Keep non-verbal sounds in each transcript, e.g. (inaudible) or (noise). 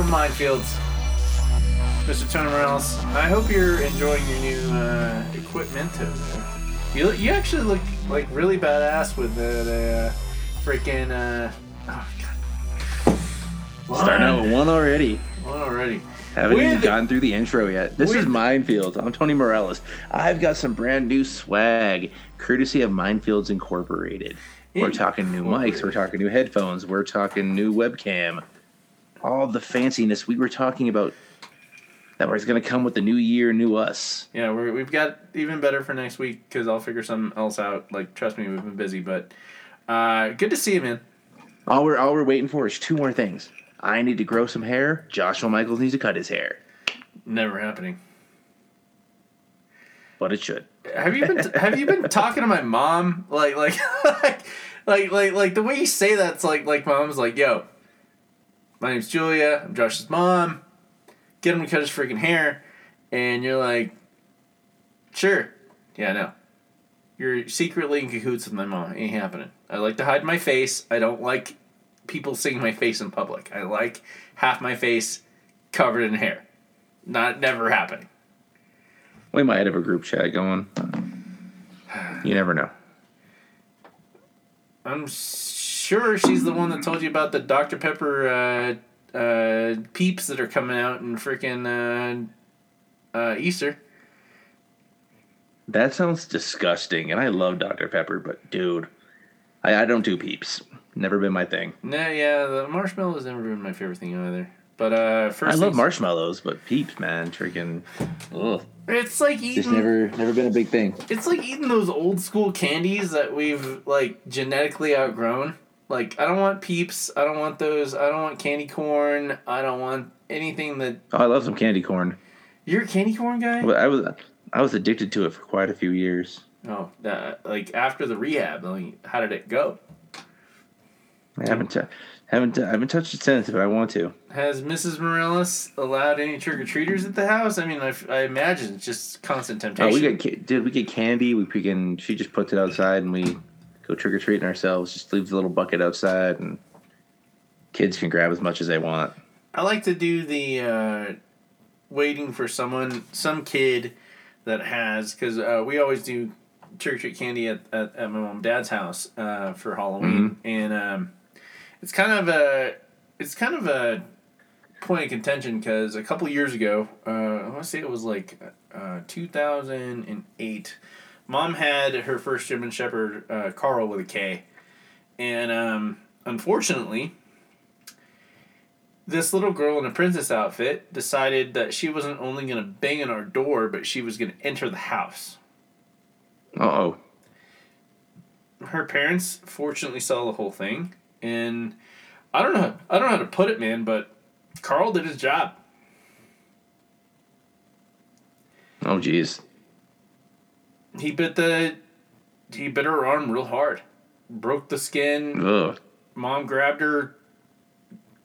guys, welcome Minefields. Mr. Tony Morales. I hope you're enjoying your new uh, equipment over there. You, you actually look like really badass with the, the uh, freaking. Uh, oh, God. Starting out with one already. One already. Haven't even With- gotten through the intro yet. This is Minefields. I'm Tony Morales. I've got some brand new swag, courtesy of Minefields Incorporated. We're talking new mics. We're talking new headphones. We're talking new webcam. All the fanciness we were talking about that was going to come with the new year, new us. Yeah, we're, we've got even better for next week because I'll figure something else out. Like, trust me, we've been busy, but uh, good to see you, man. All we're all we're waiting for is two more things. I need to grow some hair. Joshua Michaels needs to cut his hair, Never happening. but it should. Have you been Have you been talking to my mom? Like like like (laughs) like like, like the way you say that's like like mom's like, yo, my name's Julia. I'm Josh's mom. Get him to cut his freaking hair, and you're like, sure, yeah, no. You're secretly in cahoots with my mom. Ain't happening. I like to hide my face. I don't like people seeing my face in public. I like half my face covered in hair. Not never happening. We might have a group chat going. You never know. I'm sure she's the one that told you about the Dr. Pepper uh, uh, peeps that are coming out in freaking uh, uh, Easter. That sounds disgusting, and I love Dr. Pepper, but dude, I, I don't do peeps. Never been my thing. Nah, yeah, the marshmallows never been my favorite thing either. But uh, first, I love marshmallows, but peeps, man, freaking, ugh, It's like eating. never, never been a big thing. It's like eating those old school candies that we've like genetically outgrown. Like I don't want peeps. I don't want those. I don't want candy corn. I don't want anything that. Oh, I love some candy corn. You're a candy corn guy. But I was, I was addicted to it for quite a few years. Oh, uh, like after the rehab, like, how did it go? I haven't, t- haven't, I haven't touched it since, but I want to. Has Mrs. Morales allowed any trick or treaters at the house? I mean, I, I imagine it's just constant temptation. Oh, we get, dude, we get candy. We freaking, she just puts it outside, and we go trick or treating ourselves. Just leave the little bucket outside, and kids can grab as much as they want. I like to do the uh, waiting for someone, some kid that has, because uh, we always do trick or treat candy at, at, at, my mom and dad's house uh, for Halloween, mm-hmm. and um, it's kind of a it's kind of a point of contention because a couple years ago, uh, I want to say it was like uh, 2008 Mom had her first German Shepherd, uh, Carl with a K, and um, unfortunately, this little girl in a princess outfit decided that she wasn't only going to bang on our door, but she was going to enter the house. Uh oh. Her parents fortunately saw the whole thing, and I don't know. I don't know how to put it, man, but Carl did his job. Oh, jeez. He bit the he bit her arm real hard, broke the skin. Ugh. Mom grabbed her,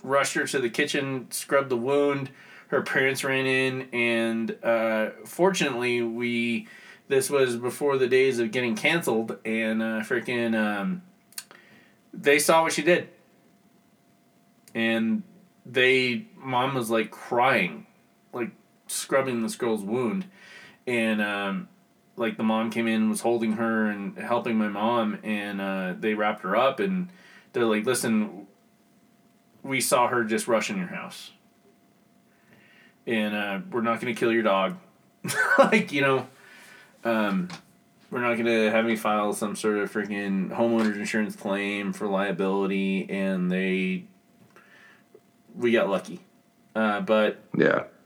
rushed her to the kitchen, scrubbed the wound. Her parents ran in, and uh, fortunately, we this was before the days of getting canceled, and uh, freaking um, they saw what she did, and they mom was like crying, like scrubbing this girl's wound, and um, like the mom came in and was holding her and helping my mom, and uh, they wrapped her up and they're like, listen, we saw her just rush in your house. And uh, we're not going to kill your dog. (laughs) like, you know, um, we're not going to have me file some sort of freaking homeowner's insurance claim for liability. And they, we got lucky. Uh, but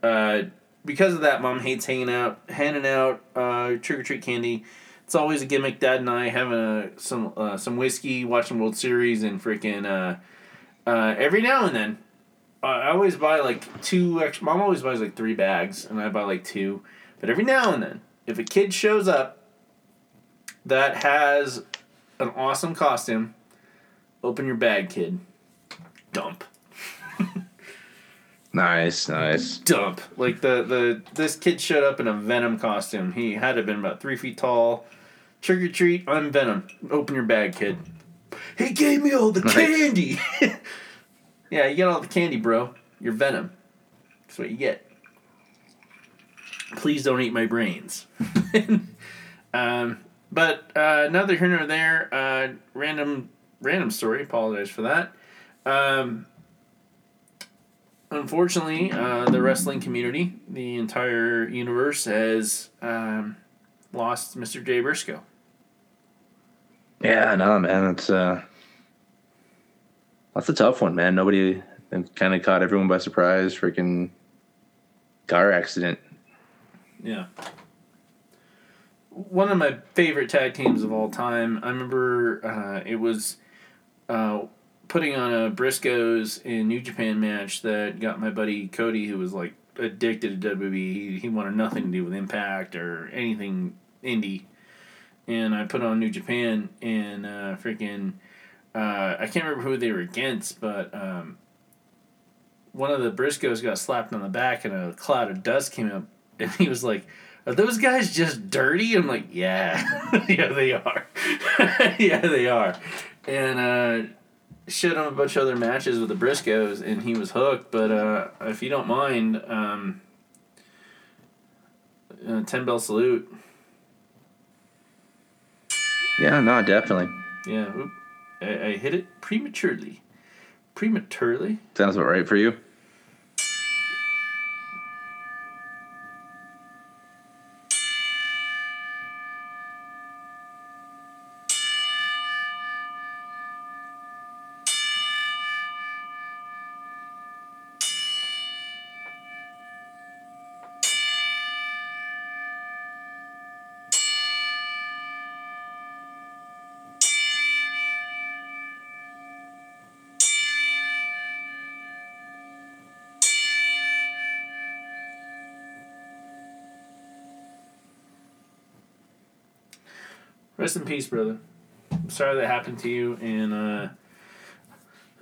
Yeah. Because of that, mom hates hanging out, handing out uh, trick or treat candy. It's always a gimmick. Dad and I having a, some uh, some whiskey, watching World Series, and freaking uh, uh, every now and then. I always buy like two. Mom always buys like three bags, and I buy like two. But every now and then, if a kid shows up that has an awesome costume, open your bag, kid. Dump. Nice, nice. dump. Like the the this kid showed up in a Venom costume. He had to have been about three feet tall. Trick or treat, I'm Venom. Open your bag, kid. He gave me all the Nice. candy. (laughs) yeah, you get all the candy, bro. You're venom. That's what you get. Please don't eat my brains. (laughs) um, but uh, neither here nor there. Uh, random random story. Apologize for that. Um, unfortunately, uh, the wrestling community, the entire universe, has um, lost Mr. Jay Briscoe. Yeah, no, man, it's uh, that's a tough one, man. Nobody kind of caught everyone by surprise. Freaking car accident. Yeah. One of my favorite tag teams of all time. I remember uh, it was uh, putting on a Briscoes in New Japan match that got my buddy Cody, who was like addicted to WWE. He, he wanted nothing to do with Impact or anything indie. And I put on New Japan and uh, freaking, uh, I can't remember who they were against, but um, one of the Briscoes got slapped on the back and a cloud of dust came up. (laughs) And he was like, Are those guys just dirty? I'm like, Yeah. (laughs) yeah, they are. (laughs) yeah, they are. And, uh, showed him a bunch of other matches with the Briscoes, and he was hooked. But uh, if you don't mind, um, uh, ten bell salute. Yeah, no, definitely. Yeah, I, I hit it prematurely. Prematurely. Sounds about right for you. Rest in peace, brother. I'm sorry that happened to you. And uh,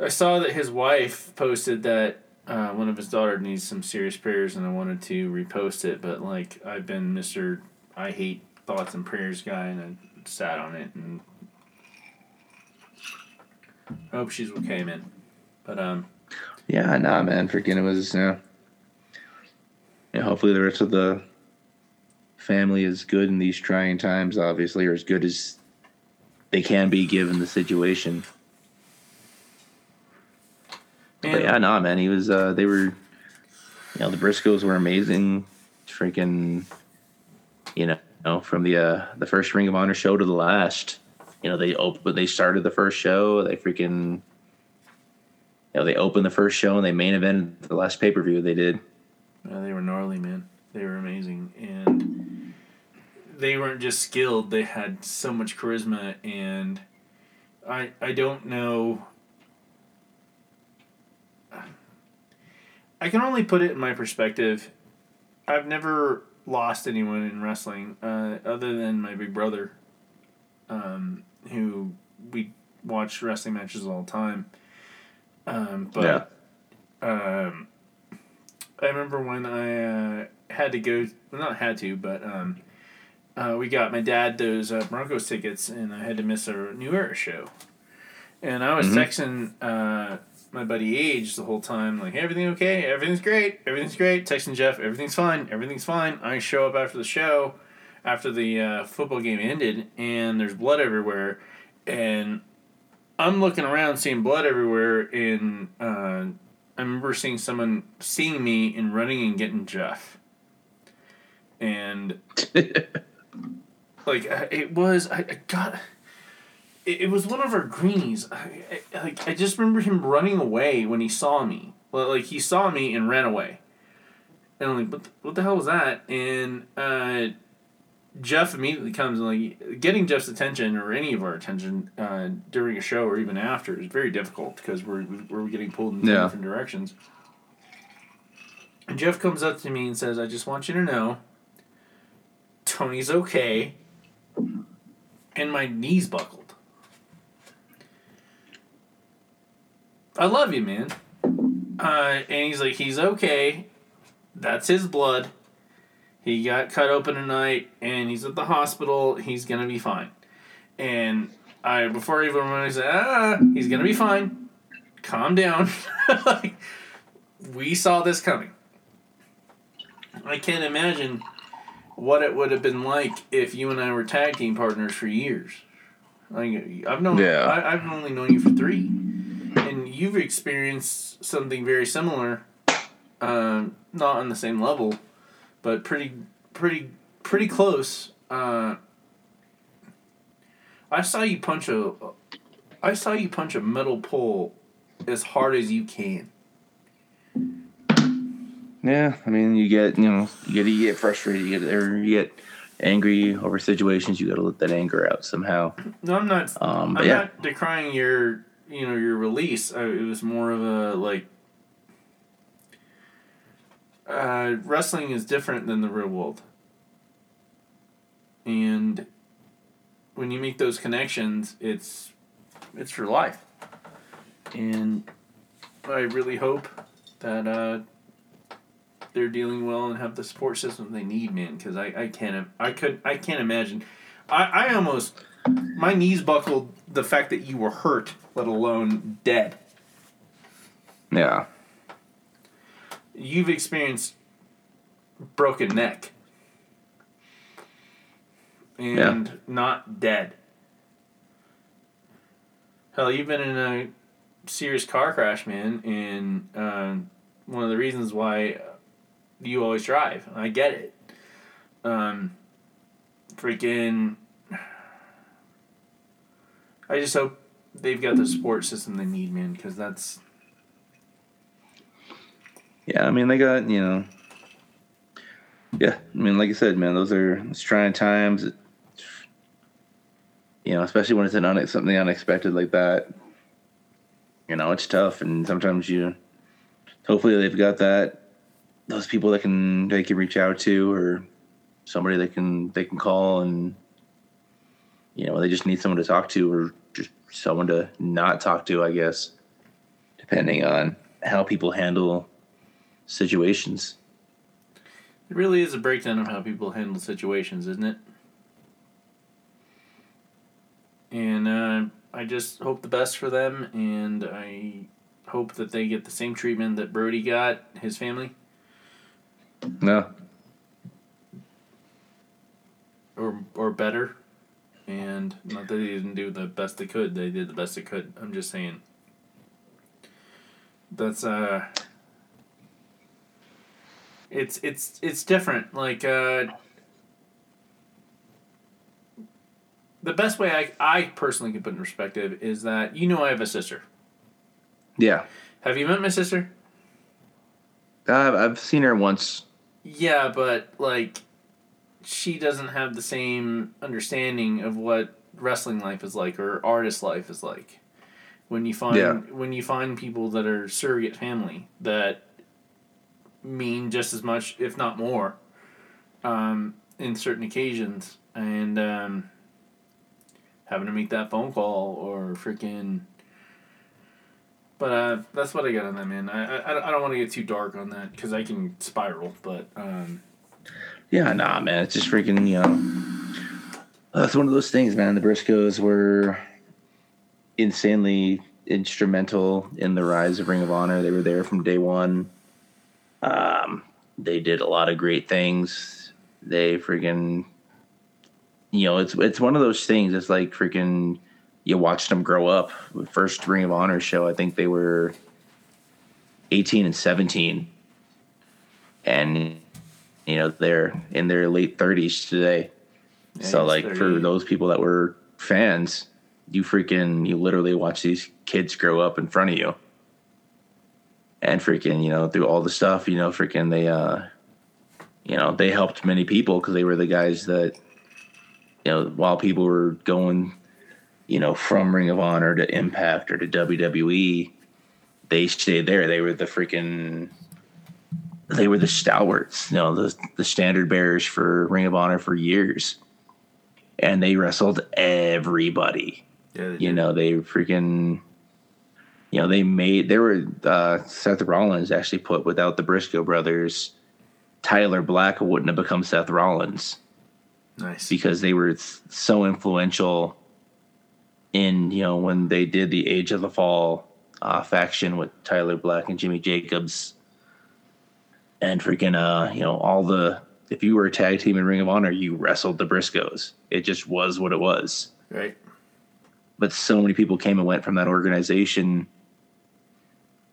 I saw that his wife posted that uh, one of his daughter needs some serious prayers, and I wanted to repost it. But like I've been Mister I hate thoughts and prayers guy, and I sat on it, and I hope she's okay, man. But um. Yeah, nah, man. Freaking, it was. Uh, yeah, hopefully the rest of the family is good in these trying times, obviously, or as good as they can be given the situation. Man. But yeah, nah, man, he was. Uh, they were, you know, the Briscoes were amazing. Freaking, you know, from the uh, the first Ring of Honor show to the last. You know, they opened. They started the first show. They freaking. You know, they opened the first show and they main evented the last pay per view they did. Yeah, they were gnarly, man. They were amazing, and they weren't just skilled; they had so much charisma, and I I don't know. I can only put it in my perspective. I've never lost anyone in wrestling, uh, other than my big brother, um, who we watch wrestling matches all the time. Um, but yeah. um, I remember when I uh, had to go, well, not had to, but um, uh, we got my dad those uh, Broncos tickets, and I had to miss a New Era show. And I was mm-hmm. texting uh, my buddy Age the whole time, like, hey, everything okay? Everything's great. Everything's great. Texting Jeff, everything's fine. Everything's fine. I show up after the show, after the uh, football game ended, and there's blood everywhere. And I'm looking around, seeing blood everywhere, and uh, I remember seeing someone seeing me and running and getting Jeff. And (laughs) like it was I, I got it, it was one of our greenies I, I, like I just remember him running away when he saw me well, like he saw me and ran away and I'm like what the, what the hell was that and uh, Jeff immediately comes and like getting Jeff's attention or any of our attention uh, during a show or even after is very difficult because we're we're getting pulled in yeah. different directions. And Jeff comes up to me and says, "I just want you to know, Tony's okay and my knees buckled. I love you, man. Uh, and he's like, he's okay. That's his blood. He got cut open tonight, and he's at the hospital. He's gonna be fine. And I, before I even went, I said, ah, he's gonna be fine. Calm down. like, (laughs) we saw this coming. I can't imagine what it would have been like if you and I were tag team partners for years. Like I've known, Yeah. I, I've only known you for three, and you've experienced something very similar. Um, not on the same level, but pretty, pretty, pretty close. Uh, I saw you punch a, I saw you punch a metal pole as hard as you can. Yeah, I mean, you get you know, you get you get frustrated, you get or you get angry over situations. You got to let that anger out somehow. No, I'm not. Um, I'm yeah. not decrying your, you know, your release. I, it was more of a like. Uh, wrestling is different than the real world, and when you make those connections, it's it's for life. And I really hope that uh, they're dealing well and have the support system they need, man. Because I, I can't I could I can't imagine. I, I almost my knees buckled the fact that you were hurt, let alone dead. Yeah, You've experienced broken neck and not dead. Hell, you've been in a serious car crash, man, and um, one of the reasons why you always drive. I get it. Um, freaking. I just hope they've got the support system they need, man, because that's yeah. I mean, they got you know. Yeah, I mean, like I said, man, those are trying times. You know, especially when it's an une- something unexpected like that. You know, it's tough, and sometimes you. Hopefully, they've got that. Those people that can they can reach out to, or somebody they can they can call, and you know they just need someone to talk to, or just someone to not talk to. I guess, depending on how people handle situations. It really is a breakdown of how people handle situations, isn't it? And uh, I just hope the best for them, and I hope that they get the same treatment that Brodie got, his family, No, or or better. And not that they didn't do the best they could; they did the best they could. I'm just saying. That's uh. It's it's it's different. Like uh. The best way I I personally can put in perspective is that you know I have a sister. yeah, Have you met my sister? I've I've seen her once. Yeah, but like she doesn't have the same understanding of what wrestling life is like or artist life is like. When you find Yeah. when you find people that are surrogate family that mean just as much, if not more, um, in certain occasions, and um, having to make that phone call or freaking. But uh, that's what I got on that, man. I I, I don't want to get too dark on that because I can spiral. But um, Yeah, nah, man, it's just freaking you know. That's one of those things, man. The Briscoes were insanely instrumental in the rise of Ring of Honor. They were there from day one. Um, they did a lot of great things. They freaking, you know, it's it's one of those things. It's like freaking, you watched them grow up. The first Ring of Honor show, I think they were eighteen and seventeen, and you know they're in their late thirties today. Yeah, so like for those people that were fans, you freaking you literally watch these kids grow up in front of you. And freaking, you know, through all the stuff, you know, freaking they uh you know, they helped many people because they were the guys that you know, while people were going, you know, from Ring of Honor to Impact or to WWE, they stayed there. They were the freaking they were the stalwarts, you know, the the standard bearers for Ring of Honor for years. And they wrestled everybody. yeah, You know, they freaking you know, they made there were uh Seth Rollins actually put without the Briscoe brothers, Tyler Black wouldn't have become Seth Rollins nice. because they were so influential in you know when they did the Age of the Fall uh, faction with Tyler Black and Jimmy Jacobs. and freaking uh, you know, all the if you were a tag team in Ring of Honor, you wrestled the Briscoes. It just was what it was. Right. But so many people came and went from that organization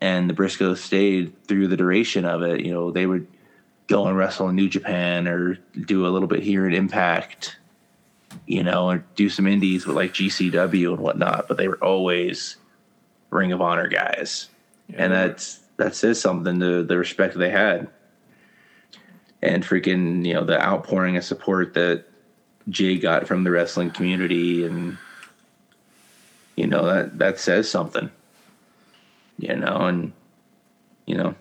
and the Briscoes stayed through the duration of it. You know, they would go and wrestle in New Japan or do a little bit here in Impact, you know, and do some indies with like GCW and whatnot. But they were always Ring of Honor guys, yeah, and that's that says something to the respect they had, and freaking you know the outpouring of support that Jay got from the wrestling community, and you know that that says something, you know, and you know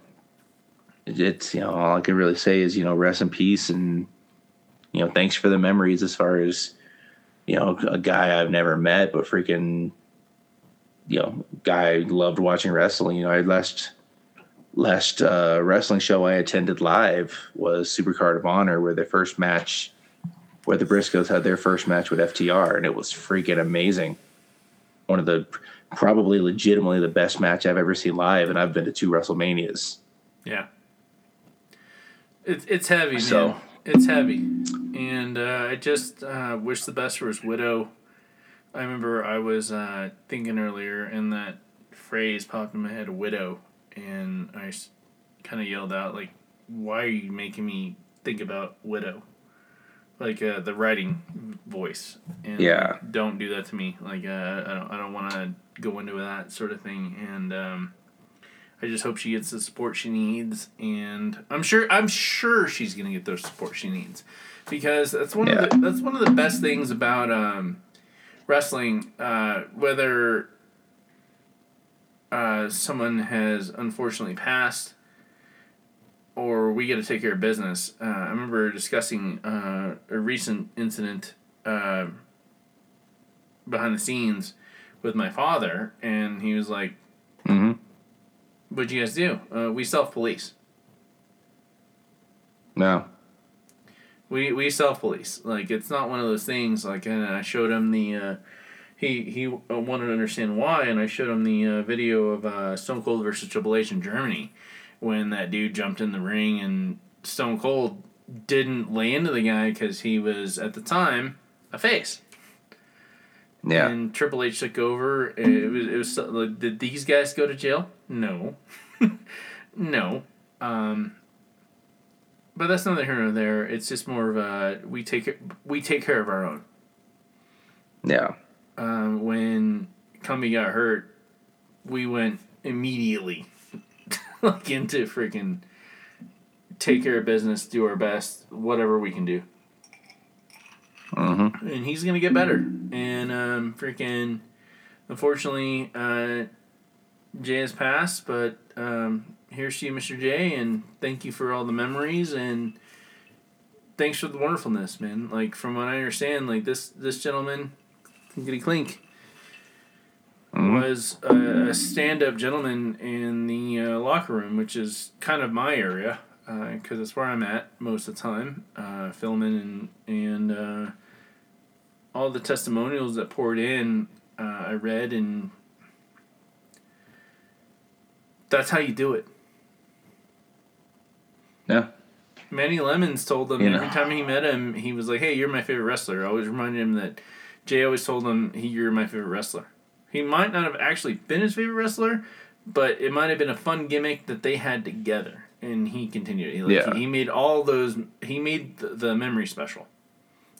it's you know all I can really say is you know rest in peace and you know thanks for the memories as far as you know a guy I've never met but freaking you know guy loved watching wrestling. You know I last last uh, wrestling show I attended live was Supercard of Honor where the first match where the Briscoes had their first match with FTR and it was freaking amazing. One of the probably legitimately the best match I've ever seen live and I've been to two WrestleManias. Yeah. It's it's heavy, so. man. It's heavy, and uh, I just uh, wish the best for his widow. I remember I was uh, thinking earlier, and that phrase popped in my head, "widow," and I kind of yelled out, like, "Why are you making me think about widow?" Like uh, the writing voice, and yeah, don't do that to me. Like uh, I don't, I don't want to go into that sort of thing, and um, I just hope she gets the support she needs, and I'm sure I'm sure she's gonna get the support she needs, because that's one yeah. of the that's one of the best things about um, wrestling. Uh, whether uh, someone has unfortunately passed, or we get to take care of business. Uh, I remember discussing uh, a recent incident uh, behind the scenes with my father, and he was like. Mm-hmm What'd you guys do? Uh, we self police. No. We we self police. Like it's not one of those things. Like and I showed him the. Uh, he he wanted to understand why, and I showed him the uh, video of uh, Stone Cold versus Triple H in Germany, when that dude jumped in the ring and Stone Cold didn't lay into the guy because he was at the time a face. Yeah. And Triple H took over. It was, it was like, did these guys go to jail? No. (laughs) no. Um, but that's neither here nor there. It's just more of a we take we take care of our own. Yeah. Um, when Cumby got hurt, we went immediately (laughs) like into freaking take care of business, do our best, whatever we can do. Mm-hmm. And he's gonna get better. And um, freaking, unfortunately, uh, Jay has passed, but um, here's to you, Mr. Jay, and thank you for all the memories and thanks for the wonderfulness, man. Like from what I understand, like this this gentleman, Clinkety Clink, mm-hmm. was a, a stand up gentleman in the uh, locker room, which is kind of my area because uh, it's where I'm at most of the time, uh, filming and and uh, all the testimonials that poured in, uh, I read, and that's how you do it. Yeah. Manny Lemons told him every time he met him, he was like, "Hey, you're my favorite wrestler." I always reminded him that Jay always told him, "He, you're my favorite wrestler." He might not have actually been his favorite wrestler, but it might have been a fun gimmick that they had together, and he continued. He, like, yeah. he, he made all those. He made the, the memory special.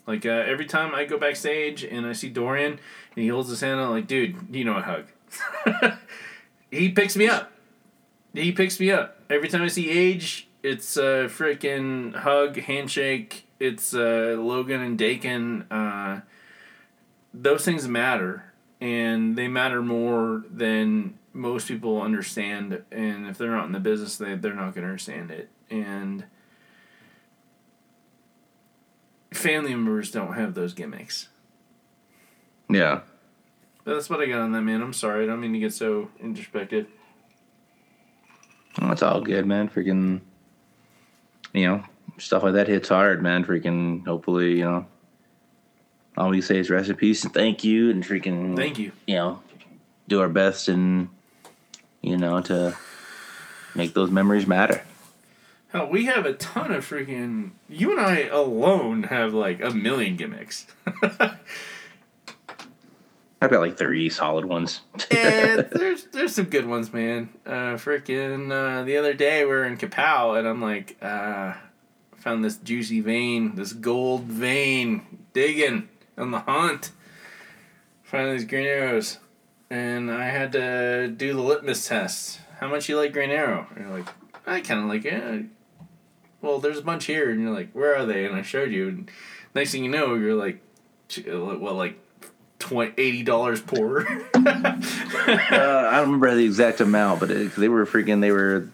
Like uh, every time I go backstage and I see Dorian and he holds his hand, I'm like, dude, you know a hug. (laughs) he picks me up. He picks me up every time I see Age. It's a freaking hug, handshake. It's uh, Logan and Dakin. Uh, those things matter, and they matter more than most people understand. And if they're not in the business, they they're not going to understand it. And family members don't have those gimmicks. Yeah. But that's what I got on that, man. I'm sorry. I don't mean to get so introspective. That's all good, man. Freaking, you know, stuff like that hits hard, man. Freaking, hopefully, you know, all we say is rest in peace and thank you and freaking, thank you. You know, do our best and, you know, to make those memories matter. Oh, we have a ton of freaking. You and I alone have like a million gimmicks. (laughs) I've got like three solid ones. (laughs) and (laughs) there's there's some good ones, man. Uh, freaking uh, the other day we were in Kapow, and I'm like, uh, found this juicy vein, this gold vein, digging on the hunt. Found these green arrows, and I had to do the litmus test. How much you like green arrow? And you're like, I kind of like it. Well, there's a bunch here, and you're like, where are they? And I showed you. And next thing you know, you're like, well, like twenty eighty dollars pour. (laughs) uh, I don't remember the exact amount, but it, they were freaking. They were.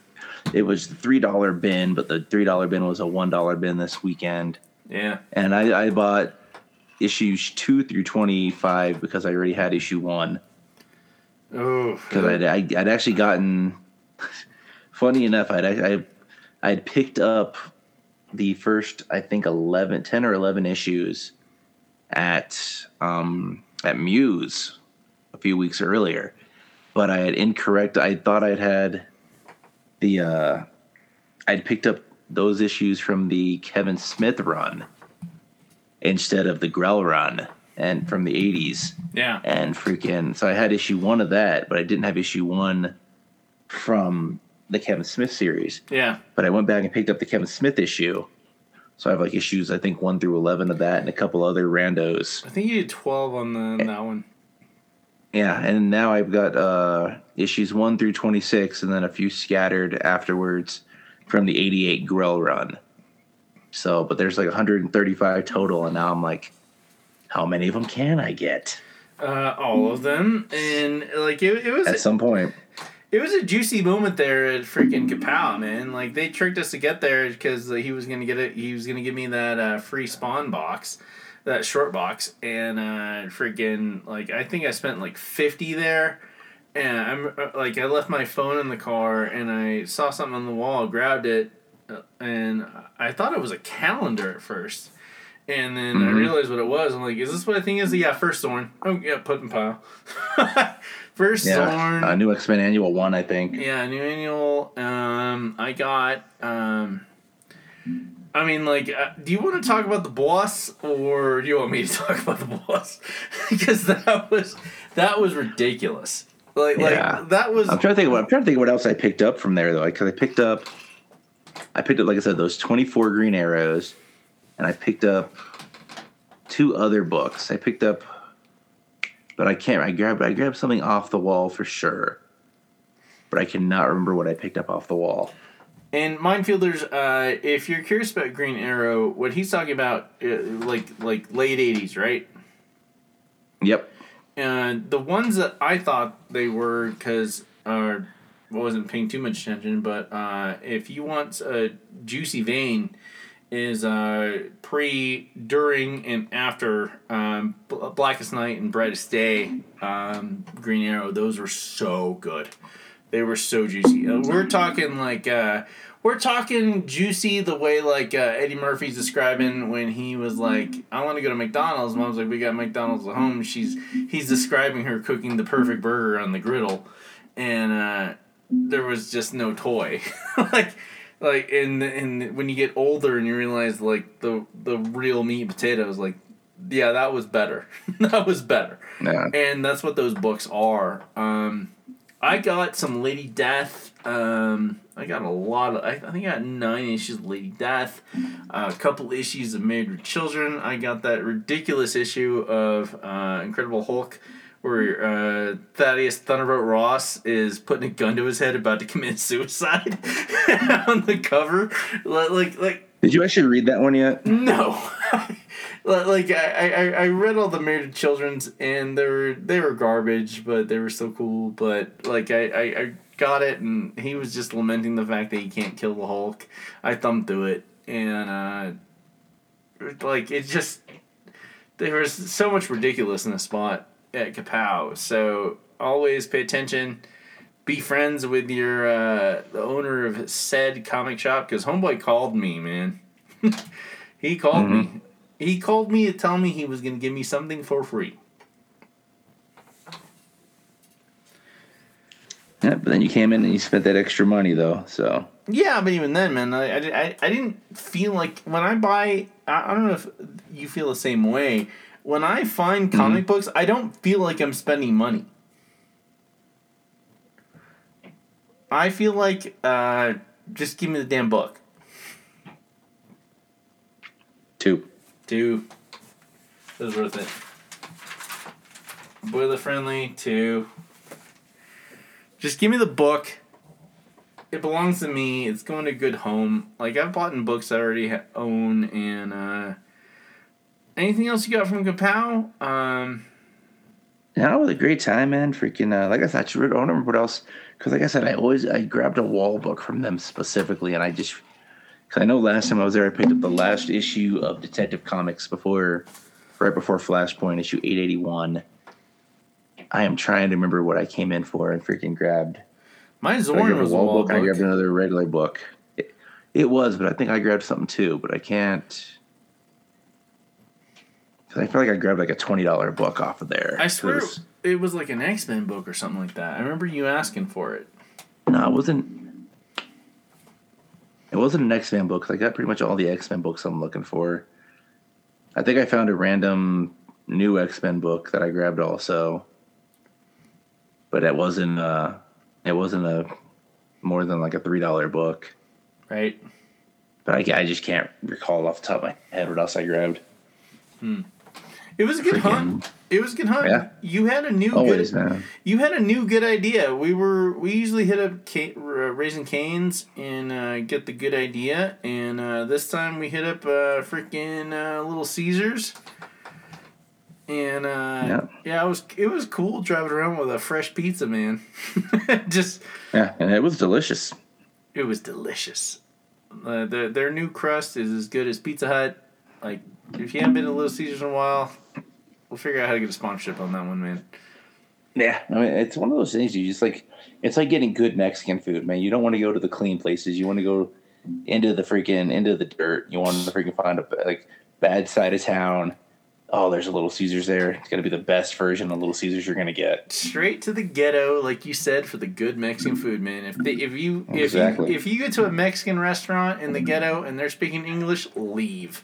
It was three dollar bin, but the three dollar bin was a one dollar bin this weekend. Yeah. And I, I bought issues two through twenty five because I already had issue one. Oh. Because I'd, I, would actually gotten. (laughs) funny enough, I'd I, I'd picked up the first I think 11, 10 or eleven issues at um, at Muse a few weeks earlier, but I had incorrect. I thought I'd had the uh, I'd picked up those issues from the Kevin Smith run instead of the Grell run and from the 80s. Yeah. And freaking so I had issue 1 of that, but I didn't have issue 1 from the Kevin Smith series. Yeah. But I went back and picked up the Kevin Smith issue so I have like issues I think one through eleven of that, and a couple other randos. I think you did twelve on the that one. Yeah, and now I've got uh, issues one through twenty six, and then a few scattered afterwards from the eighty eight Grell run. So, but there's like 135 total, and now I'm like, how many of them can I get? Uh, all of them, and like it, it was at some point it was a juicy moment there at freaking Kapow, man. Like they tricked us to get there because he was gonna get it. He was gonna give me that uh, free spawn box, that short box, and uh, freaking like I think I spent like fifty there. And I'm uh, like I left my phone in the car and I saw something on the wall, grabbed it, uh, and I thought it was a calendar at first. And then mm-hmm. I realized what it was. I'm like, is this what I think is? Yeah, first thorn. Oh yeah, put in pile. (laughs) First yeah, Zorn. Uh, new X Men Annual one, I think. Yeah, new annual. Um, I got. Um, I mean, like, uh, do you want to talk about the boss, or do you want me to (laughs) talk about the boss? (laughs) because that was that was ridiculous. Like, yeah. like that was. I'm trying to think. What, I'm trying to think what else I picked up from there though, because I picked up. I picked up, like I said, those 24 green arrows, and I picked up two other books. I picked up but I can't. I grabbed I grabbed something off the wall for sure, but I cannot remember what I picked up off the wall. And minefielders, uh, if you're curious about Green Arrow, what he's talking about, uh, like like late '80s, right? Yep. And the ones that I thought they were, because uh, wasn't paying too much attention, but uh, if you want a juicy vein, is uh, pre, during, and after um, Blackest Night and Brightest Day, um, Green Arrow. Those were so good. They were so juicy. Uh, we're talking like uh, we're talking juicy the way like uh, Eddie Murphy's describing when he was like, "I want to go to McDonald's." Mom's like, "We got McDonald's at home." She's he's describing her cooking the perfect burger on the griddle, and uh, there was just no toy. (laughs) like like and and when you get older and you realize like the the real meat and potatoes like yeah that was better. (laughs) That was better. Yeah. and that's what those books are. Um i got some lady death um i got a lot of i, I think i got nine issues of lady death uh, a couple issues of married with children. I got that ridiculous issue of uh, incredible hulk where uh, Thaddeus Thunderbolt Ross is putting a gun to his head, about to (laughs) commit suicide (laughs) on the cover. Like, like. Did you actually read that one yet? No. (laughs) like I, I, I read all the Married Children's and they were they were garbage, but they were so cool. But like I, I, I got it, and he was just lamenting the fact that he can't kill the Hulk. I thumbed through it, and uh, like it just there was so much ridiculous in the spot at Kapow. So always pay attention. Be friends with your uh, the owner of said comic shop because homeboy called me, man. (laughs) he called mm-hmm. me. He called me to tell me he was gonna give me something for free. Yeah, but then you came in and you spent that extra money though. So Yeah, but even then, man, I, I, I didn't feel like when I buy. I, I don't know if you feel the same way. When I find comic books, I don't feel like I'm spending money. I feel like uh, just give me the damn book. two. Two. It was worth it. Boiler friendly, two. Just give me the book. It belongs to me. It's going to a good home. Like I've bought in books I already ha- own, and uh, anything else you got from Kapow? Um, Yeah, it was a great time, man. Freaking, uh, like I thought said, I don't remember what else. Because, like I said, I always I grabbed a wall book from them specifically, and I just because I know last time I was there, I picked up the last issue of Detective Comics before, right before Flashpoint, issue eight eighty one. I am trying to remember what I came in for and freaking grabbed. my Zorn grabbed was a wall wall book, and I grabbed another regular book. It, it was, but I think I grabbed something too, but I can't. I feel like I grabbed like a twenty dollar book off of there. I swear 'Cause- it was like an X Men book or something like that. I remember you asking for it. No, it wasn't. It wasn't an X Men book. I got pretty much all the X Men books I'm looking for. I think I found a random new X Men book that I grabbed also, but it wasn't. Uh, it wasn't a more than like a three dollar book. Right? But I, I just can't recall off the top of my head what else I grabbed. It was a good Freaking- hunt. It was a good hunt. Yeah. You had a new Always, good. man. You had a new good idea. We were we usually hit up uh, Raising Cane's and uh, get the good idea, and uh, this time we hit up uh, freaking uh, Little Caesars. And uh, Yeah. yeah, it was it was cool driving around with a fresh pizza, man. (laughs) Just Yeah, and it was delicious. it was delicious. Uh, their their new crust is as good as Pizza Hut. Like if you haven't been to Little Caesars in a while, we'll figure out how to get a sponsorship on that one, man. Yeah, I mean, it's one of those things you just like. It's like getting good Mexican food, man. You don't want to go to the clean places. You want to go into the freaking into the dirt. You want to freaking find a like bad side of town. Oh, there's a Little Caesars there. It's gonna be the best version of Little Caesars you're gonna get. straight to the ghetto, like you said, for the good Mexican food, man. If they, if you if Exactly. you if you go to a Mexican restaurant in the ghetto and they're speaking English, leave,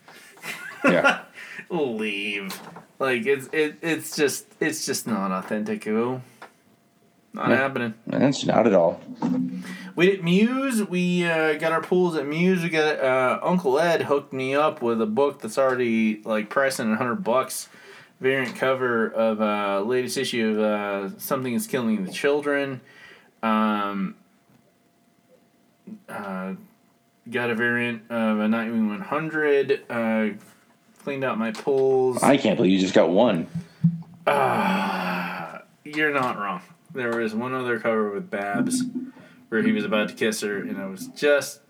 Yeah, (laughs) leave. Like it's it, it's just it's just not authentic. Not Yeah. happening. that's not at all. We at Muse, we uh, got our pools at Muse. We got uh, Uncle Ed hooked me up with a book that's already like pricing at hundred bucks. Variant cover of uh, latest issue of uh, Something is Killing the Children. Um, uh, got a variant of a Nightwing 100. Uh, cleaned out my pulls. I can't believe you just got one. Ah, you're not wrong. There was one other cover with Babs where he was about to kiss her, and I was just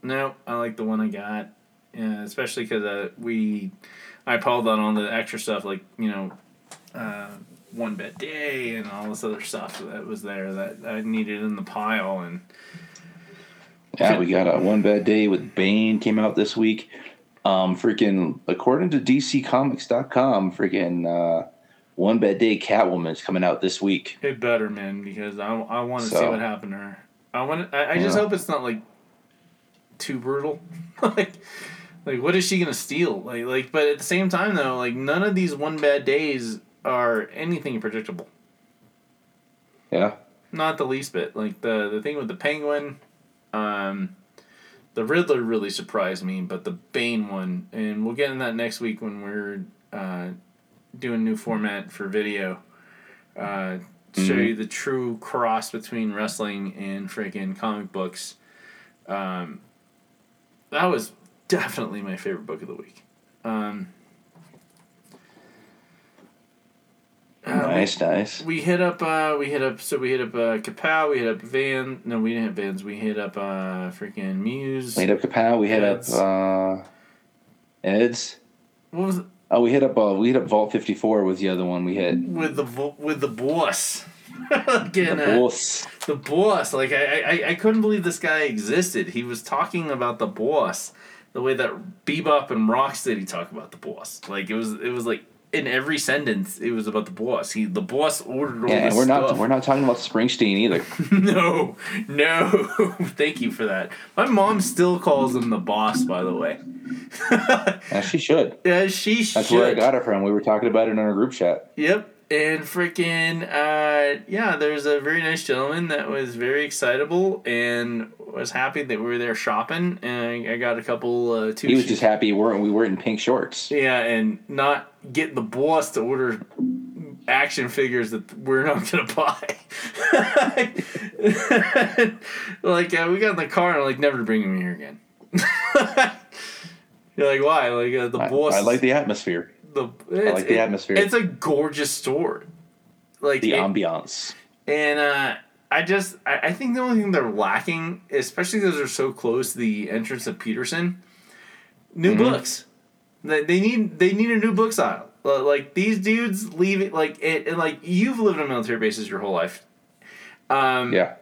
no. I like the one I got, yeah, especially because uh, we I pulled on all the extra stuff like you know, uh, one bad day and all this other stuff that was there that I needed in the pile, and Yeah, we got a one bad day with Bane came out this week. Um, freaking according to DCComics.com, freaking uh, one bad day Catwoman is coming out this week. it better man because I, I want to see what happened to her. I want I, I just hope it's not like too brutal. (laughs) like like what is she gonna steal? Like like but at the same time though, like none of these one bad days are anything predictable. Yeah, Not the least bit. Like the the thing with the penguin, um the Riddler really surprised me, but the Bane one, and we'll get in that next week when we're uh, doing new format for video. Uh, to show you the true cross between wrestling and freaking comic books. Um, that was definitely my favorite book of the week. Um, uh, we- nice, nice. we hit up uh we hit up so we hit up uh Kapow, we hit up Van no we didn't hit Vans, we hit up uh freaking Muse. We hit up Kapow. We hit up uh, Eds. What was it? Oh, we hit up uh, we hit up Vault Fifty Four was the other one we hit. with the vo- with the boss. (laughs) Again, The boss. the boss. Like I, I I couldn't believe this guy existed. He was talking about the boss the way that Bebop and Rocksteady talk about the boss. Like it was it was like in every sentence it was about the boss. He the boss ordered all Yeah, this we're not stuff. we're not talking about Springsteen either. (laughs) no, no. (laughs) Thank you for that. My mom still calls him the boss. By the way, (laughs) And she should. yeah, she That's should. where I got it from. We were talking about it in our group chat. Yep. And freaking, uh, yeah, there's a very nice gentleman that was very excitable and was happy that we were there shopping. And I, I got a couple, uh, two. He was just happy we weren't we weren't in pink shorts. Yeah, and not get the boss to order action figures that we're not gonna (laughs) buy. (laughs) like uh, we got in the car and like never bring him here again. (laughs) You're like why? Like uh, the I, boss. I like the atmosphere, the. It's, like the it- atmosphere. It's a gorgeous store. Like the it- ambiance. and uh, I just I, I think the only thing they're lacking, especially because they're so close to the entrance of Peterson, new Mhm. books. They, they need they need a new book style. Li- Like these dudes leave it like it and like you've lived on military bases your whole life. Um, Yeah.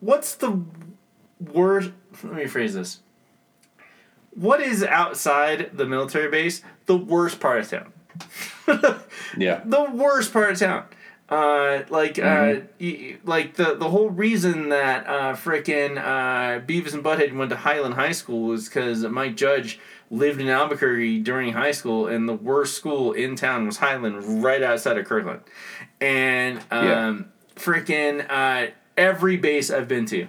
What's the worst? Let me phrase this. What is outside the military base the worst part of town? (laughs) Yeah. the worst part of town. Uh, like, uh, y- like the the whole reason that uh, frickin' uh, Beavis and Butthead went to Highland High School was because Mike Judge lived in Albuquerque during high school, and the worst school in town was Highland, right outside of Kirtland. And um, Yeah. frickin' uh, every base I've been to.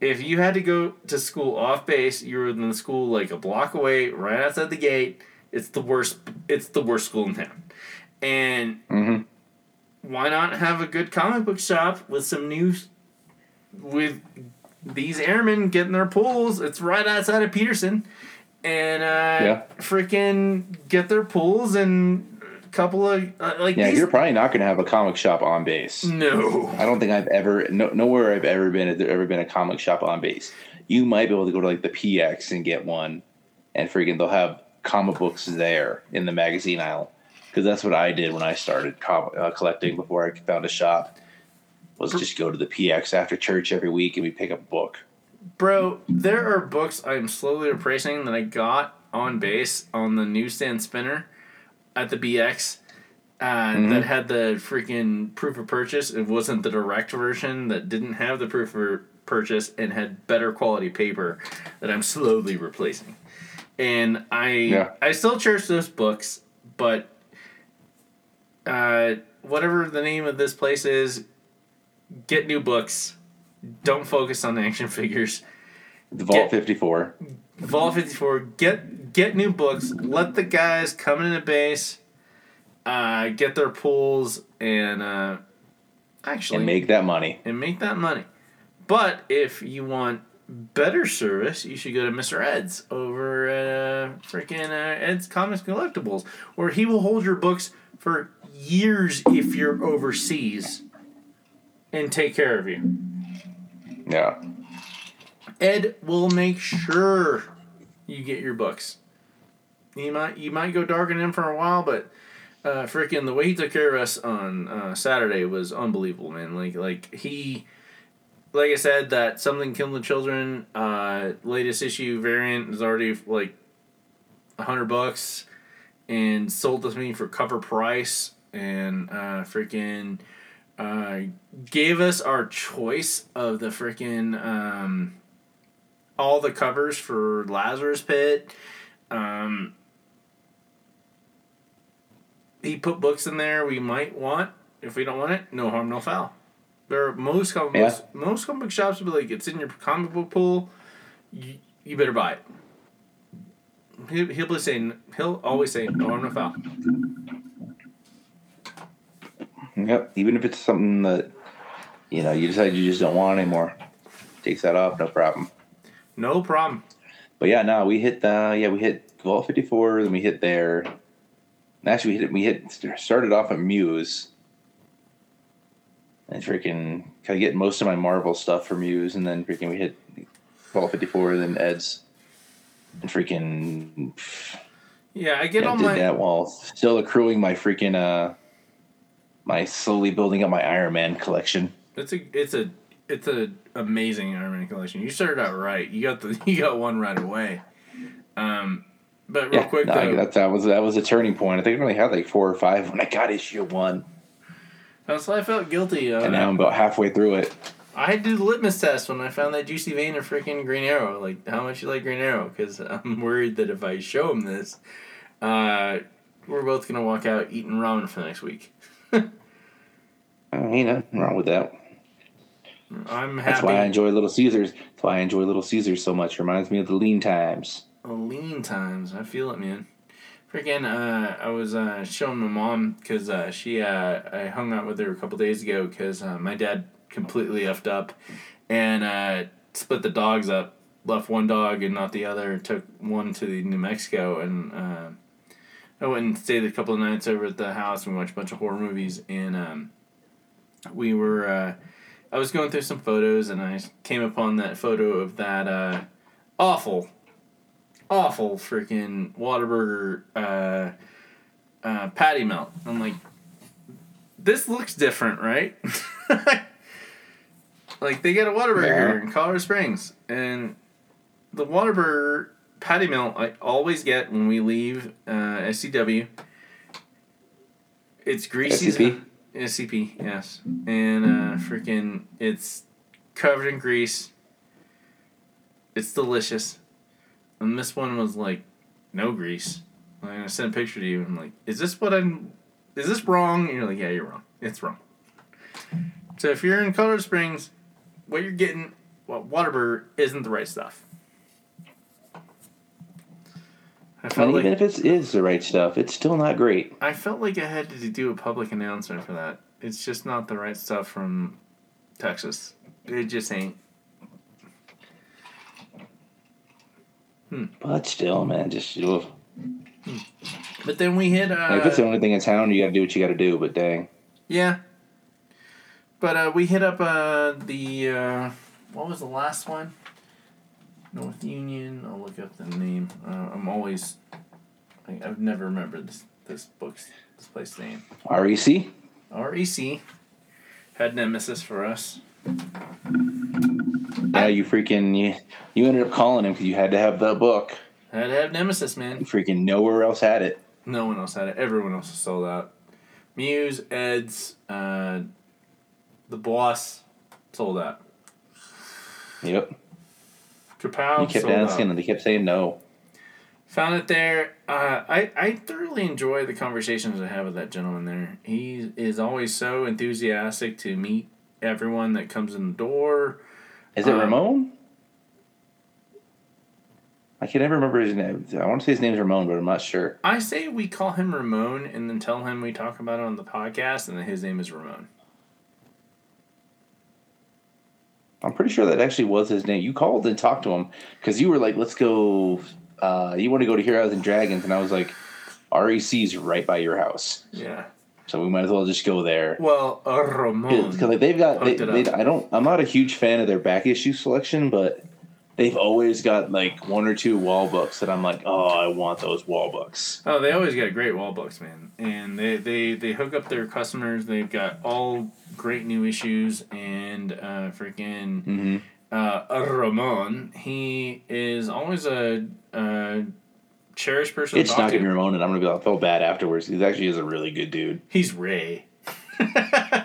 If you had to go to school off base, you were in the school like a block away, right outside the gate. It's the worst. It's the worst school in town. And Mm-hmm. why not have a good comic book shop with some new with these airmen getting their pulls it's right outside of peterson and uh Yeah. freaking get their pulls and couple of uh, like Yeah, these you're probably not going to have a comic shop on base. no I don't think I've ever no, nowhere I've ever been. There ever been a comic shop on base? You might be able to go to like the PX and get one, and freaking they'll have comic books there in the magazine aisle. Because that's what I did when I started com- uh, collecting before I found a shop. Was just go to the PX after church every week and we pick up a book. bro there are books i'm slowly replacing that i got on base on the newsstand spinner at the bx uh, that had the freaking proof of purchase. It wasn't the direct version that didn't have the proof of purchase and had better quality paper that I'm slowly replacing. And I Yeah. I still cherish those books, but uh, whatever the name of this place is, get new books. Don't focus on the action figures. The Vault Get- 54. Vault 54, get get new books. Let the guys come into the base, uh, get their pulls, and uh, actually And make that money. and make that money. But if you want better service, you should go to Mr. Ed's over at uh, freaking uh, Ed's Comics Collectibles, where he will hold your books for years if you're overseas and take care of you. Yeah. Ed will make sure you get your books. You might you might go dark on him for a while, but uh, freaking the way he took care of us on uh, Saturday was unbelievable, man. Like like he, like I said, that something killed the children. Uh, latest issue variant is already like hundred bucks, and sold to me for cover price, and uh, freaking. Uh, gave us our choice of the freaking um, all the covers for Lazarus Pit. Um, he put books in there we might want. If we don't want it, no harm, no foul. There are most comic Yeah. books, most comic book shops will be like, it's in your comic book pool. You, you better buy it. He, he'll be saying he'll always say no harm, no foul. Yep. Even if it's something that, you know, you decide you just don't want anymore. Takes that off, no problem. No problem. But yeah, no, we hit the yeah we hit Vault fifty four, then we hit there. Actually, we hit we hit started off at Muse, and freaking kind of get most of my Marvel stuff from Muse, and then freaking we hit Vault fifty four, then Ed's, and freaking Yeah, I get yeah, all did my that while still accruing my freaking uh my slowly building up my Iron Man collection. It's a it's a it's a amazing Iron Man collection. You started out right. You got the (laughs) you got one right away. Um, But real Yeah, quick no, though, that, that was that was a turning point. I think I only had like four or five when I got issue one, that's why I felt guilty. Uh, and now I'm about halfway through it. I had to do the litmus test when I found that juicy vein of freaking Green Arrow. Like, how much you like Green Arrow? Because I'm (laughs) worried that if I show him this, uh, we're both gonna walk out eating ramen for the next week. (laughs) I mean, nothing wrong with that. I'm happy. That's why I enjoy Little Caesars. That's why I enjoy Little Caesars so much. Reminds me of the lean times. Oh, lean times. I feel it, man. Freaking, uh, I was uh, showing my mom because uh, she, uh, I hung out with her a couple days ago because uh, my dad completely effed up and uh, split the dogs up. Left one dog and not the other. Took one to the New Mexico and uh, I went and stayed a couple of nights over at the house and watched a bunch of horror movies and um, we were. I was going through some photos and I came upon that photo of that uh, awful awful freaking Whataburger uh, uh, patty melt. I'm like, this looks different, right? (laughs) like they get a Whataburger Yeah. in Colorado Springs, and the Whataburger patty melt I always get when we leave uh, SCW. It's greasy. SCP? SCP, yes, and uh, freaking, it's covered in grease. It's delicious. And this one was like, no grease. And I sent a picture to you. and I'm like, is this what I'm? Is this wrong? And you're like, yeah, you're wrong. It's wrong. So if you're in Colorado Springs, what you're getting, well, Whataburger isn't the right stuff. I And felt even if it is the right stuff, it's still not great. I felt like I had to do a public announcement for that. It's just not the right stuff from Texas. It just ain't. But still, man, just ugh. But then we hit. Uh, Like, if it's the only thing in town, you got to do what you got to do. But dang, Yeah. But uh, we hit up uh, the uh, what was the last one? North Union. I'll look up the name. Uh, I'm always. I, I've never remembered this this book's this place name. REC. REC had nemesis for us. Yeah, you freaking you, you ended up calling him because you had to have the book. Had to have nemesis, man. You freaking nowhere else had it. No one else had it. Everyone else was sold out. Muse, Ed's, uh, the boss, sold out. Yep. Kapow, You kept sold asking, and they kept saying no. Found it there. Uh, I, I thoroughly enjoy the conversations I have with that gentleman there. He is always so enthusiastic to meet everyone that comes in the door. Is it Um, Ramon? I can never remember his name. I want to say his name's Ramon, but I'm not sure. I say we call him Ramon and then tell him we talk about it on the podcast and that his name is Ramon. I'm pretty sure that actually was his name. You called and talked to him because you were like, "Let's go." Uh, you want to go to Heroes and Dragons, and I was like, "REC's right by your house, Yeah. so we might as well just go there." Well, uh, Ramon. Because like they've got, they, they, I don't, I'm not a huge fan of their back issue selection, but they've always got like one or two wall books that I'm like, "Oh, I want those wall books." Oh, they always got great wall books, man. And they, they, they hook up their customers. They've got all great new issues. And uh, freaking hmm uh, Ramon, he is always a, a cherished person It's not gonna be. Ramon, and I'm gonna be. I feel bad afterwards. He actually is a really good dude. He's Ray. (laughs) I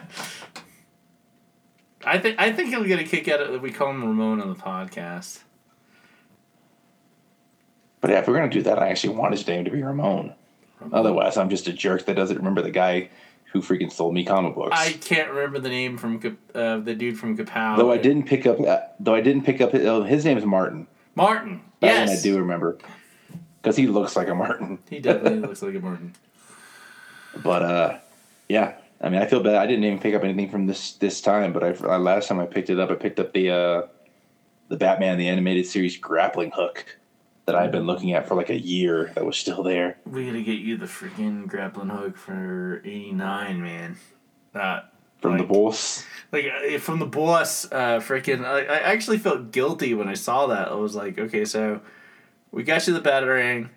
think I think he'll get a kick out of it we call him Ramon on the podcast. But yeah, if we're gonna do that, I actually want his name to be Ramon. Otherwise, I'm just a jerk that doesn't remember the guy who freaking sold me comic books. I can't remember the name from uh, the dude from Kapow. though I didn't pick up. Uh, though I didn't pick up. His, oh, his name is Martin. Martin. That yes. one I do remember because he looks like a Martin. (laughs) He definitely (laughs) looks like a Martin. But uh, yeah. I mean, I feel bad. I didn't even pick up anything from this this time. But I uh, last time I picked it up, I picked up the uh, the Batman the animated series grappling hook that I've been looking at for like a year. That was still there. We gotta get you the freaking grappling hook for eighty nine, man. That From like, the boss. like uh, from the boss, uh, freaking. I, I actually felt guilty when I saw that. I was like, okay, so we got you the batarang,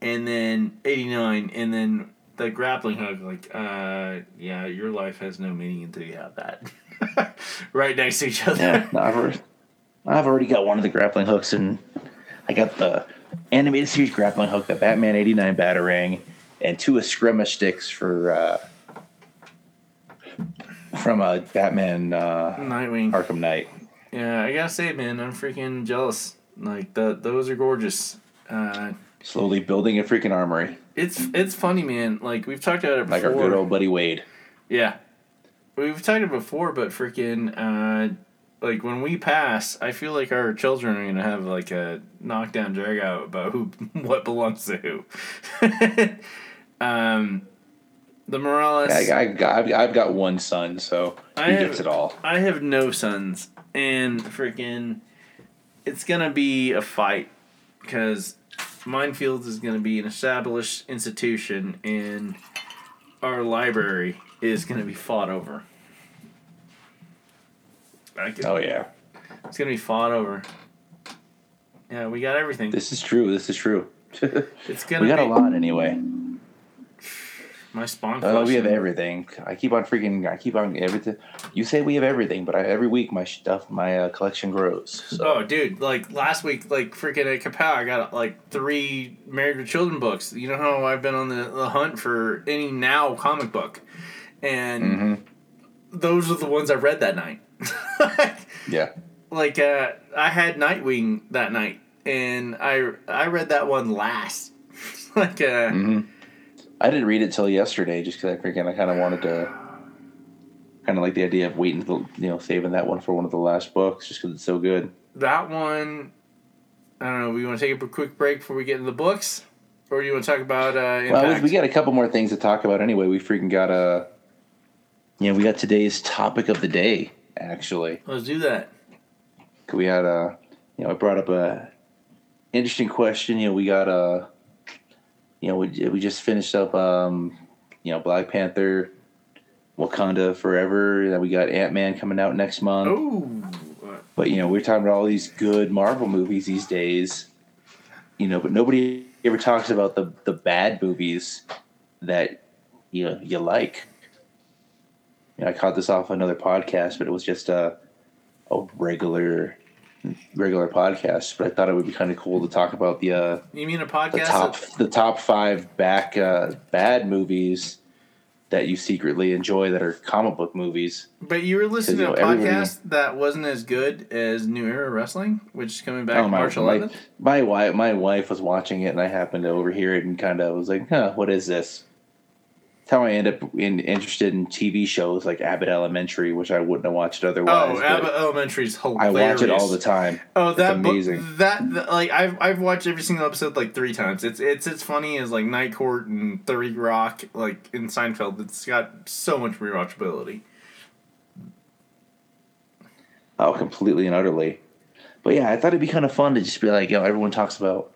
and then eighty nine, and then the grappling hook. Like, uh, yeah, your life has no meaning until you have that (laughs) right next to each other. Yeah, no, I've already, I've already got one of the grappling hooks, and I got the animated series grappling hook, the Batman '89 Batarang, and two Eskrima sticks for uh, from a Batman uh, Nightwing. Arkham Knight. Yeah, I gotta say, man, I'm freaking jealous. Like the those are gorgeous. Uh, Slowly building a freaking armory, it's it's funny, man. Like we've talked about it before. like our good old buddy Wade. Yeah. We've talked about it before, but freaking uh like when we pass, I feel like our children are gonna have like a knockdown drag out about who (laughs) what belongs to who. (laughs) um the Morales I, I, I've, I've got one son, so he I have- gets it all. I have no sons and freaking it's gonna be a fight because Minefields is gonna be an established institution and our library is gonna be fought over. Oh yeah, It's gonna be fought over. Yeah, we got everything. this is true. This is true. (laughs) It's gonna we got be a lot anyway. my spawn. Oh, we have everything. I keep on freaking. I keep on everything. You say we have everything, but I, every week my stuff, my uh, collection grows. So Oh, dude! Like last week, like freaking at Kapow, I got like three Married with Children books. You know how I've been on the, the hunt for any now comic book, and Mhm. those are the ones I read that night. (laughs) yeah, like uh, I had Nightwing that night, and I I read that one last. (laughs) like uh, hmm I didn't read it till yesterday, just because I freaking I kind of wanted to, kind of like the idea of waiting, till, you know, saving that one for one of the last books, just because it's so good. that one. I don't know. We want to take a quick break before we get into the books, or do you want to talk about uh? Well, we, we got a couple more things to talk about anyway. We freaking got a, you know, we got today's topic of the day actually. Let's do that. we had a you know I brought up a interesting question. You know, we got a you know we we just finished up um you know Black Panther, Wakanda Forever. Then we got Ant Man coming out next month. Oh, But you know we're talking about all these good Marvel movies these days. You know, but nobody ever talks about the the bad movies that you know, you like. You know, I caught this off another podcast, but it was just a a regular regular podcast. But I thought it would be kind of cool to talk about the uh, you mean a the podcast? top that- the top five back uh, bad movies that you secretly enjoy that are comic book movies. but you were listening to a know, everybody- podcast that wasn't as good as New Era Wrestling, which is coming back Oh, my, March my, 11th. my wife my wife was watching it and I happened to overhear it and kind of was like, huh, what is this? That's how I end up in, interested in TV shows like Abbott Elementary, which I wouldn't have watched otherwise. Oh, Abbott Elementary is hilarious. I watch it all the time. Oh, that It's book- amazing. that, that like I've I've watched every single episode like three times. It's it's as funny as like Night Court and Thirty Rock, like in Seinfeld. It's got so much rewatchability. Oh, completely and utterly. But yeah, I thought it'd be kind of fun to just be like, you know, everyone talks about,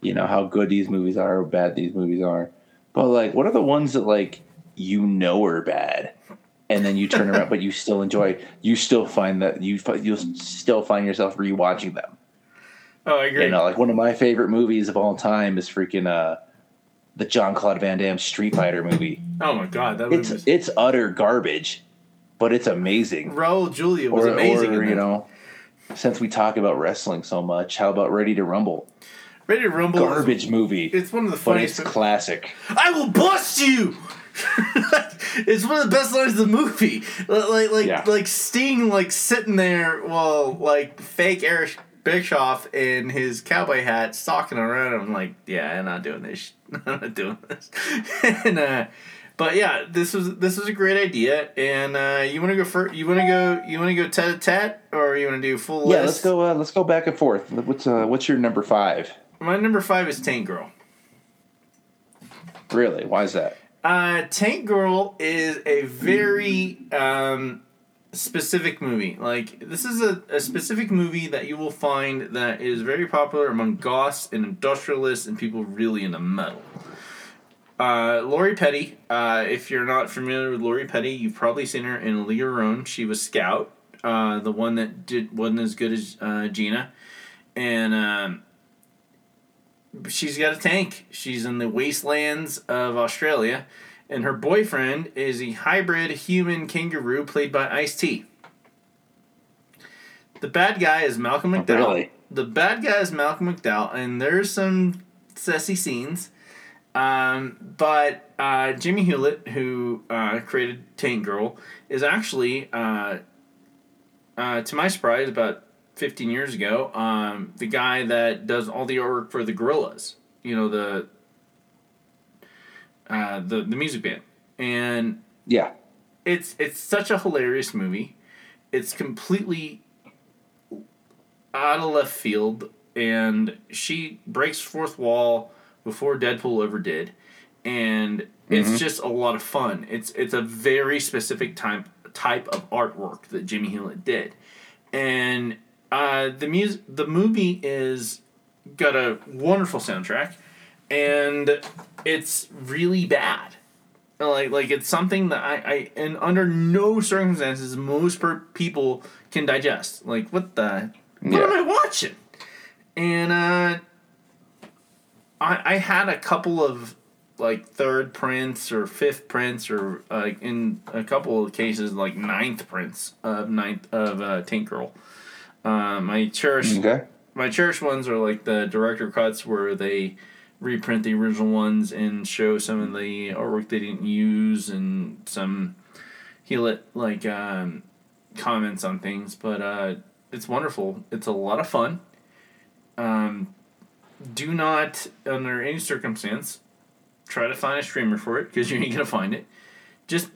you know, how good these movies are or bad these movies are. But like, what are the ones that like you know are bad, and then you turn around, but you still enjoy? You still find that you you'll still find yourself rewatching them. Oh, I agree. You know, like one of my favorite movies of all time is freaking uh, the Jean-Claude Van Damme Street Fighter movie. oh my god, that It's movie. it's utter garbage, but it's amazing Raul Julia was or, amazing. or you know, since we talk about wrestling so much, how about Ready to Rumble? Ready to Rumble. is- Garbage movie, It's one of the but it's funniest. classic. I will bust you. (laughs) it's one of the best lines of the movie. Like like like, Yeah. like Sting like sitting there while like fake Eric Bischoff in his cowboy hat stalking around him. like, yeah, I'm not doing this. (laughs) I'm not doing this. (laughs) and uh, but yeah, this was this was a great idea. And uh, you want to go first? You want to go? You want to go tete a tete, or you want to do full Yeah, list? let's go. Uh, let's go back and forth. What's uh, what's your number five? My number five is Tank Girl. Really? Why is that? Uh, Tank Girl is a very um, specific movie. Like this is a, a specific movie that you will find that is very popular among goths and industrialists and people really into metal. Uh, Lori Petty. Uh, if you're not familiar with Lori Petty, you've probably seen her in A League of Her Own. She was Scout, uh, the one that did wasn't as good as uh, Gina, and um, she's got a tank. She's in the wastelands of Australia, and her boyfriend is a hybrid human kangaroo played by Ice T. The bad guy is Malcolm McDowell. really? the bad guy is Malcolm McDowell, and there's some sassy scenes. Um, but uh, Jamie Hewlett, who uh, created Tank Girl, is actually, uh, uh, to my surprise, about 15 years ago, um, the guy that does all the artwork for the Gorillaz, You know the uh, the the music band, and Yeah. it's it's such a hilarious movie. It's completely out of left field, and she breaks fourth wall before Deadpool ever did, and it's just a lot of fun. It's it's a very specific type type of artwork that Jamie Hewlett did, and uh, the music the movie is got a wonderful soundtrack, and it's really bad. Like like it's something that I, I and under no circumstances most per people can digest. Like what the what Yeah. am I watching? And uh I I had a couple of like third prints or fifth prints or uh, in a couple of cases like ninth prints of ninth of uh, Tank Girl. Uh, my cherished Okay. my cherished ones are like the director cuts where they reprint the original ones and show some of the artwork they didn't use and some Hewlett like um, comments on things. But uh, it's wonderful. It's a lot of fun. Um, do not, under any circumstance, try to find a streamer for it because you ain't gonna find it. Just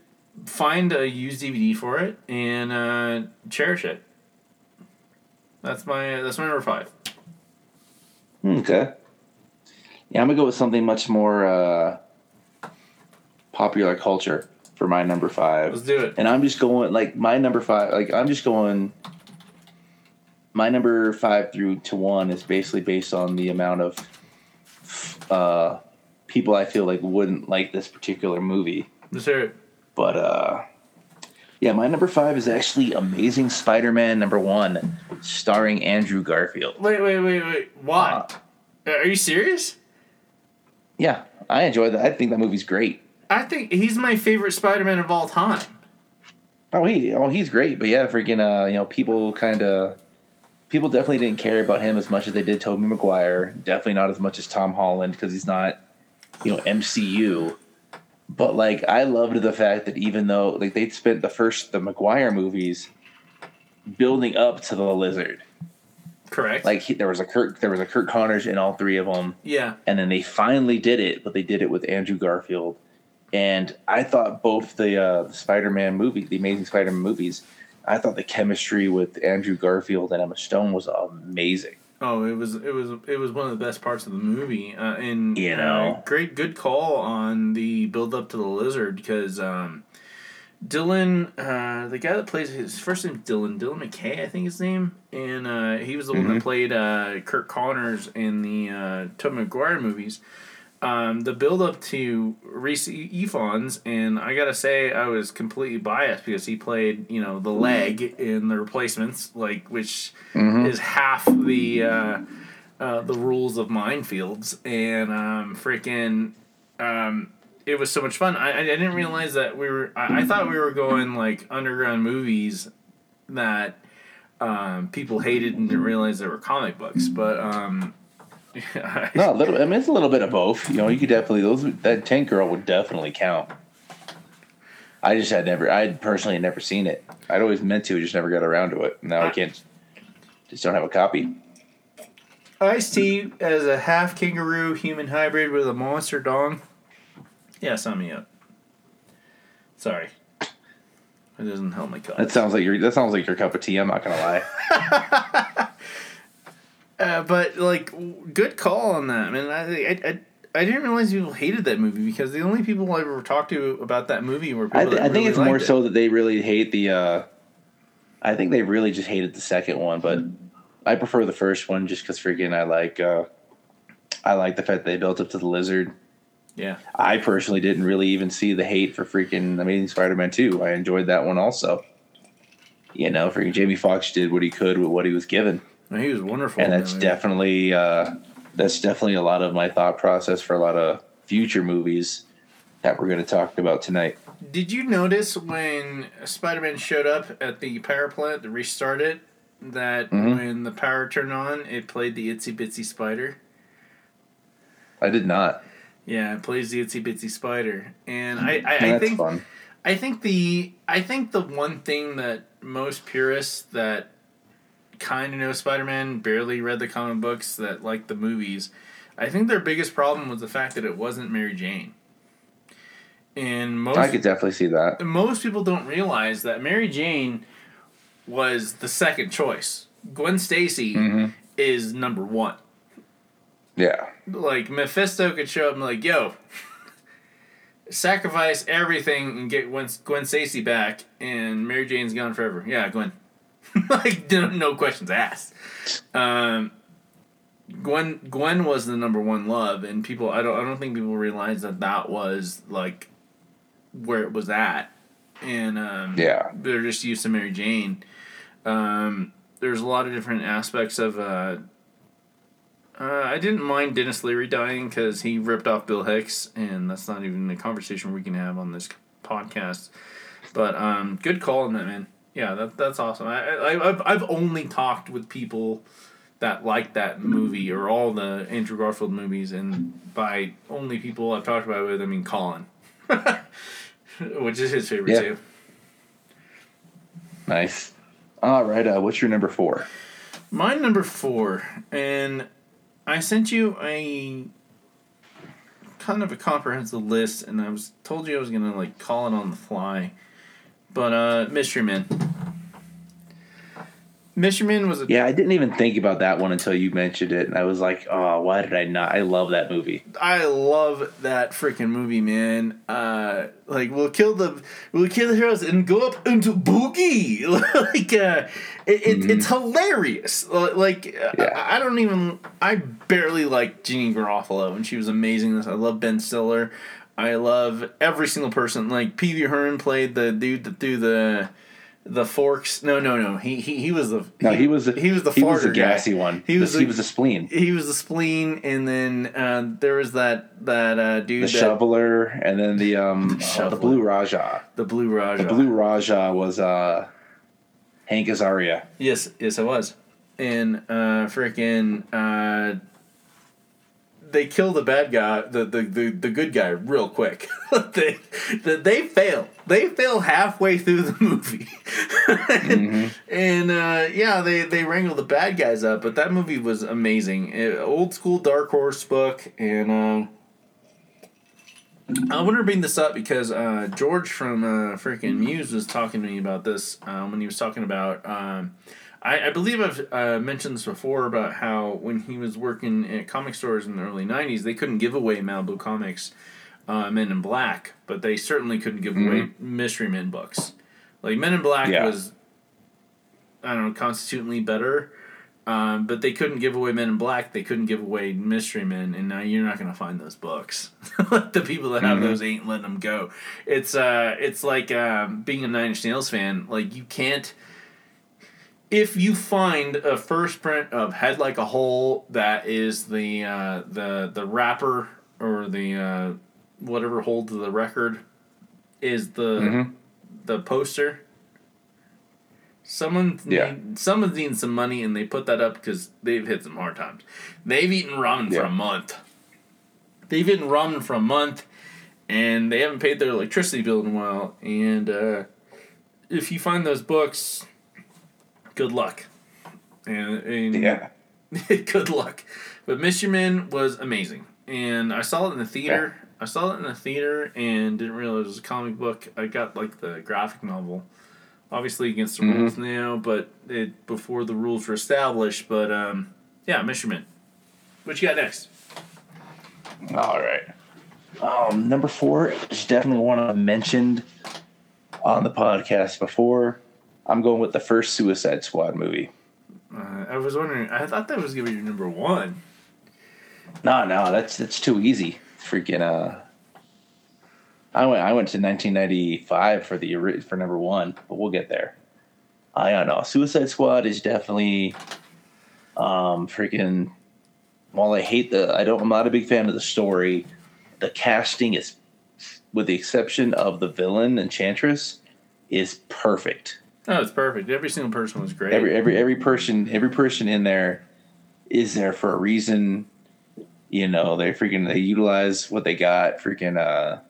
find a used DVD for it and uh, cherish it. That's my that's my number five. Okay. Yeah, I'm gonna go with something much more uh, popular culture for my number five. Let's do it. and I'm just going like my number five. Like I'm just going. My number five through to one is basically based on the amount of uh, people I feel like wouldn't like this particular movie. Let's hear it. But uh, yeah, my number five is actually Amazing Spider-Man number one, starring Andrew Garfield. Wait, wait, wait, wait. Why? Uh, Are you serious? yeah, I enjoy that. I think that movie's great. I think he's my favorite Spider-Man of all time. Oh, he, oh, he's great. But yeah, freaking, uh, you know, people kind of, people definitely didn't care about him as much as they did Tobey Maguire. Definitely not as much as Tom Holland because he's not, you know, MCU. But like, I loved the fact that even though like they'd spent the first the McGuire movies building up to the Lizard, Correct. like he, there was a Kurt, there was a Kurt Connors in all three of them, yeah. and then they finally did it, but they did it with Andrew Garfield. And I thought both the, uh, Spider-Man movie, the Amazing Spider-Man movies, I thought the chemistry with Andrew Garfield and Emma Stone was amazing. Oh, it was it was it was one of the best parts of the movie, uh, and You uh, know. great good call on the build up to the lizard because um, Dylan, uh, the guy that plays his first name Dylan Dylan McKay, I think his name, and uh, he was the one that played uh, Kirk Connors in the uh, Tobey Maguire movies. Um, the build up to Rhys Ifans, and I gotta say, I was completely biased because he played, you know, the leg in the replacements, like which is half the uh, uh, the rules of minefields, and um, freaking, um, it was so much fun. I, I didn't realize that we were. I, I thought we were going like underground movies that um, people hated and didn't realize they were comic books, but um, (laughs) No, a little. I mean, it's a little bit of both. You know, you could definitely those that Tank Girl would definitely count. I just had never. I had personally had never seen it. I'd always meant to, just never got around to it. Now I can't. Just don't have a copy. Ice T as a half kangaroo human hybrid with a monster dong. Yeah, sign me up. Sorry. It doesn't help my cause. That sounds like your. That sounds like your cup of tea. I'm not gonna lie. (laughs) Uh, but like, good call on that, man. I, I, I, I didn't realize people hated that movie because the only people I ever talked to about that movie were people I, th- I think really it's more it. so that they really hate the. uh I think they really just hated the second one, but I prefer the first one just because freaking I like. uh I like the fact they built up to the lizard. Yeah, I personally didn't really even see the hate for freaking Amazing Spider-Man 2. I enjoyed that one also. You know, freaking Jamie Foxx did what he could with what he was given, he was wonderful. and that's that definitely uh, that's definitely a lot of my thought process for a lot of future movies that we're going to talk about tonight. Did you notice when Spider Man showed up at the power plant to restart it? that mm-hmm. when the power turned on, it played the Itsy Bitsy Spider? I did not. Yeah, it plays the Itsy Bitsy Spider, and I, I, I think fun. I think the I think the one thing that most purists that kind of know Spider Man, barely read the comic books, that like the movies, I think their biggest problem was the fact that it wasn't Mary Jane. And most I could definitely see that. Most people don't realize that Mary Jane was the second choice. Gwen Stacy mm-hmm. is number one. Yeah. Like Mephisto could show up and be like, yo, (laughs) sacrifice everything and get Gwen, Gwen Stacy back, and Mary Jane's gone forever. Yeah, Gwen. (laughs) like no questions asked. Um, Gwen Gwen was the number one love, and people I don't I don't think people realize that that was like where it was at, and um, yeah, they're just used to Mary Jane. Um, there's a lot of different aspects of. Uh, uh, I didn't mind Denis Leary dying because he ripped off Bill Hicks, and that's not even a conversation we can have on this podcast. But um, good call on that man. Yeah, that that's awesome. I, I I've I've only talked with people that like that movie or all the Andrew Garfield movies, and by only people I've talked about with, I mean Colin, (laughs) which is his favorite yeah. too. Nice. All right. Uh, what's your number four? My number four, and I sent you a kind of a comprehensive list, and I was told you I was gonna like call it on the fly, but uh, Mystery Man. Mystery Man was a yeah. I didn't even think about that one until you mentioned it, and I was like, oh, why did I not? I love that movie. I love that freaking movie, man. Uh, like we'll kill the we'll kill the heroes and go up into boogie. (laughs) like uh, it, it mm-hmm. it's hilarious. Like yeah. I, I, don't even I barely like Janeane Garofalo, and she was amazing. I love Ben Stiller. I love every single person. Like Pee Wee Herman played the dude that threw the the forks. No, no, no. He he, he was the no. He, was the, he was the he was the gassy guy. one. He was the, he was the spleen. He was the spleen, and then uh, there was that that uh, dude. The that, shoveler, and then the (laughs) um the, oh, the blue Raja. The blue Raja. The blue Raja was uh Hank Azaria. Yes, yes, it was, and uh freaking uh they kill the bad guy, the the, the, the good guy, real quick. (laughs) they, the, they fail. They fail halfway through the (laughs) movie, and, mm-hmm. and uh, yeah, they they wrangle the bad guys up. But that movie was amazing. It, old school dark horse book, and uh, I wanted to bring this up because uh, George from uh, freaking Muse was talking to me about this um, when he was talking about. Um, I, I believe I've uh, mentioned this before about how when he was working at comic stores in the early 90s, they couldn't give away Malibu Comics uh, Men in Black, but they certainly couldn't give mm-hmm. away Mystery Men books. Like, Men in Black yeah. was, I don't know, constitutionally better, um, but they couldn't give away Men in Black. They couldn't give away Mystery Men, and now you're not going to find those books. (laughs) the people that have mm-hmm. those ain't letting them go. It's uh, it's like um, being a Nine Inch Nails fan. Like, you can't if you find a first print of Head Like a Hole that is the uh, the the wrapper or the uh, whatever holds the record is the mm-hmm. the poster. Someone yeah. need, someone's needing some money and they put that up because they've hit some hard times. They've eaten ramen yeah. for a month. They've eaten ramen for a month, and they haven't paid their electricity bill in a while. And uh, if you find those books, good luck. And, and yeah, (laughs) good luck. But Men was amazing, and I saw it in the theater. Yeah. I saw it in the theater and didn't realize it was a comic book. I got like the graphic novel, obviously against the mm-hmm. rules now, but it before the rules were established. But um, yeah, Men. What you got next? All right. Um, number four is definitely one I mentioned on the podcast before. I'm going with the first Suicide Squad movie. Uh, I was wondering. I thought that was gonna be your number one. No, no, that's that's too easy. Freaking uh, I went I went to 1995 for the for number one, but we'll get there. I don't know. Suicide Squad is definitely um freaking. While I hate the, I don't. I'm not a big fan of the story. The casting is, with the exception of the villain Enchantress, is perfect Oh, it's perfect. Every single person was great. Every every every person every person in there is there for a reason. You know, they freaking they utilize what they got. Freaking uh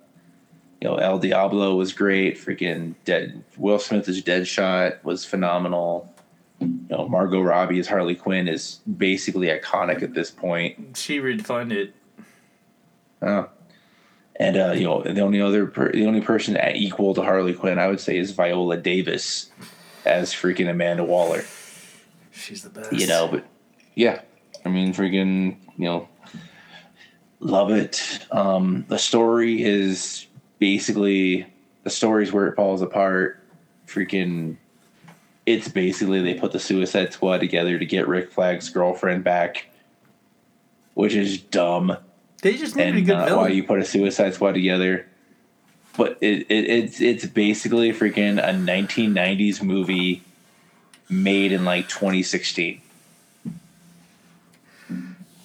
you know, El Diablo was great. Freaking dead Will Smith as Deadshot was phenomenal. You know, Margot Robbie as Harley Quinn is basically iconic at this point. she redefined it. Oh. And uh, you know, the only other per- the only person equal to Harley Quinn, I would say, is Viola Davis as freaking Amanda Waller. She's the best. You know, but yeah, I mean, freaking, you know, love it. Um, the story is basically the story's where it falls apart. Freaking, it's basically they put the Suicide Squad together to get Rick Flag's girlfriend back, which is dumb They just needed a and good uh, villain. why you put a Suicide Squad together. But it, it it's it's basically freaking a 1990s movie made in like 2016.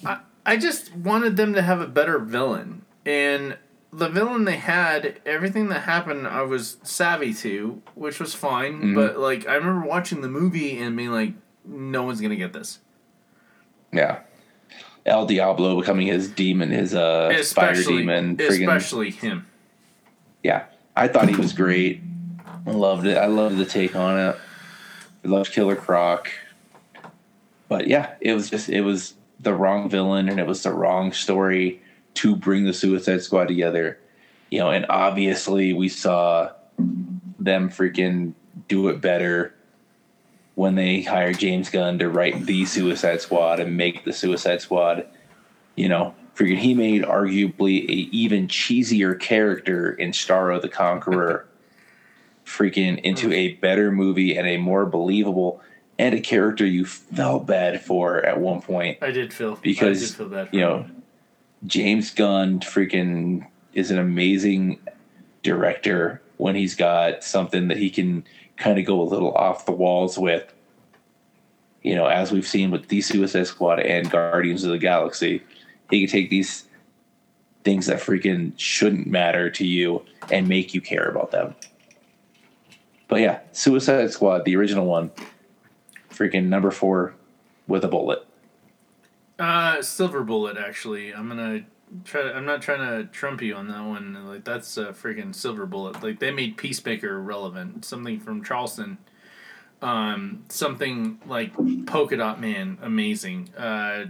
I, I just wanted them to have a better villain. And the villain they had, everything that happened, I was savvy to, which was fine. Mm-hmm. But, like, I remember watching the movie and being like, no one's going to get this. Yeah. El Diablo becoming his demon, his uh fire demon. Friggin', especially him. yeah, I thought he was great. I loved it. I loved the take on it. I loved Killer Croc. But yeah, it was just it was the wrong villain and it was the wrong story to bring the Suicide Squad together. You know, and obviously we saw them freaking do it better when they hired James Gunn to write the Suicide Squad and make the Suicide Squad. You know, freaking he made arguably a even cheesier character in Starro the Conqueror freaking into a better movie and a more believable and a character you felt bad for at one point I did feel because I did feel bad for you know him. James Gunn freaking is an amazing director when he's got something that he can kind of go a little off the walls with. You know, as we've seen with the Suicide Squad and Guardians of the Galaxy, he can take these things that freaking shouldn't matter to you and make you care about them. But yeah, Suicide Squad, the original one, freaking number four with a bullet. Uh, Silver Bullet. Actually, I'm gonna try. I'm not trying to trump you on that one. Like that's a freaking Silver Bullet. Like they made Peacemaker relevant. Something from Charleston. Um, something like Polka Dot Man, amazing. Uh,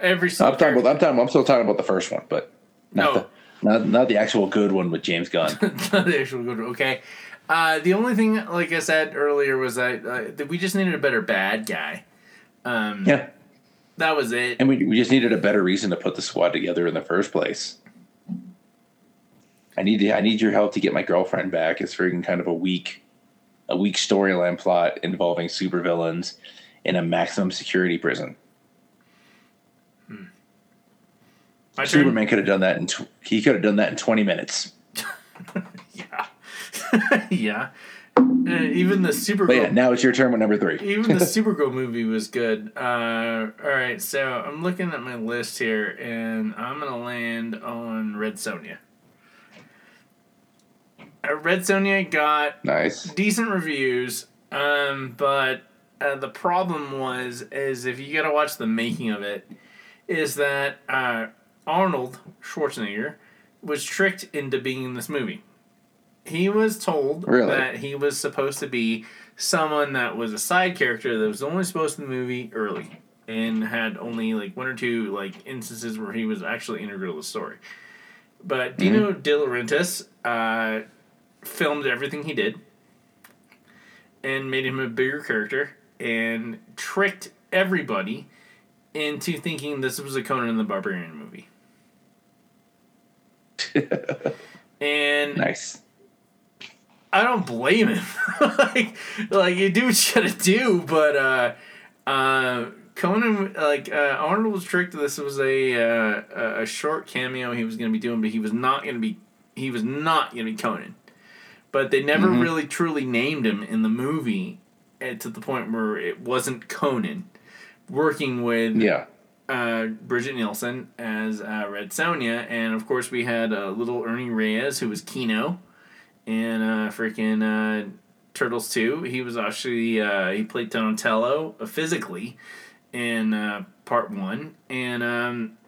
every I'm talking about. I'm talking. I'm still talking about the first one, but not No. the not not the actual good one with James Gunn. (laughs) not the actual good. One. Okay. Uh, the only thing, like I said earlier, was that, uh, that we just needed a better bad guy. Um, yeah, That was it. and we we just needed a better reason to put the squad together in the first place. I need to, I need your help to get my girlfriend back. It's freaking kind of a weak, a weak storyline plot involving supervillains in a maximum security prison. Hmm. Turn? Superman could have done that in tw- he could have done that in twenty minutes. (laughs) Yeah. (laughs) yeah. Uh, even the Supergirl. But yeah, now it's your turn with number three. even the (laughs) Supergirl movie was good. Uh, all right, so I'm looking at my list here, and I'm gonna land on Red Sonja. Uh, Red Sonja got Nice. decent reviews, um, but uh, the problem was is if you gotta watch the making of it, is that uh, Arnold Schwarzenegger was tricked into being in this movie. He was told Really? that he was supposed to be someone that was a side character that was only supposed to be in the movie early and had only like one or two like instances where he was actually integral to the story. But Dino De Laurentiis uh, filmed everything he did and made him a bigger character and tricked everybody into thinking this was a Conan the Barbarian movie. (laughs) and Nice. I don't blame him. (laughs) like, like you do what you gotta do, but uh, uh, Conan, like uh, Arnold was tricked. This was a uh, a- short cameo he was gonna be doing, but he was not gonna be. He was not gonna be Conan. But they never Mhm. really truly named him in the movie, eh, to the point where it wasn't Conan. Working with Yeah. uh, Brigitte Nielsen as uh, Red Sonja, and of course we had uh, little Ernie Reyes who was Kino, and uh, freaking uh, Turtles Two. He was actually uh, he played Donatello uh, physically in uh, part one, and um,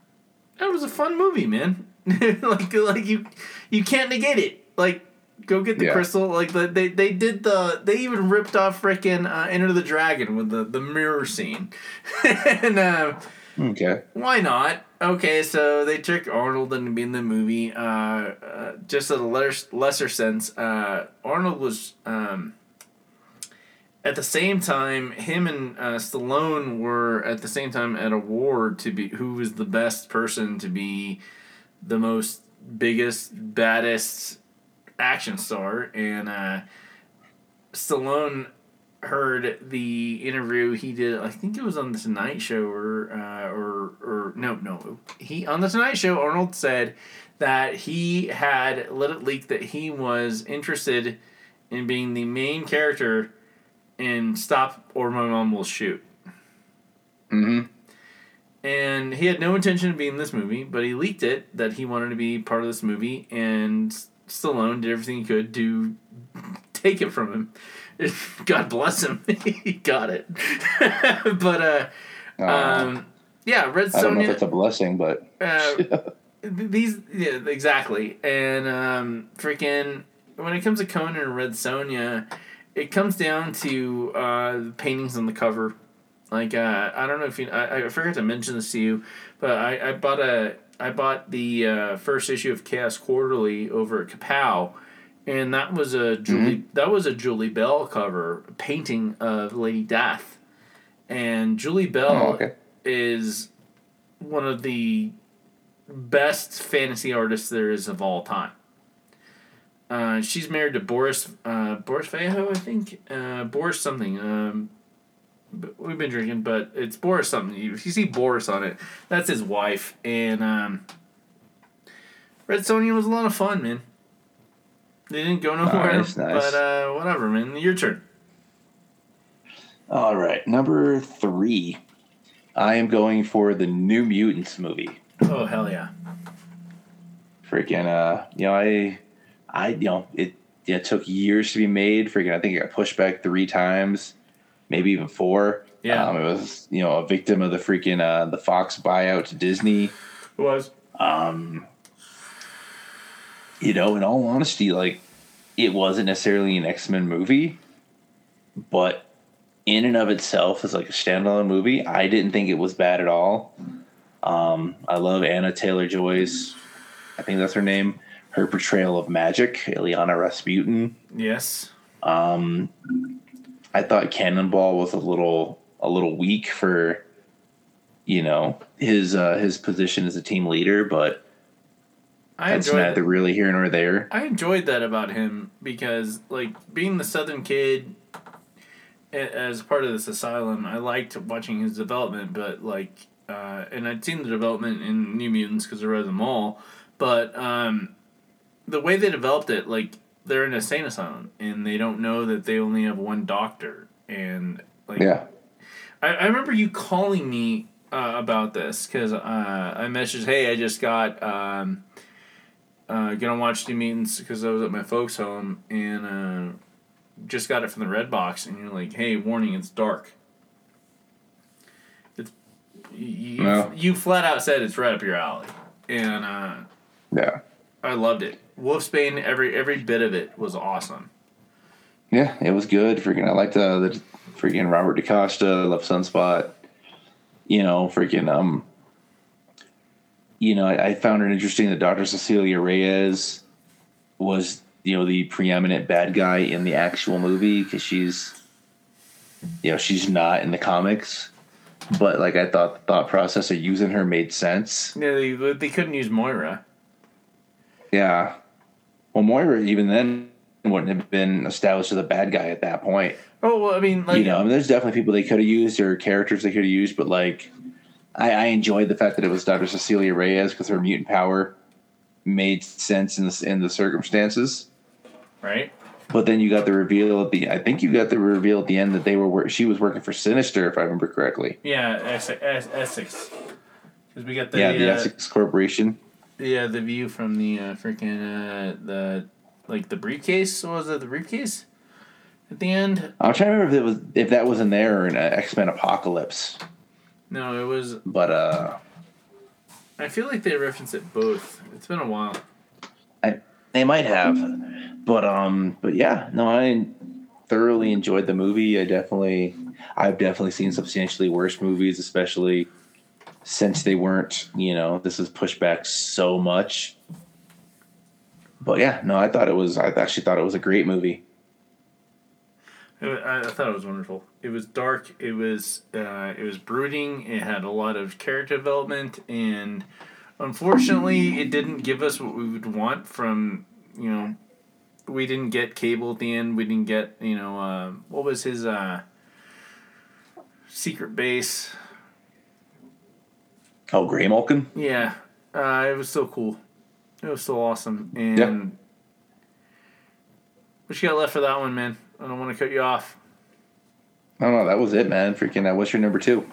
that was a fun movie, man. (laughs) like like you you can't negate it. Like go get the Yeah. crystal. Like the, they they did the they even ripped off frickin' uh, Enter the Dragon with the the mirror scene, (laughs) and. Uh, Okay. why not? Okay, so they trick Arnold into being in the movie. Uh, uh, just at a lesser, lesser sense, uh, Arnold was um, at the same time. Him and uh, Stallone were at the same time at a war to be who was the best person to be the most biggest baddest action star, and uh, Stallone heard the interview he did. I think it was on the Tonight Show, or uh, or or no, no. He on the Tonight Show, Arnold said that he had let it leak that he was interested in being the main character in Stop or My Mom Will Shoot. Mm-hmm. And he had no intention of being in this movie, but he leaked it that he wanted to be part of this movie, and Stallone did everything he could to (laughs) take it from him. (laughs) God bless him, (laughs) he got it. (laughs) but uh, um, yeah, Red I don't know if Sonja. that's a blessing, but Uh, these yeah exactly and um freaking when it comes to Conan and Red Sonja, it comes down to uh the paintings on the cover. Like uh, I don't know if you I, I forgot to mention this to you, but I, I bought a I bought the uh, first issue of Chaos Quarterly over at Kapow, and that was a Julie that was a Julie Bell cover painting of Lady Death, and Julie Bell Oh, okay. is one of the best fantasy artists there is of all time. Uh, she's married to Boris uh, Boris Vallejo, I think. Uh, Boris something. Um, we've been drinking, but it's Boris something. You- If you see Boris on it, that's his wife. And um, Red Sonja was a lot of fun, man. They didn't go nowhere, Nice, nice. but uh, whatever, man. Your turn. all right. Number three, I am going for the New Mutants movie. Oh hell yeah! Freaking, uh, you know, I, I, you know, it, it took years to be made. Freaking, I think it got pushed back three times, maybe even four. Yeah. Um, it was, you know, a victim of the freaking uh, the Fox buyout to Disney. It was. Um, you know, in all honesty, like it wasn't necessarily an X Men movie, but in and of itself as like a standalone movie, I didn't think it was bad at all. Um, I love Anya Taylor-Joy's, I think that's her name, her portrayal of Magik, Illyana Rasputin. Yes. Um, I thought Cannonball was a little a little weak for, you know, his uh, his position as a team leader, but I that's enjoyed. neither really here nor there. I enjoyed that about him because, like, being the Southern kid as part of this asylum, I liked watching his development. But like, uh, and I'd seen the development in New Mutants because I read them all. But um, the way they developed it, like, they're in a sane asylum and they don't know that they only have one doctor. And like, Yeah. I, I remember you calling me uh, about this because uh, I messaged, "Hey, I just got um, uh, gonna watch the Mutants because I was at my folks' home and uh, just got it from the Red Box." And you're like, "Hey, warning, it's dark." It's you, No. you flat out said it's right up your alley, and uh, Yeah. I loved it. Wolfsbane, every every bit of it was awesome. Yeah, it was good. Freaking, I liked uh, the freaking Robert DaCosta. I love Sunspot. You know, freaking um. You know, I, I found it interesting that Dr. Cecilia Reyes was, you know, the preeminent bad guy in the actual movie because she's, you know, she's not in the comics. But like, I thought the thought process of using her made sense. Yeah, they, they couldn't use Moira. Yeah. Well, Moira even then wouldn't have been established as a bad guy at that point. Oh well, I mean, like you know, I mean, there's definitely people they could have used or characters they could have used, but like, I, I enjoyed the fact that it was Dr. Cecilia Reyes because her mutant power made sense in the, in the circumstances. right? But then you got the reveal at the. I think you got the reveal at the end that they were she was working for Sinister, if I remember correctly. Yeah, Essex. Essex. Because we got the yeah, the uh, Essex Corporation. yeah the view from the uh, freaking uh, the like the briefcase. What was it the briefcase? At the end, I'm trying to remember if it was if that was in there or in uh, X Men Apocalypse. No, it was. But uh, I feel like they reference it both. It's been a while. I they might have, but um, but yeah, no, I thoroughly enjoyed the movie. I definitely, I've definitely seen substantially worse movies, especially since they weren't, you know, this is pushed back so much. But yeah, no, I thought it was. I actually thought it was a great movie. I, I thought it was wonderful. It was dark. It was uh, it was brooding. It had a lot of character development, and unfortunately, it didn't give us what we would want from you know. We didn't get cable at the end. We didn't get you know uh, what was his uh, secret base. Oh, Graymalkin. Yeah, uh, it was so cool. It was so awesome. And Yeah. what you got left for that one, man? I don't want to cut you off. I don't know. That was it, man. Freaking. Uh, what's your number two?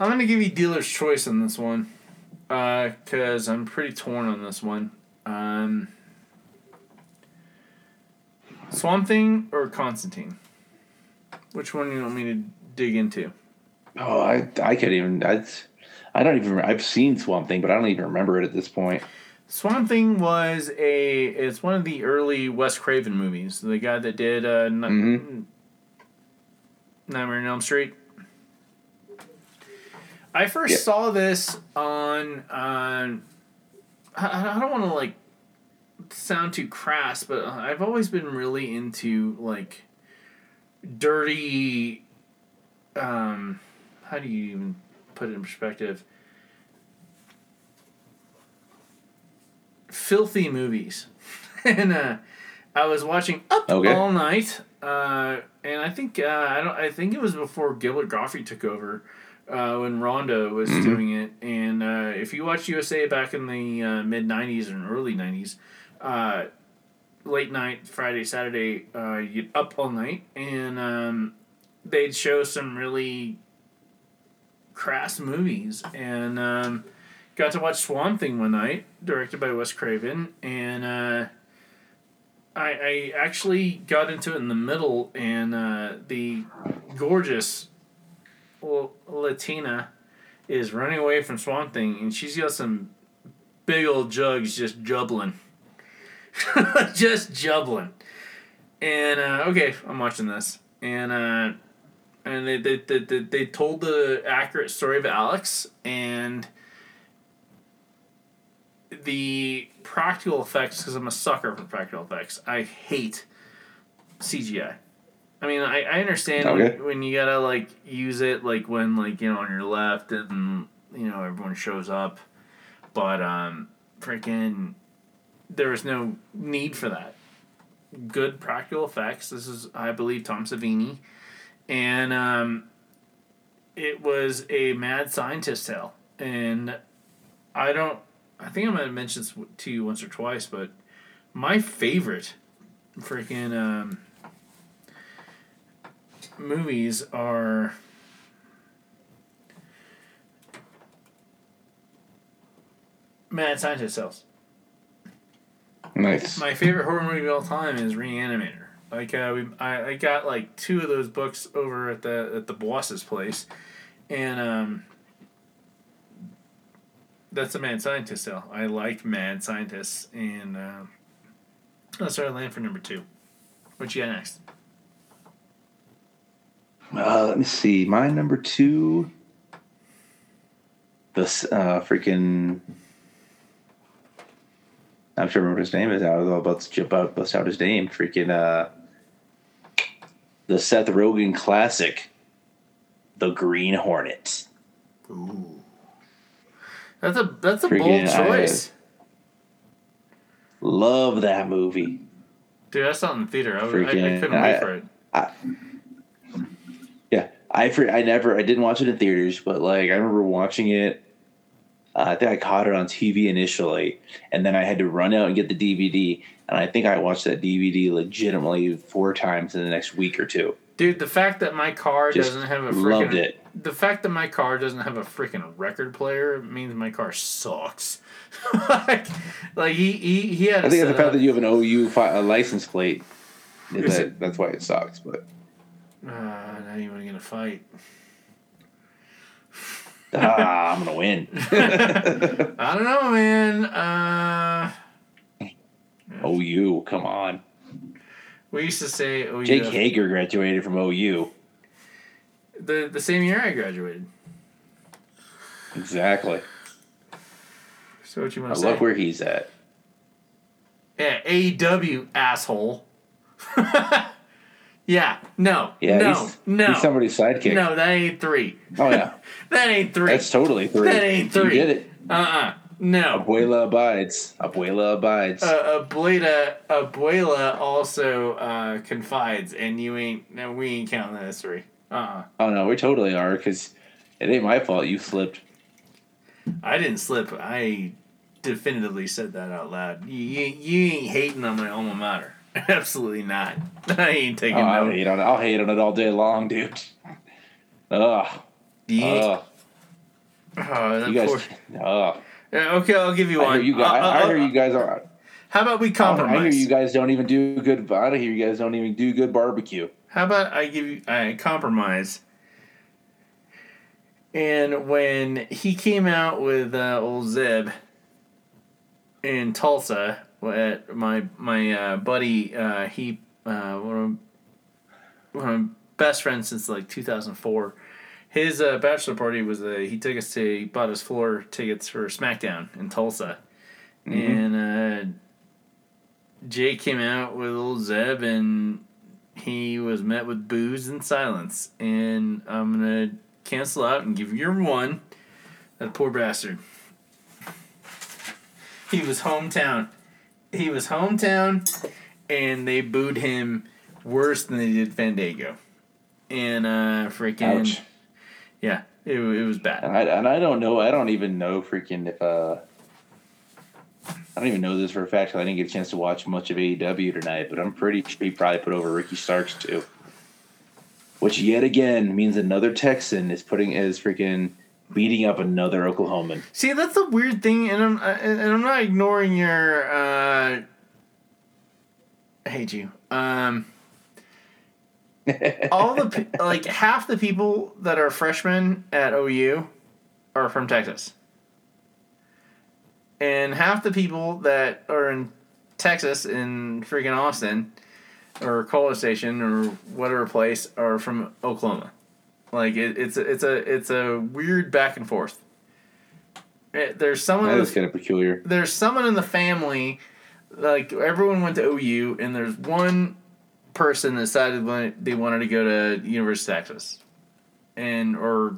I'm gonna give you dealer's choice on this one, because I'm pretty torn on this one. Um, Swamp Thing or Constantine? Which one do you want me to dig into? Oh, I I can't even. I I don't even. I've seen Swamp Thing, but I don't even remember it at this point. Swamp Thing was a it's one of the early Wes Craven movies. The guy that did uh, N- Mhm. Nightmare on Elm Street. I first Yeah. saw this on on. I, I don't want to like sound too crass, but I've always been really into like dirty. Um, how do you even put it in perspective? Filthy movies. (laughs) and uh, I was watching Up Okay. All Night, uh, and I think uh, I don't. I think it was before Gilbert Gottfried took over uh, when Rhonda was doing it. And uh, if you watch USA back in the uh, mid '90s and early '90s, uh, late night Friday Saturday, uh, you'd up all night, and um, they'd show some really crass movies and. Um, got to watch Swamp Thing one night, directed by Wes Craven, and uh, I, I actually got into it in the middle, and uh, the gorgeous Latina is running away from Swamp Thing, and she's got some big old jugs just jubbling. (laughs) just jubbling. And, uh, okay, I'm watching this. And, uh, and they, they, they, they, they told the accurate story of Alex, and the practical effects because I'm a sucker for practical effects. I hate CGI. I mean, I, I understand Okay. when, when you gotta like use it like when like you know on your left and you know everyone shows up, but um, freaking, there is no need for that. Good practical effects. This is I believe Tom Savini, and um, it was a mad scientist tale, and I don't. I think I might have mentioned this to you once or twice, but my favorite freaking um, movies are Mad Scientist Cells. Nice. My favorite horror movie of all time is Reanimator. Like uh, we, I, I got like two of those books over at the at the boss's place, and um, that's a mad scientist tale. I like mad scientists, and uh, that's where I land for number two. What you got next? Uh, let me see. My number two. This uh, freaking. I'm sure I remember his name is. I was about to jump out, bust out his name. Freaking uh, the Seth Rogen classic, The Green Hornet. Ooh, that's a that's a Freaking, bold I- choice, Love that movie. dude. I saw it in the theater. I, I, I couldn't wait I- for it. Yeah, I I never I didn't watch it in theaters, but like I remember watching it. Uh, I think I caught it on TV initially, and then I had to run out and get the DVD. And I think I watched that DVD legitimately four times in the next week or two. Dude, the fact that my car Just doesn't have a freaking loved it. The fact that my car doesn't have a freaking record player means my car sucks. (laughs) like, like he, he he had. I think it it's the fact that you have an OU fi- a license plate Is that, that's why it sucks. But Uh, now you want to get in a fight. ah, I'm gonna win. (laughs) (laughs) I don't know, man. Uh, OU, come on. we used to say, "Oh, Jake. Hager graduated from OU. The the same year I graduated." Exactly. So what you want to say? I love where he's at. Yeah, AEW asshole. (laughs) yeah, no, Yeah, no, he's, no, he's somebody's sidekick. no. That ain't three. Oh yeah, (laughs) That ain't three. that's totally three. That ain't three. You did it. uh uh No. Abuela abides. Abuela abides. Uh, Abuela, Abuela also uh, confides, and you ain't. No, we ain't counting that as three. Uh uh oh no, we totally are because it ain't my fault you slipped. I didn't slip. I definitively said that out loud. You, you, you ain't hating on my alma mater. (laughs) Absolutely not. (laughs) I ain't taking Oh, I'll no. hate on it. I'll hate on it all day long, dude. Ugh. You Ugh. oh, that You guys. poor- Ugh. Yeah, okay, I'll give you I one. hear you guys. Uh, uh, I hear you guys are. How about we compromise? I hear you guys don't even do good. I hear you guys don't even do good barbecue. How about I give you I compromise? And when he came out with uh, old Zeb in Tulsa, at my my uh, buddy, uh, he uh, one of one of my best friends since like two thousand four. His uh, bachelor party was uh, he took us to he bought us floor tickets for SmackDown in Tulsa, and uh, Jay came out with old Zeb and he was met with boos and silence. And I'm gonna cancel out and give you your one. That poor bastard. He was hometown. He was hometown, and they booed him worse than they did Fandango. And uh, freaking Ouch. yeah, it, it was bad. And I and I don't know. I don't even know freaking if uh. I don't even know this for a fact because I didn't get a chance to watch much of AEW tonight, but I'm pretty sure he probably put over Ricky Starks too. Which yet again means another Texan is putting is freaking beating up another Oklahoman. See, that's a weird thing, and I'm and I'm not ignoring your. Uh, I hate you. Um, (laughs) all the like half the people that are freshmen at OU are from Texas, and half the people that are in Texas in freaking Austin or College Station or whatever place are from Oklahoma. Like it, it's a, it's a it's a weird back and forth. Eh, There's someone That is kind of peculiar. there's someone in the family, like everyone went to OU, and there's one person that decided they wanted to go to University of Texas, and or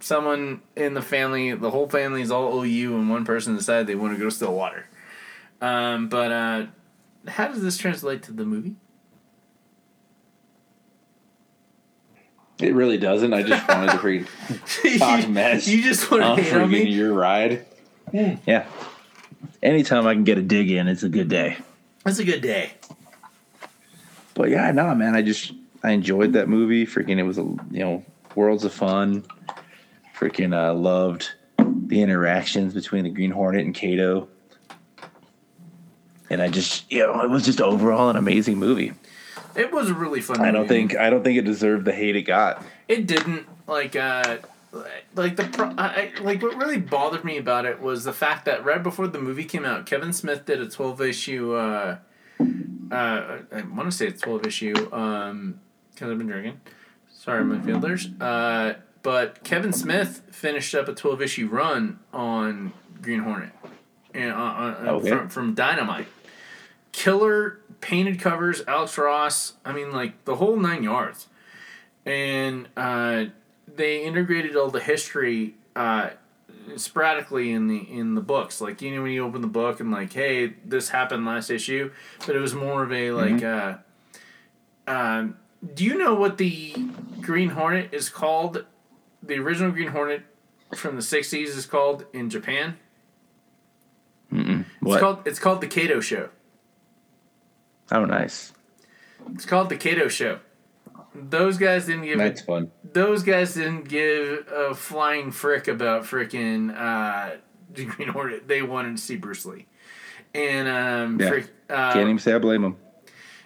someone in the family, the whole family is all OU, and one person decided they want to go to Stillwater. Um, but uh, how does this translate to the movie? It really doesn't. I just wanted to freaking (laughs) talk mess. You just want to hate on me. your ride. Yeah. Anytime I can get a dig in, it's a good day. It's a good day. But yeah, no, man, I just I enjoyed that movie. Freaking, it was a you know worlds of fun. Freaking, uh, loved the interactions between the Green Hornet and Kato. And I just, you know, it was just overall an amazing movie. It was a really fun. I don't movie. think I don't think it deserved the hate it got. It didn't like uh like the pro- I, like what really bothered me about it was the fact that right before the movie came out, Kevin Smith did a twelve issue. Uh, uh, I want to say it's twelve issue. Um, because I've been drinking. Sorry, my fielders. Uh, but Kevin Smith finished up a twelve issue run on Green Hornet, and uh, uh, Okay. from from Dynamite. Killer painted covers, Alex Ross. I mean, like the whole nine yards and uh, they integrated all the history uh, sporadically in the in the books. Like you know when you open the book and like, hey, this happened last issue, but it was more of a like. Uh, um, do you know what the Green Hornet is called? The original Green Hornet from the '60s is called in Japan. It's What? called it's called the Kato Show. Oh, nice. It's called the Kato Show. Those guys didn't give a That's fun. those guys didn't give a flying frick about frickin' uh, the (laughs) Green Hornet. They wanted to see Bruce Lee, and um, Yeah. frick, uh, Can't even say I blame them.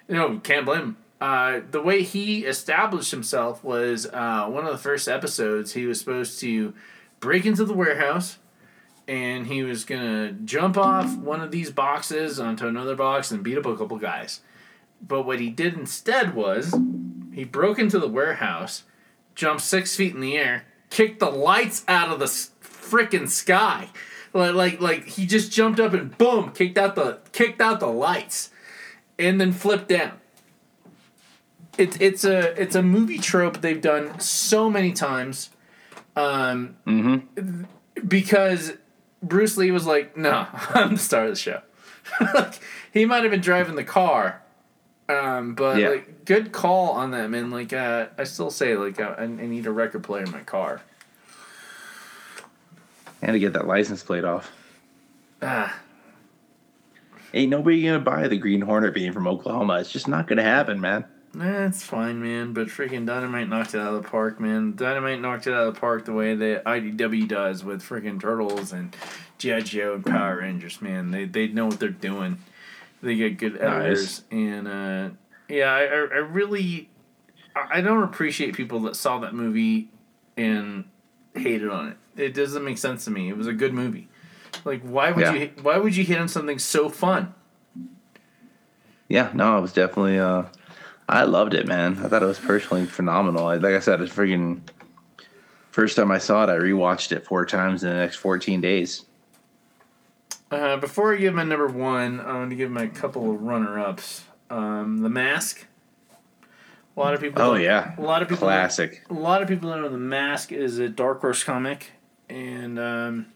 You know, can't blame him. Uh, the way he established himself was uh, one of the first episodes. He was supposed to break into the warehouse, and he was gonna jump off one of these boxes onto another box and beat up a couple guys. But what he did instead was he broke into the warehouse, jumped six feet in the air, kicked the lights out of the freaking sky. Like, like like he just jumped up and boom, kicked out the kicked out the lights, and then flipped down. It's it's a it's a movie trope they've done so many times, um, Mm-hmm. because Bruce Lee was like, "No, (laughs) I'm the star of the show." (laughs) like, he might have been driving the car, um, but Yeah. like good call on that man. Like uh, I still say like uh, I, I need a record player in my car. And to get that license plate off. Ah, Ain't nobody gonna buy the Green Hornet being from Oklahoma. It's just not gonna happen, man. That's fine, man. But freaking Dynamite knocked it out of the park, man. Dynamite knocked it out of the park the way that IDW does with freaking Turtles and G.I. Joe and Power Rangers, man. They they know what they're doing. They get good editors. And, uh, yeah, I, I, really... I I don't appreciate people that saw that movie and hated on it. It doesn't make sense to me. It was a good movie. Like, why would Yeah. you why would you hit on something so fun? Yeah, no, it was definitely. Uh, I loved it, man. I thought it was personally phenomenal. Like I said, it's freaking. First time I saw it, I rewatched it four times in the next fourteen days. Uh, before I give my number one, I want to give my couple of runner-ups. Um, the Mask. A lot of people. Oh yeah, A lot of people. classic. A lot of people know the Mask is a Dark Horse comic, and um,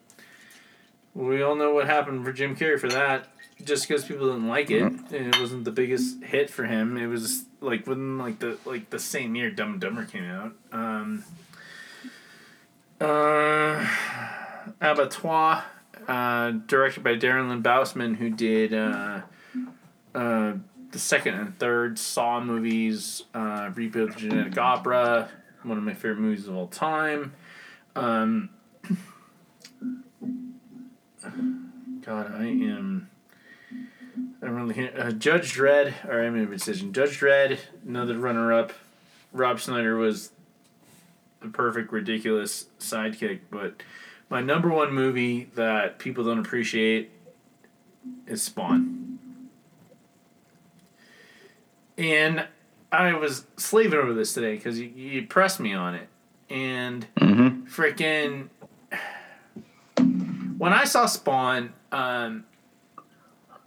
we all know what happened for Jim Carrey for that. Just because people didn't like it, Mm-hmm. and it wasn't the biggest hit for him. It was like within like the like the same year Dumb and Dumber came out. Um, uh, Abattoir, uh, directed by Darren Lynn Bousman, who did uh, uh, the second and third Saw movies, uh, Repo! The Genetic Opera, one of my favorite movies of all time. Um, (coughs) God, I am. I'm really here. Uh, Judge Dredd, or I made a decision. Judge Dredd, another runner up. Rob Schneider was the perfect, ridiculous sidekick, but my number one movie that people don't appreciate is Spawn. And I was slaving over this today because you, you pressed me on it. And Mm-hmm. freaking (sighs) when I saw Spawn, um,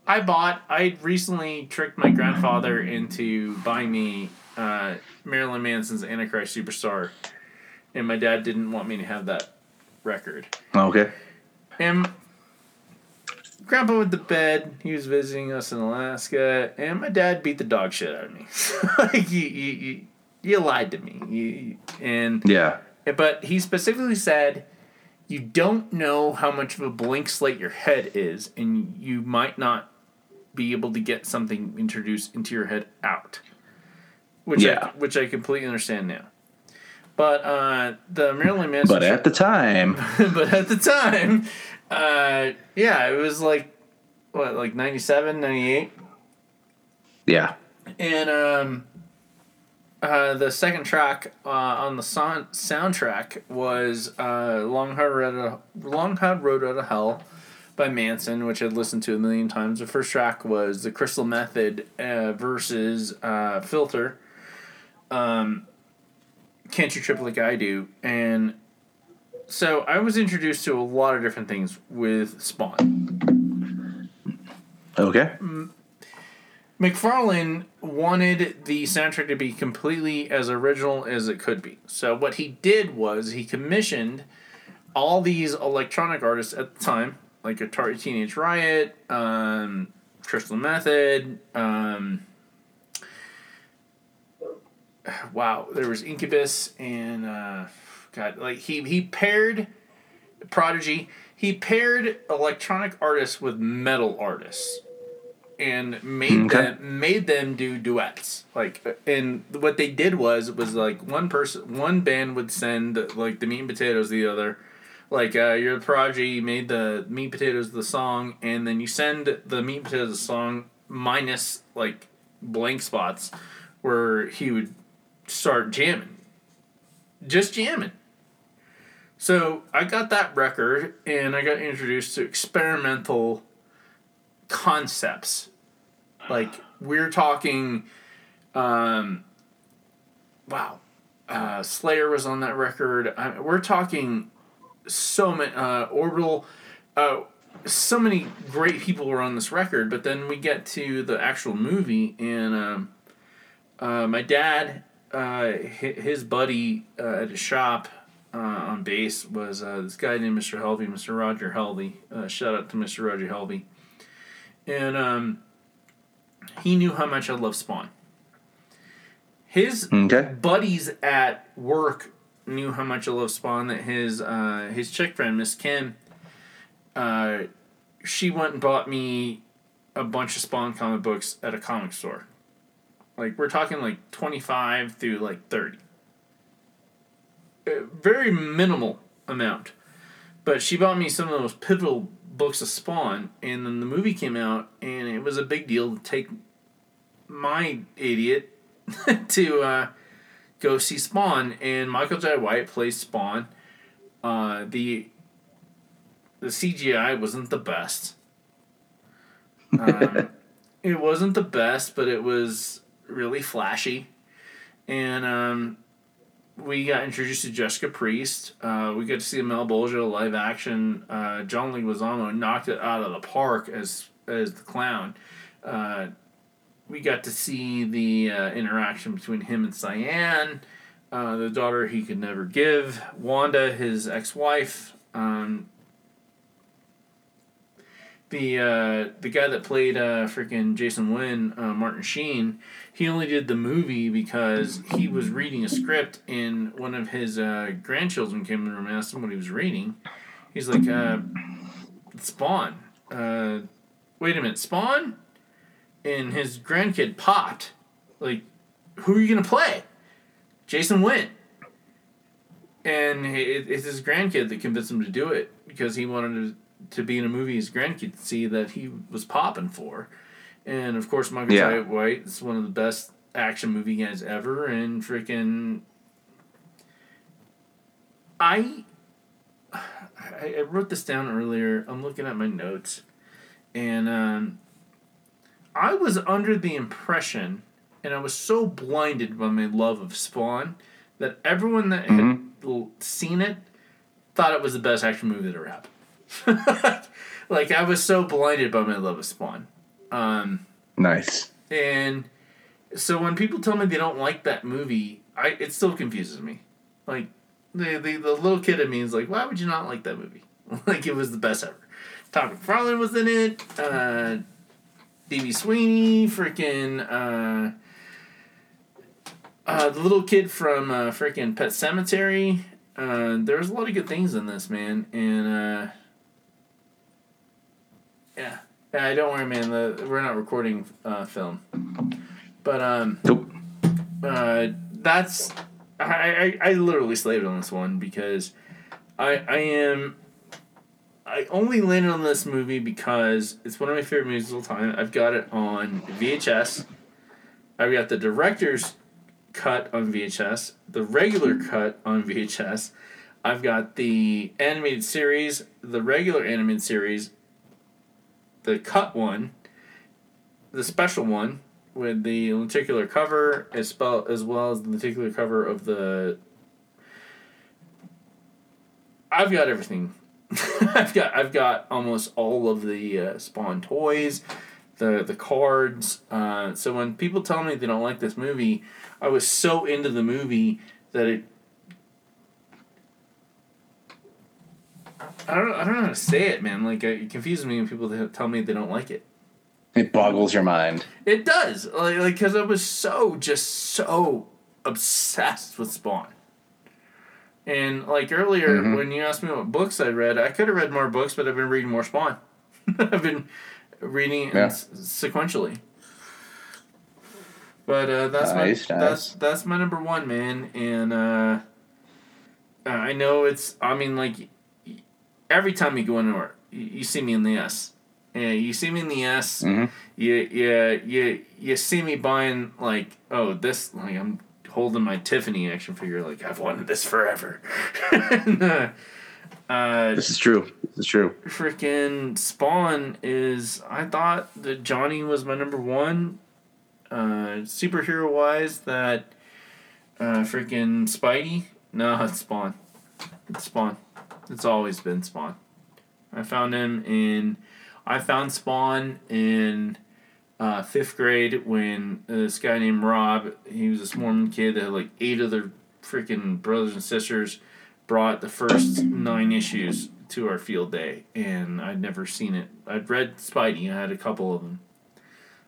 I bought. I recently tricked my grandfather into buying me uh, Marilyn Manson's Antichrist Superstar, and my dad didn't want me to have that record. Okay. And Grandpa went to bed. He was visiting us in Alaska, and my dad beat the dog shit out of me. (laughs) like you, you, you, you lied to me. You, you- and Yeah. but he specifically said, you don't know how much of a blank slate your head is, and you might not be able to get something introduced into your head out. Which Yeah. I, which I completely understand now. But uh, the Marilyn Manson. But at the time, (laughs) but at the time, uh, yeah, it was like what, like 97, 98? yeah. And um, uh, the second track uh, on the son- soundtrack was uh, "Long Hard Road to, Long Hard Road Out of Hell" by Manson, which I'd listened to a million times. The first track was "The Crystal Method" uh, versus uh, "Filter." Um, "Can't You Trip Like I Do," and so I was introduced to a lot of different things with Spawn. Okay. McFarlane wanted the soundtrack to be completely as original as it could be. So what he did was he commissioned all these electronic artists at the time, like Atari Teenage Riot, um, Crystal Method, um, wow, there was Incubus and uh, God, like he he paired Prodigy. He paired electronic artists with metal artists and made Okay. them made them do duets. Like, and what they did was was like one person, one band would send like the meat and potatoes, the other. Like uh, you're the prodigy, you made the meat potatoes the song, and then you send the meat potatoes the song minus like blank spots where he would start jamming, just jamming. So I got that record, and I got introduced to experimental concepts. Like we're talking, um, wow, uh, Slayer was on that record. I, we're talking so many uh, orbital. Uh, so many great people were on this record, but then we get to the actual movie, and um, uh, my dad, uh, his buddy uh, at a shop uh, on bass was uh, this guy named Mr. Helvey, Mr. Roger Helvey. Uh, shout out to Mr. Roger Helvey. And um, he knew how much I love Spawn. His Okay. buddies at work knew how much I love Spawn. That his uh, his chick friend Miss Kim, uh, she went and bought me a bunch of Spawn comic books at a comic store. Like we're talking like twenty five through like thirty. A very minimal amount, but she bought me some of the most pivotal books of Spawn, and then the movie came out, and it was a big deal to take my idiot (laughs) to uh, go see Spawn, and Michael Jai White plays Spawn. Uh, the the CGI wasn't the best. Um, (laughs) it wasn't the best, but it was really flashy, and um, we got introduced to Jessica Priest. Uh, we got to see Malebolgia live action. Uh, John Leguizamo knocked it out of the park as as the clown. Uh, we got to see the uh, interaction between him and Cyan, uh, the daughter he could never give, Wanda, his ex wife. Um, the uh, the guy that played uh, freaking Jason Wynn, uh, Martin Sheen, he only did the movie because he was reading a script and one of his uh, grandchildren came in the room and asked him what he was reading. He's like, Spawn. Wait a minute, Spawn? And his grandkid popped. Like, who are you going to play? Jason Wynn. And it, it's his grandkid that convinced him to do it because he wanted to to be in a movie his grandkid could see that he was popping for. And of course, Michael Yeah. Jai White is one of the best action movie guys ever, and freaking. I, (sighs) I I wrote this down earlier. I'm looking at my notes, and um, I was under the impression, and I was so blinded by my love of Spawn, that everyone that had seen it thought it was the best action movie that ever happened. (laughs) like I was so blinded by my love of Spawn. Um, Nice. and so when people tell me they don't like that movie, I it still confuses me. Like the the, the little kid in me is like, why would you not like that movie? (laughs) like it was the best ever. Todd McFarlane was in it. Uh, D.B. Sweeney, freaking uh, uh, the little kid from uh, freaking Pet Sematary. Uh, there's a lot of good things in this man, and uh, yeah, yeah. Don't worry, man. The, we're not recording uh, film, but um, Nope. uh, that's I, I I literally slaved on this one because I I am I only landed on this movie because it's one of my favorite movies of all time. I've got it on VHS. I've got the director's cut on VHS, the regular cut on VHS. I've got the animated series, the regular animated series, the cut one, the special one with the lenticular cover as well as well as the lenticular cover of the. I've got everything. (laughs) I've got I've got almost all of the uh, Spawn toys, the the cards. Uh, so when people tell me they don't like this movie, I was so into the movie that it. I don't, I don't know how to say it, man. Like it confuses me when people tell me they don't like it. It boggles your mind. It does, like, like, cause I was so just so obsessed with Spawn. And like earlier, Mhm. when you asked me what books I read, I could have read more books, but I've been reading more Spawn. (laughs) I've been reading Yeah. s- sequentially. But uh, that's Nice, my nice. that's that's my number one man, and uh, I know it's. I mean, like every time you go anywhere, you, you see me in the S. Yeah, you see me in the S Mhm. you you you you see me buying like oh this like I'm holding my Tiffany action figure like I've wanted this forever. (laughs) and, uh, uh, This is true. This is true. freaking Spawn is I thought that Johnny was my number one uh superhero wise that uh freaking Spidey no (laughs) it's Spawn it's Spawn it's always been Spawn I found him in I found Spawn in uh, fifth grade when this guy named Rob he was a Mormon kid that had like eight other freaking brothers and sisters brought the first nine issues to our field day, and I'd never seen it. I'd read Spidey, I had a couple of them,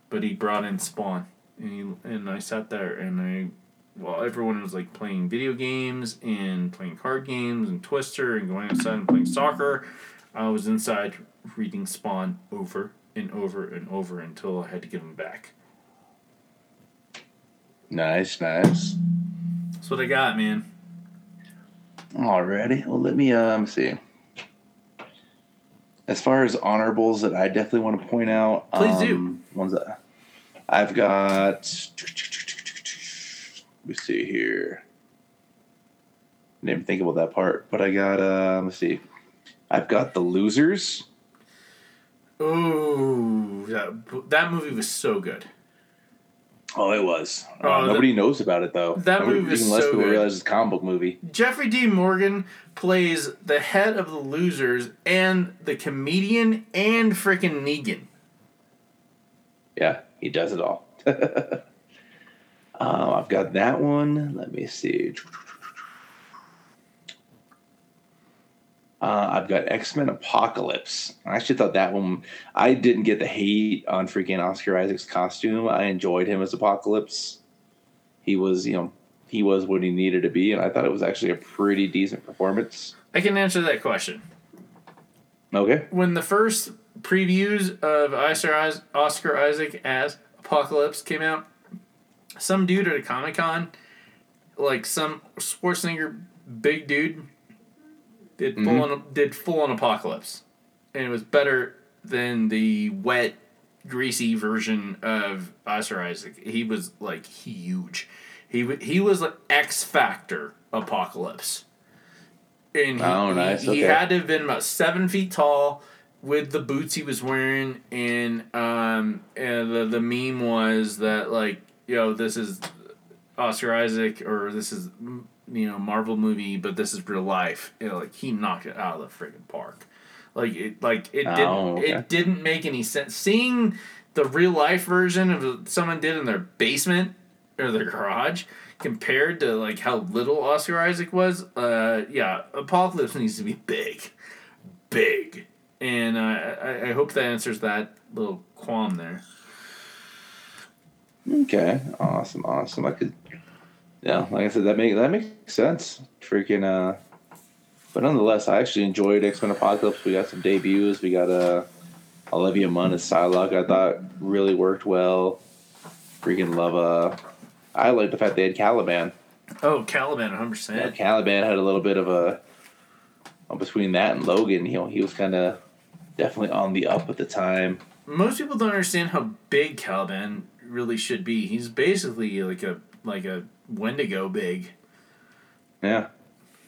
but he brought in Spawn, and he, and I sat there and I, while everyone was like playing video games and playing card games and Twister and going outside and playing soccer, I was inside reading Spawn over and over and over until I had to give him back. Nice, nice. That's what I got, man. Alrighty. Well, let me um see. As far as honorables that I definitely want to point out, Please do. um, Ones that I've got. Let me see here. I Didn't even think about that part, but I got. Uh, let's see. I've got the losers. Ooh, that that movie was so good. Oh, it was. Uh, Oh, the- nobody knows about it though. that Nobody- movie was even less so people good. realize it's a comic book movie. Jeffrey Dean Morgan plays the head of the losers and the comedian and freaking Negan. Yeah, he does it all. (laughs) um, I've got that one. Let me see. Uh, I've got X Men Apocalypse. I actually thought that one. I didn't get the hate on freaking Oscar Isaac's costume. I enjoyed him as Apocalypse. He was, you know, he was what he needed to be, and I thought it was actually a pretty decent performance. I can answer that question. Okay. When the first previews of Oscar Is- Isaac as Apocalypse came out, some dude at a Comic Con, like some Schwarzenegger big dude, did full on did full on Apocalypse, and it was better than the wet, greasy version of Oscar Isaac. He was like huge. He he was like X Factor Apocalypse. And he, Oh, nice, he, he had to have been about seven feet tall with the boots he was wearing and um and the, the meme was that like yo this is Oscar Isaac or this is you know Marvel movie but this is real life you know, like he knocked it out of the friggin' park like it like it didn't Oh, okay. it didn't make any sense seeing the real life version of someone did in their basement or their garage compared to like how little Oscar Isaac was uh yeah Apocalypse needs to be big big and uh, I, I hope that answers that little qualm there Okay. Awesome. Awesome. I could. Yeah, like I said, that make that makes sense. Freaking. uh But nonetheless, I actually enjoyed X Men Apocalypse. We got some debuts. We got uh, Olivia Munn as Psylocke. I thought really worked well. Freaking love. Uh, I like the fact they had Caliban. oh Caliban 100% Yeah, Caliban had a little bit of a. Between that and Logan, you know, he was kind of definitely on the up at the time. most people don't understand how big Caliban really should be he's basically like a like a Wendigo big Yeah.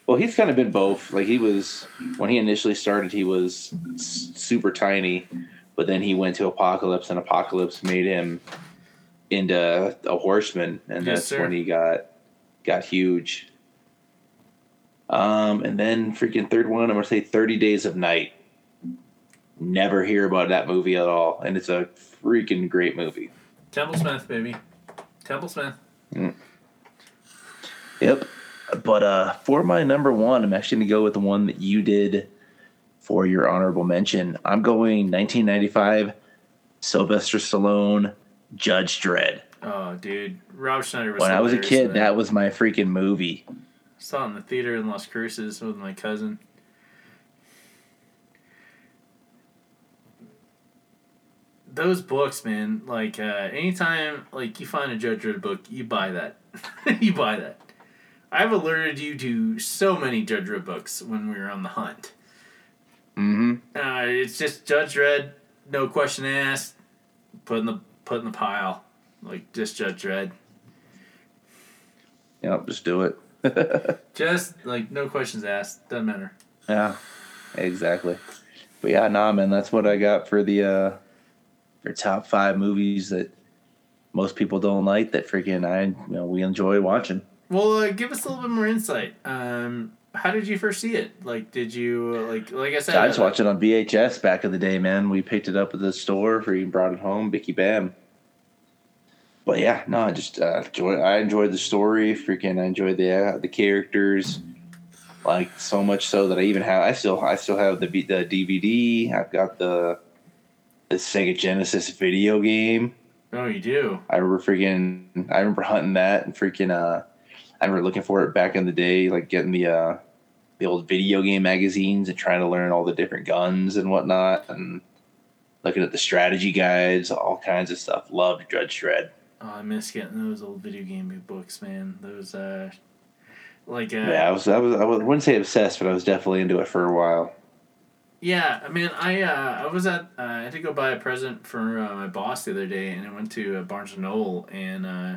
Well, he's kind of been both. Like he was when he initially started, he was s- super tiny, but then he went to Apocalypse, and Apocalypse made him into a horseman, and Yes, that's sir. when he got got huge. Um, and then freaking third one, I'm gonna say Thirty Days of Night. Never hear about that movie at all, and it's a freaking great movie. Templesmith baby Templesmith Yep. But uh, for my number one, I'm actually going to go with the one that you did for your honorable mention. I'm going 1995, Sylvester Stallone, Judge Dredd. oh dude Rob Schneider was When I was a kid, in that was my freaking movie. I saw it in the theater in Las Cruces with my cousin. Those books, man, like uh, anytime like you find a Judge Dredd book, you buy that. (laughs) you buy that. I've alerted you to so many Judge Dredd books when we were on the hunt. Mm-hmm. Uh, it's just Judge Dredd, no question asked. put in the put in the pile, like just Judge Dredd. Yep, just do it. (laughs) Just like no questions asked. Doesn't matter. Yeah, exactly. But yeah, nah, man, that's what I got for the uh for top five movies that most people don't like that freaking I you know we enjoy watching. Well, uh, give us a little bit more insight. Um, how did you first see it? Like, did you like like I said? I just uh, watched it on VHS back in the day, man. We picked it up at the store, or you brought it home, Bicky Bam. But yeah, no, I just uh, enjoy. I enjoyed the story. Freaking, I enjoyed the uh, the characters. Like so much so that I even have. I still I still have the the DVD. I've got the the Sega Genesis video game. Oh, you do. I remember freaking. I remember hunting that and freaking. Uh, I remember looking for it back in the day, like getting the uh, the old video game magazines and trying to learn all the different guns and whatnot, and looking at the strategy guides, all kinds of stuff. Loved Judge Dredd. Oh, I miss getting those old video game books, man. Those uh, like uh, Yeah, I was. I was. I wouldn't say obsessed, but I was definitely into it for a while. Yeah, I mean, I uh, I was at uh, I had to go buy a present for uh, my boss the other day, and I went to uh, Barnes and Noble, and uh,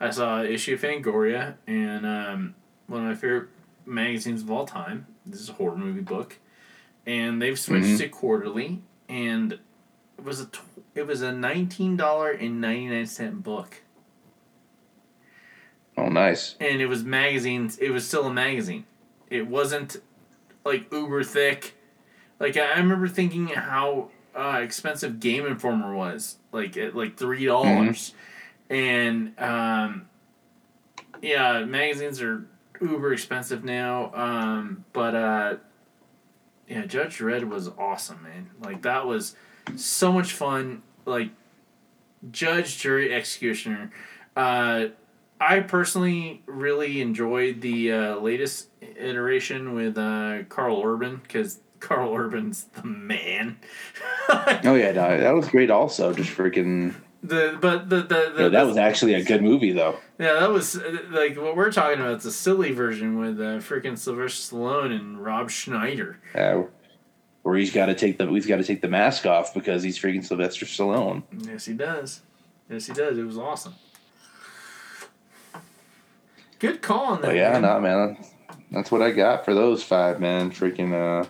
I saw an issue of Fangoria, and um, one of my favorite magazines of all time. This is a horror movie book, and they've switched Mhm. to quarterly, and it was a tw- it was a nineteen dollar and ninety nine cent book, Oh, nice. and it was magazines. It was still a magazine. It wasn't like uber thick. Like I remember thinking how uh, expensive Game Informer was, like at like three dollars, and um, yeah, magazines are uber expensive now. Um, but uh, yeah, Judge Dredd was awesome, man. Like that was so much fun. Like Judge, Jury, Executioner. Uh, I personally really enjoyed the uh, latest iteration with uh, Karl Urban because Karl Urban's the man. (laughs) Oh yeah, no, that was great. Also, just freaking. the but the the, the Yeah, that was actually a good movie, though. yeah that was uh, like what we're talking about. It's a silly version with uh, freaking Sylvester Stallone and Rob Schneider. Uh, where he's got to take the he's got to take the mask off because he's freaking Sylvester Stallone. Yes, he does. Yes, he does. It was awesome. Good call on that. But yeah, man. nah, man, that's what I got for those five, man. Freaking. uh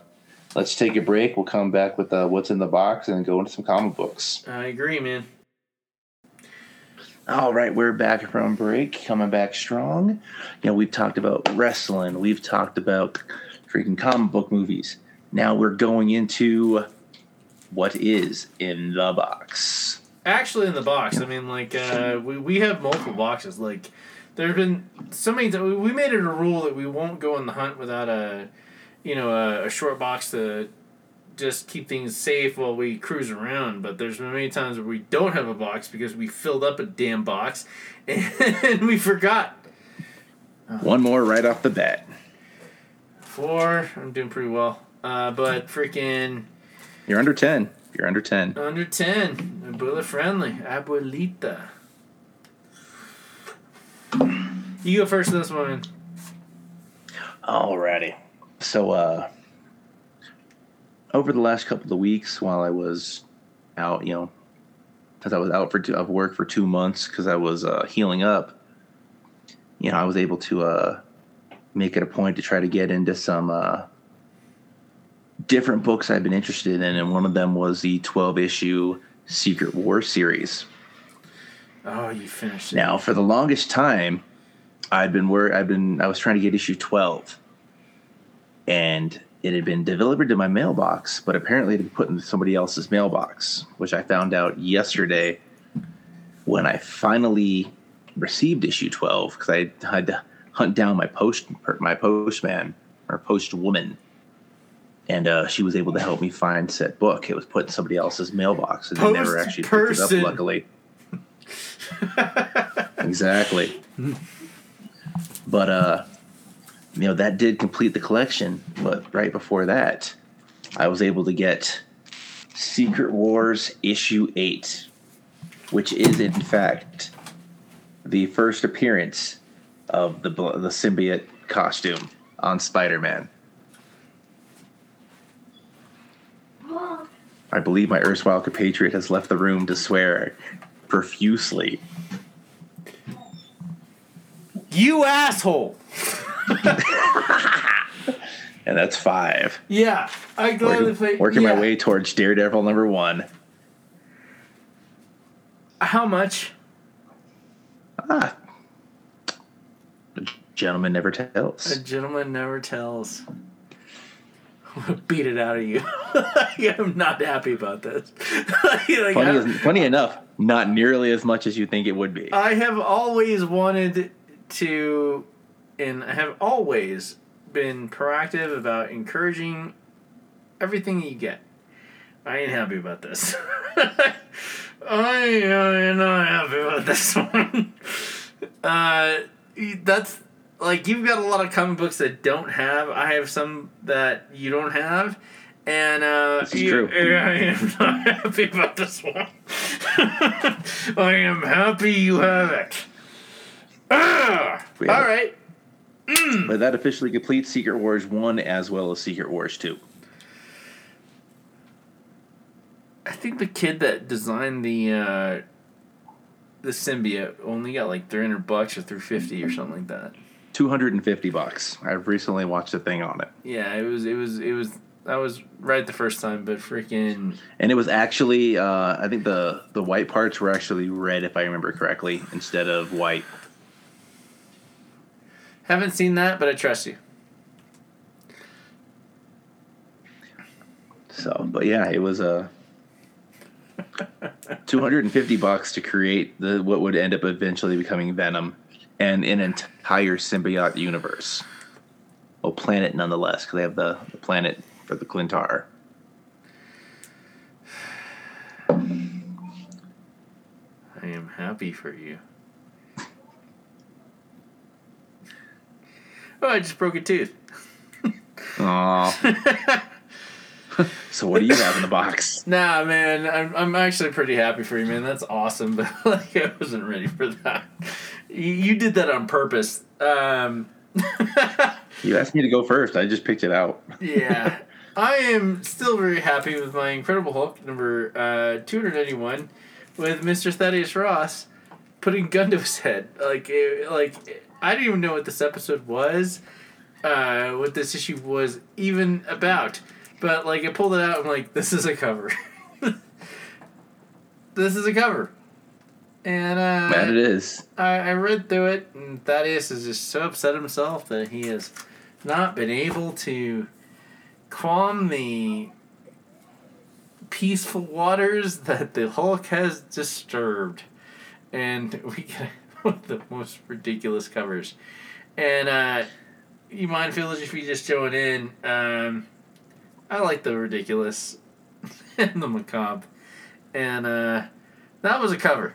Let's take a break. We'll come back with uh, what's in the box and go into some comic books. I agree, man. All right, we're back from break, coming back strong. You know, we've talked about wrestling, we've talked about freaking comic book movies. Now we're going into what is in the box. Actually, in the box, I mean, like uh, we we have multiple boxes. Like there have been so many. times we made it a rule that we won't go on the hunt without a, you know, a, a short box to just keep things safe while we cruise around. But there's been many times where we don't have a box because we filled up a damn box (laughs) and we forgot. One more right off the bat. Four, I'm doing pretty well. Uh, but freaking You're under 10. You're under 10. under ten, Abuela friendly, abuelita. You go first this one. man. Alrighty. So, uh, over the last couple of weeks while I was out, you know, because I was out for two, of work for two months because I was uh, healing up, you know, I was able to uh, make it a point to try to get into some uh, different books I've been interested in, and one of them was the 12 issue Secret War series. Oh, you finished it. Now, for the longest time, I'd been wor- I've been I was trying to get issue twelve, and it had been delivered to my mailbox, but apparently it had been put in somebody else's mailbox, which I found out yesterday when I finally received issue twelve because I had to hunt down my post my postman or postwoman. And uh, she was able to help me find said book. It was put in somebody else's mailbox, and they never actually picked it up. Luckily, (laughs) exactly. But uh you know that did complete the collection, but right before that, I was able to get Secret Wars issue 8, which is in fact the first appearance of the the symbiote costume on Spider-Man. I believe my erstwhile compatriot has left the room to swear profusely. You asshole. (laughs) And that's five. Yeah, I gladly Working, play. working yeah. my way towards Daredevil number one. How much? Ah. The gentleman never tells. A gentleman never tells. I'm (laughs) gonna beat it out of you. (laughs) I'm not happy about this. Like, Funny, as, funny enough, not nearly as much as you think it would be. I have always wanted to, and I have always been proactive about encouraging everything you get. I ain't happy about this. (laughs) I am not happy about this (laughs) one. uh, that's like you've got a lot of comic books that don't have. I have some that you don't have, and uh, This is you- true. I am (laughs) not happy about this one. I am happy you have it. Ah! All right. But that officially completes Secret Wars 1 as well as Secret Wars 2. I think the kid that designed the uh, the symbiote only got like three hundred bucks or three fifty or something like that. 250 bucks. I've recently watched a thing on it. Yeah, it was it was it was that was right the first time, but freaking And it was actually, uh, I think the, the white parts were actually red, if I remember correctly, instead of white. Haven't seen that, but I trust you. So, but yeah, it was uh, (laughs) a 250 bucks to create the what would end up eventually becoming Venom and an entire symbiote universe. Well, planet nonetheless, because they have the, the planet for the Klyntar. (sighs) I am happy for you. Oh, I just broke a tooth. Aww. (laughs) so, what do you have in the box? Nah, man, I'm I'm actually pretty happy for you, man. That's awesome, (laughs) but like I wasn't ready for that. You, you did that on purpose. Um, (laughs) You asked me to go first. I just picked it out. yeah, I am still very happy with my Incredible Hulk number uh, two hundred ninety one, with Mister Thaddeus Ross putting gun to his head. Like, it, like I didn't even know what this episode was, uh, what this issue was even about. But like, I pulled it out. I'm like, this is a cover. (laughs) this is a cover. And uh, That it is. I, I read through it, and Thaddeus is just so upset himself that he has not been able to calm the peaceful waters that the Hulk has disturbed. And we get (laughs) one of the most ridiculous covers. And uh, you mind, Phil, if you just join in? Um, I like the ridiculous (laughs) and the macabre. And uh, that was a cover.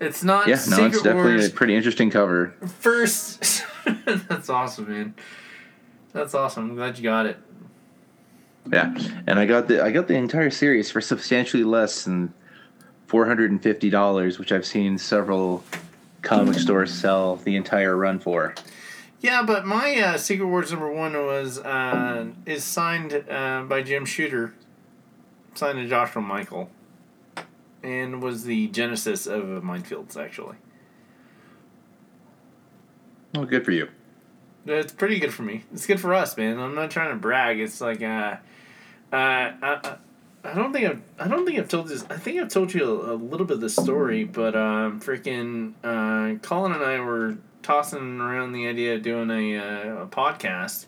It's not Yeah, no, it's definitely Wars a pretty interesting cover. first. (laughs) That's awesome, man. That's awesome. I'm glad you got it. Yeah, and I got the I got the entire series for substantially less than four hundred and fifty dollars, which I've seen several comic stores sell the entire run for. Yeah, but my uh, Secret Wars number one was uh, is signed uh, by Jim Shooter, signed to Joshua Michael, and was the genesis of Minefields actually. Oh, good for you. It's pretty good for me. It's good for us, man. I'm not trying to brag. It's like, uh, uh, I, I, don't think I've, I don't think I've told this. I think I've told you a, a little bit of the story, but um, freaking uh, Colin and I were tossing around the idea of doing a, uh, a podcast,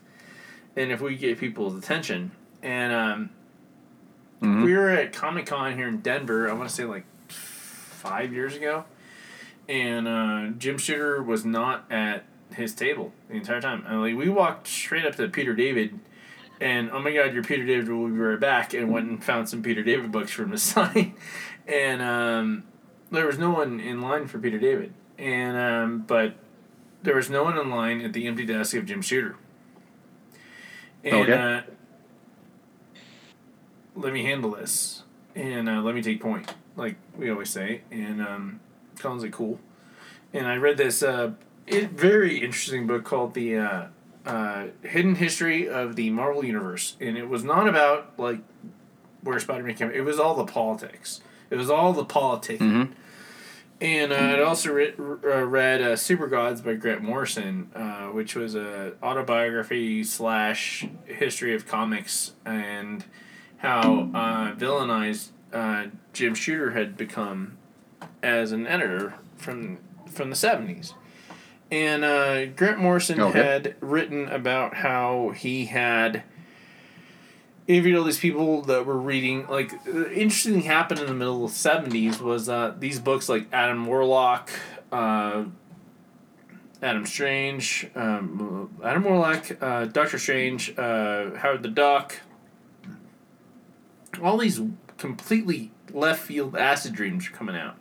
and if we get people's attention, and um, Mhm. we were at Comic Con here in Denver. I want to say like five years ago, and uh, Jim Shooter was not at his table the entire time. And like we walked straight up to Peter David, and oh my God, you're Peter David. We'll be right back. And went and found some Peter David books him to (laughs) sign, and um, there was no one in line for Peter David, and um, but there was no one in line at the empty desk of Jim Shooter. And Okay. uh, let me handle this, and uh, let me take point, like we always say. And um, Colin's like, cool. And I read this uh, it, very interesting book called the uh, hidden history of the Marvel universe, and it was not about like where Spider Man came. It was all the politics. It was all the politics. Mm-hmm. And uh, I'd also re- uh, read uh, Super Gods by Grant Morrison, uh, which was a autobiography slash history of comics and how uh, villainized uh, Jim Shooter had become as an editor from from the seventies. And uh, Grant Morrison Okay. had written about how he had interviewed all these people that were reading. Like, the interesting thing happened in the middle of the seventies was uh, these books like Adam Warlock, uh, Adam Strange, um, Adam Warlock, uh, Doctor Strange, uh, Howard the Duck. All these completely left field acid dreams are coming out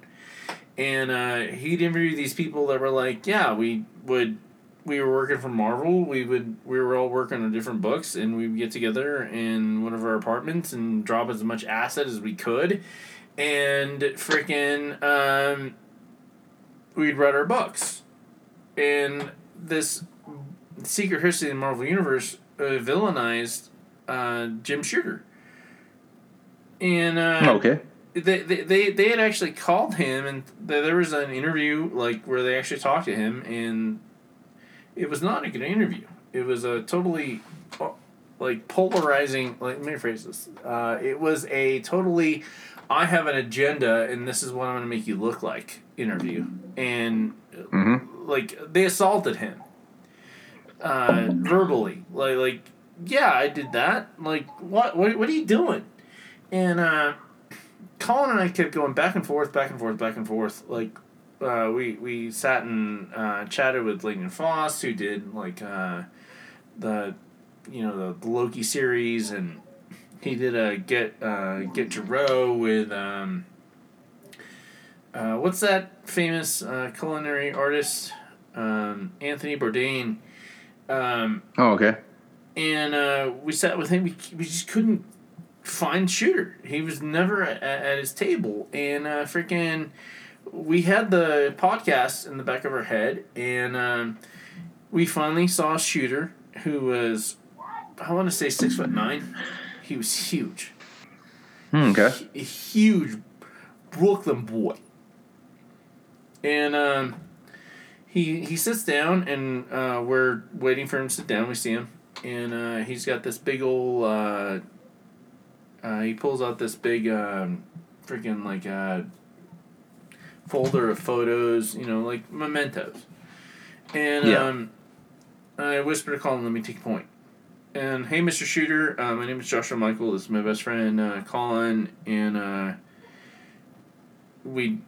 and uh, he'd interview these people that were like, yeah, we would, we were working for Marvel. We would, we were all working on different books, and we'd get together in one of our apartments and drop as much acid as we could, and freaking, um, we'd read our books, and this secret history of the Marvel universe uh, villainized uh, Jim Shooter. And uh, Okay. They, they, they, they had actually called him and th- there was an interview like where they actually talked to him and it was not a good interview. It was a totally uh, like polarizing like let me rephrase this. Uh, it was a totally i have an agenda and this is what i'm going to make you look like interview. And Mm-hmm. like they assaulted him. Uh, verbally. Like like yeah i did that. Like what what, what are you doing? And uh, Colin and I kept going back and forth, back and forth, back and forth. Like, uh, we we sat and uh, chatted with Langdon Foss, who did like uh, the, you know, the, the Loki series, and he did a get uh, get Jiro with um. Uh, what's that famous uh, culinary artist? Um, Anthony Bourdain. Um, Oh, okay. and uh, we sat with him. We, we just couldn't find Shooter. He was never at, at his table, and uh, freaking, we had the podcast in the back of our head, and um, we finally saw a Shooter, who was, I want to say six foot nine. He was huge, Hmm, okay. a huge Brooklyn boy, and um, he he sits down, and uh, we're waiting for him to sit down. We see him, and uh, he's got this big old. Uh, he pulls out this big, um, freaking like uh, folder of photos, you know, like mementos, and Yeah. um, I whisper to Colin, "Let me take a point." And hey, Mr. Shooter, uh, my name is Joshua Michael. This is my best friend uh, Colin, and uh, we,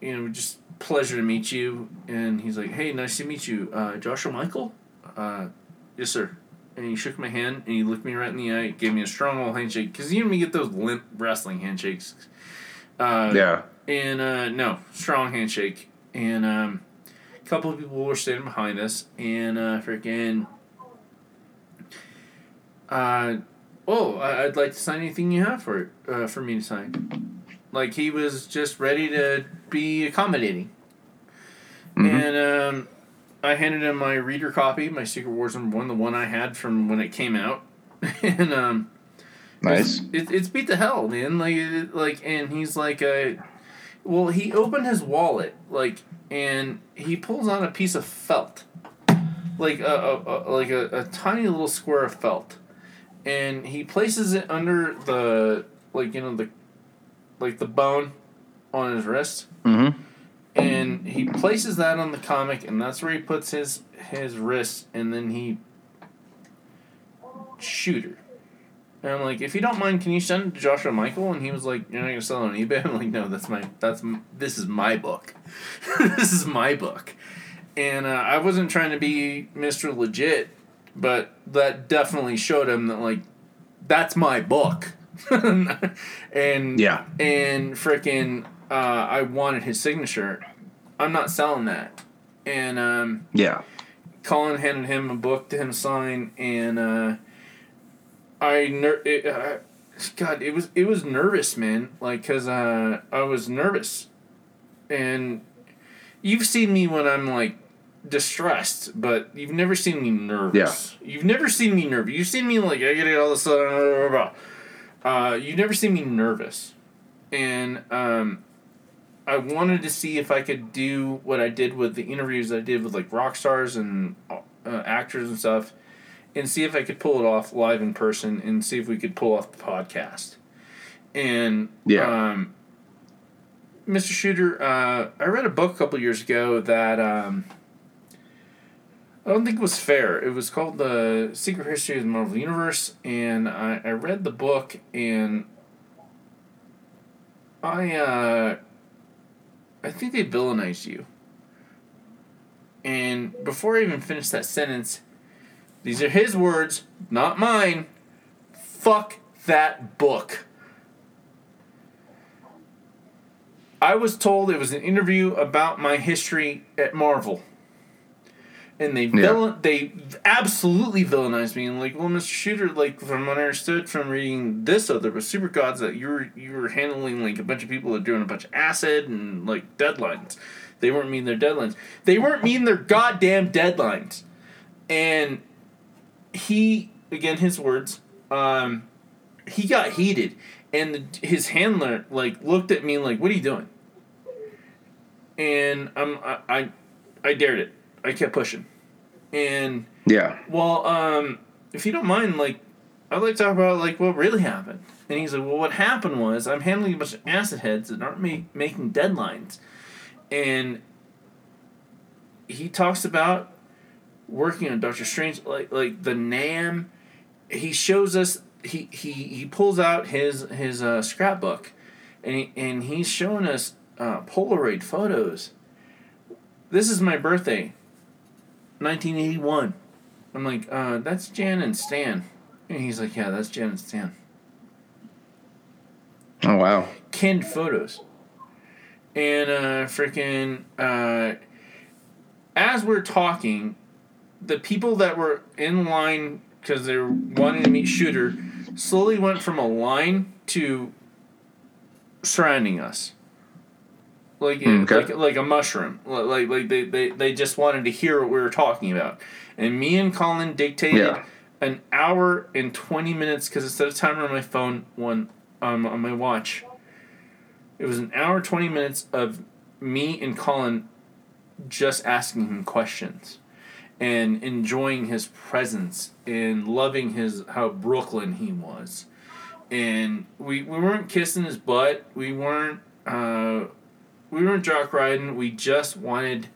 you know, just pleasure to meet you. And he's like, "Hey, nice to meet you, uh, Joshua Michael." Uh, yes, sir. And he shook my hand and he looked me right in the eye, gave me a strong old handshake because you know me get those limp wrestling handshakes. Uh, Yeah. and uh, no, strong handshake. And um, a couple of people were standing behind us, and uh, freaking. Uh, oh, I'd like to sign anything you have for uh, for me to sign. Like he was just ready to be accommodating. Mhm. And um, I handed him my reader copy, my Secret Wars number one, the one I had from when it came out, (laughs) and um, Nice. it, it's beat the hell, man. Like, it, like, and he's like, uh, well, he opened his wallet, like, and he pulls out a piece of felt, like a, a, a like a, a tiny little square of felt, and he places it under the, like, you know, the, like the bone, on his wrist, Mm-hmm. And he places that on the comic, and that's where he puts his his wrist, and then he shooter. And I'm like, if you don't mind, can you send it to Joshua Michael? And he was like, you're not gonna sell it on eBay. (laughs) I'm like, no, that's my that's this is my book. (laughs) this is my book. And uh, I wasn't trying to be Mr. Legit, but that definitely showed him that like that's my book. (laughs) and Yeah. and freaking uh, I wanted his signature. I'm not selling that. And um, Yeah. Colin handed him a book to him sign, and uh, I ner- it, uh, God, it was it was nervous, man. Like, cause uh, I was nervous, and you've seen me when I'm like distressed, but you've never seen me nervous. Yeah. You've never seen me nervous. You've seen me like I get it all this. Uh, uh, you've never seen me nervous, and um, I wanted to see if I could do what I did with the interviews I did with like rock stars and uh, actors and stuff, and see if I could pull it off live in person, and see if we could pull off the podcast. And yeah. Um, Mr. Shooter, uh, I read a book a couple years ago that um, I don't think was fair. It was called The Secret History of the Marvel Universe, and I, I read the book, and I uh, I think they villainized you. And before I even finish that sentence, these are his words, not mine. Fuck that book. I was told it was an interview about my history at Marvel. And they yeah. they absolutely villainized me and like, well, Mr. Shooter, like from what I understood from reading this other was Super Gods that you were you were handling like a bunch of people that are doing a bunch of acid and like deadlines. They weren't meeting their deadlines. They weren't meeting their goddamn deadlines. And he again his words, um, he got heated and the, his handler like looked at me like, "What are you doing?" and I'm I, I, I dared it. I kept pushing, and yeah. Well, um, if you don't mind, like, I'd like to talk about like what really happened. And he's like, well, what happened was I'm handling a bunch of acid heads that aren't ma- making deadlines, and he talks about working on Doctor Strange, like like the Nam. He shows us he he he pulls out his his uh, scrapbook, and he, and he's showing us uh, Polaroid photos. This is my birthday, 1981. I'm like, uh, that's Jan and Stan. And he's like, yeah, that's Jan and Stan. Oh, wow. Canned photos. And uh, freaking, uh, as we're talking, the people that were in line because they were wanting to meet Shooter slowly went from a line to surrounding us like hmm, okay. like like a mushroom. Like like they, they they just wanted to hear what we were talking about. And me and Colin dictated yeah. an hour and twenty minutes because instead of timer on my phone, one um, on my watch, it was an hour twenty minutes of me and Colin just asking him questions and enjoying his presence and loving his how Brooklyn he was. And we, we weren't kissing his butt. We weren't uh, we weren't jock riding. We just wanted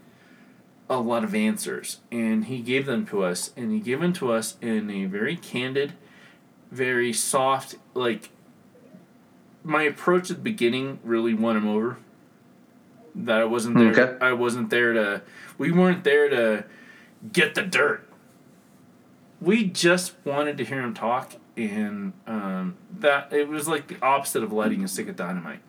a lot of answers, and he gave them to us, and he gave them to us in a very candid, very soft, like. My approach at the beginning really won him over. That I wasn't there. Okay. I wasn't there to. We weren't there to get the dirt. We just wanted to hear him talk, and um, that it was like the opposite of lighting a stick of dynamite.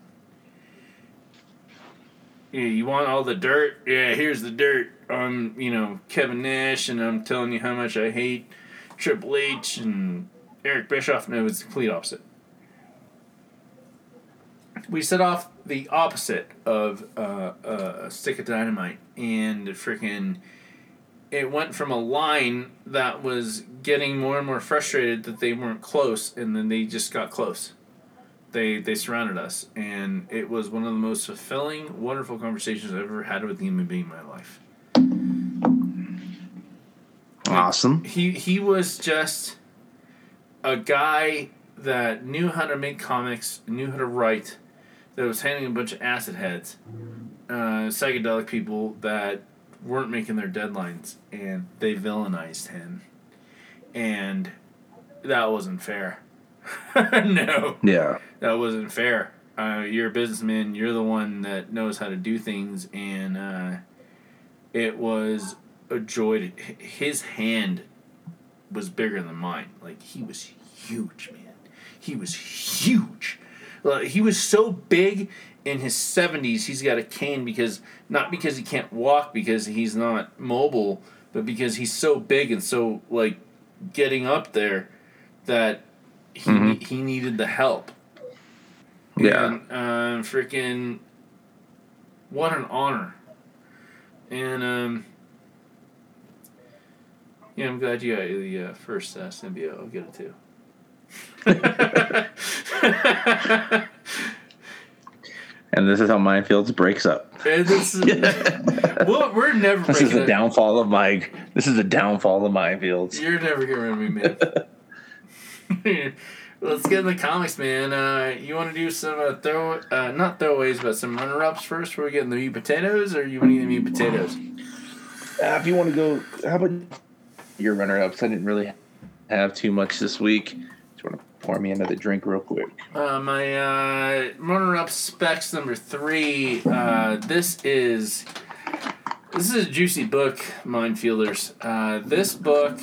Yeah, you want all the dirt? Yeah, here's the dirt. I'm, you know, Kevin Nash, and I'm telling you how much I hate Triple H and Eric Bischoff. No, it's the complete opposite. We set off the opposite of uh, uh, stick of dynamite, and freaking, it went from a line that was getting more and more frustrated that they weren't close, and then they just got close they they surrounded us, and it was one of the most fulfilling, wonderful conversations I've ever had with a human being in my life. Awesome. He he was just a guy that knew how to make comics, knew how to write, that was handling a bunch of acid heads, uh, psychedelic people that weren't making their deadlines, and they villainized him, and that wasn't fair. (laughs) no. Yeah. That wasn't fair. Uh, you're a businessman. You're the one that knows how to do things, and uh, it was a joy. To, his hand was bigger than mine. Like he was huge, man. He was huge. Like, he was so big in his 70s he's got a cane because not because he can't walk because he's not mobile but because he's so big and so like getting up there that he mm-hmm. he needed the help. Yeah. And, uh, freaking, what an honor. And um, Yeah, I'm glad you got the uh, first uh, symbiote. I'll get it too. (laughs) And this is how Minefields breaks up. This is, (laughs) well, we're never This is the downfall of my. This is the downfall of Minefields. You're never getting rid of me, man. (laughs) Let's get in the comics, man. Uh, you want to do some uh, throw, uh, not throwaways, but some runner ups first before we get in the meat potatoes, or you want to eat the meat potatoes? Uh, if you want to go, how about your runner ups? I didn't really have too much this week. Just want to pour me another drink real quick. Uh, my uh, runner up specs number three. Uh, this is this is a juicy book, Mindfielders. Uh, this book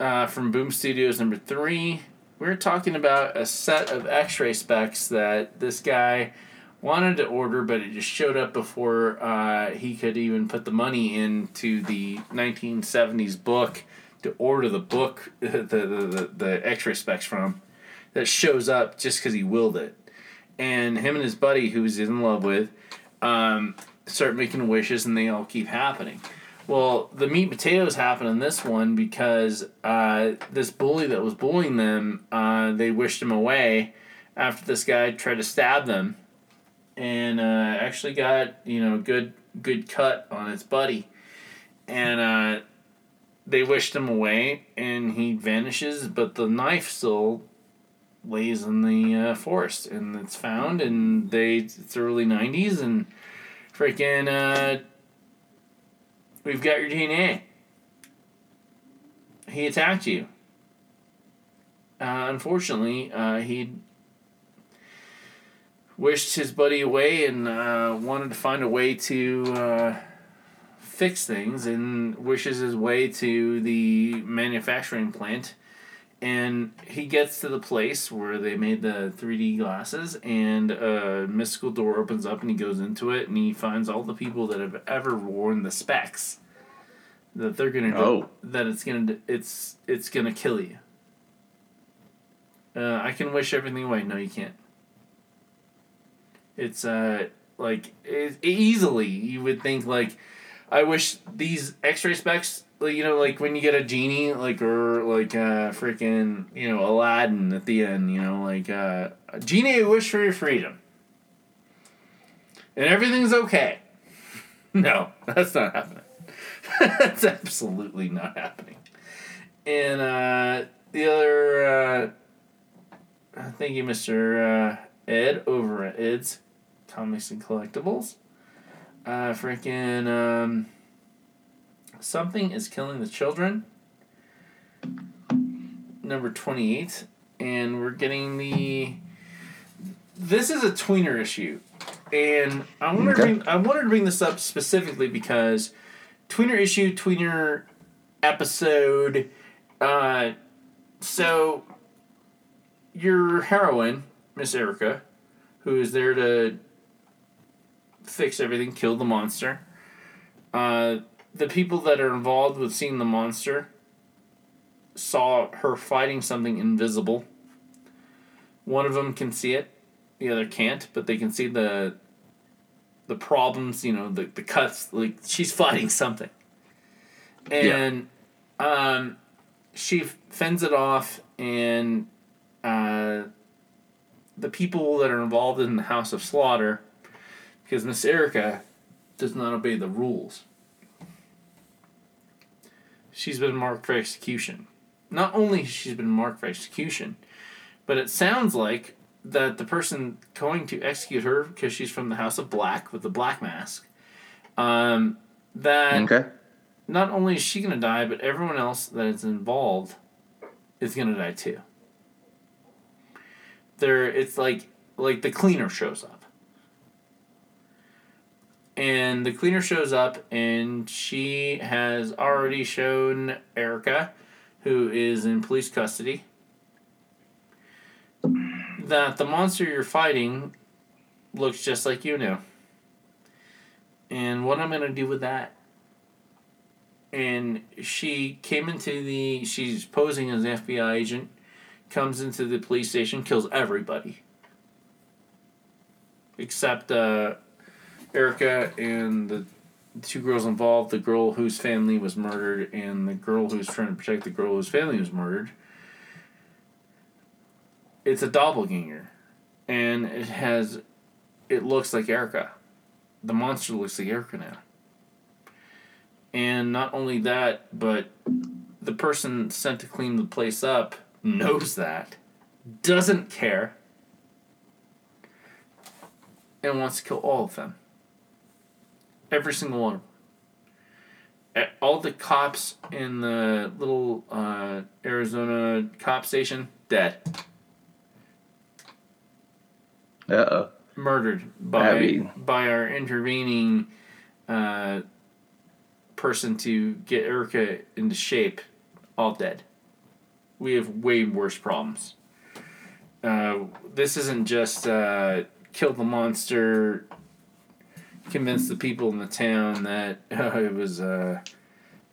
uh, from Boom Studios number three. We're talking about a set of X-ray specs that this guy wanted to order, but it just showed up before uh, he could even put the money into the 1970s book to order the book, (laughs) the, the, the, the X-ray specs from, that shows up just because he willed it. And him and his buddy, who he's in love with, um, start making wishes, and they all keep happening. Well, the meat potatoes happen in this one because uh, this bully that was bullying them, uh, they wished him away after this guy tried to stab them, and uh, actually got you know good good cut on his buddy, and uh, they wished him away, and he vanishes, but the knife still lays in the uh, forest, and it's found, and they it's early '90s, and freaking. We've got your DNA. He attacked you. Uh, unfortunately, uh, he wished his buddy away and uh, wanted to find a way to uh, fix things and wishes his way to the manufacturing plant. And he gets to the place where they made the 3D glasses, and a mystical door opens up, and he goes into it, and he finds all the people that have ever worn the specs. That they're gonna do, Oh. that it's gonna it's it's gonna kill you. Uh, I can wish everything away. No, you can't. It's uh like it, easily you would think like, I wish these X-ray specs like you know like when you get a genie like or like uh freaking you know Aladdin at the end you know like uh a genie wish for your freedom and everything's okay. (laughs) No, that's not happening. (laughs) that's absolutely not happening. And uh, the other, uh, thank you, Mister uh, Ed over at Ed's Comics and Collectibles. Uh, freaking um, something is killing the children. Number twenty eight, and we're getting the. This is a tweener issue, and I wanted to bring I wanted to bring this up specifically because tweener issue, tweener episode. Uh, so your heroine, Miss Erica, who is there to fix everything, kill the monster. Uh, the people that are involved with seeing the monster saw her fighting something invisible. One of them can see it, the other can't, but they can see the the problems, you know, the, the cuts, like she's (laughs) fighting something. And um, she fends it off, and uh, the people that are involved in the House of Slaughter, because Miss Erica does not obey the rules. She's been marked for execution. Not only has she been marked for execution, but it sounds like that the person going to execute her, because she's from the House of Black with the black mask, um, that Okay. not only is she gonna die, but everyone else that is involved is gonna die too. There, it's like like the cleaner shows up, and the cleaner shows up, and she has already shown Erica, who is in police custody, that the monster you're fighting looks just like you know. And what I'm gonna do with that and she came into the she's posing as an FBI agent, comes into the police station, kills everybody. Except uh, Erica and the two girls involved, the girl whose family was murdered, and the girl who's trying to protect the girl whose family was murdered. It's a doppelganger, and it has, it looks like Erica. The monster looks like Erica now. And not only that, but the person sent to clean the place up knows that, doesn't care, and wants to kill all of them. Every single one of them. All the cops in the little uh, Arizona cop station, dead. Uh oh. Murdered by Abby. by our intervening uh, person to get Erica into shape, all dead. We have way worse problems. Uh, this isn't just uh, kill the monster, convince the people in the town that (laughs) uh, it was uh,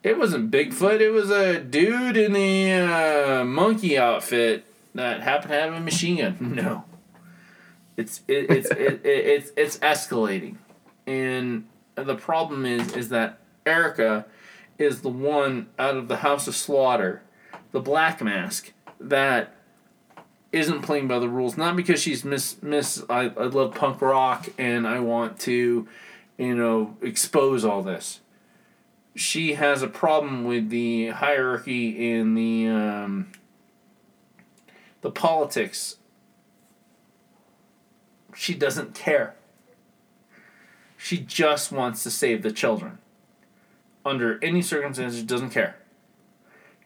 it wasn't Bigfoot. It was a dude in a uh, monkey outfit that happened to have a machine gun. (laughs) No, it's it, it's it, (laughs) it, it's it's escalating, and the problem is is that Erica is the one out of the House of Slaughter, the Black Mask that isn't playing by the rules. Not because she's miss miss. I, I love punk rock and I want to, you know, expose all this. She has a problem with the hierarchy in the um, the politics. She doesn't care. She just wants to save the children. Under any circumstances, she doesn't care.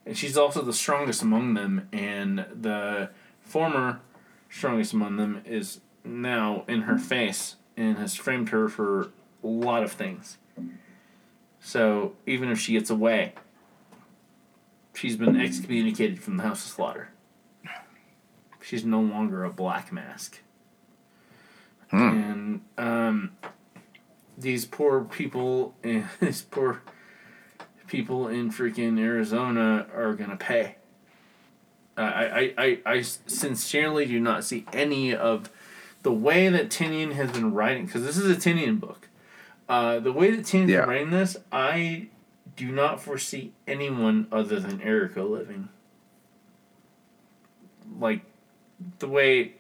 And she's also the strongest among them, and the former strongest among them is now in her face and has framed her for a lot of things. So even if she gets away, she's been excommunicated from the House of Slaughter. She's no longer a black mask. And um, these poor people, and (laughs) these poor people in freaking Arizona are gonna pay. I, I, I, I sincerely do not see any of the way that Tynion has been writing, because this is a Tynion book. Uh, the way that Tynion's Yeah. writing this, I do not foresee anyone other than Erica living. Like, the way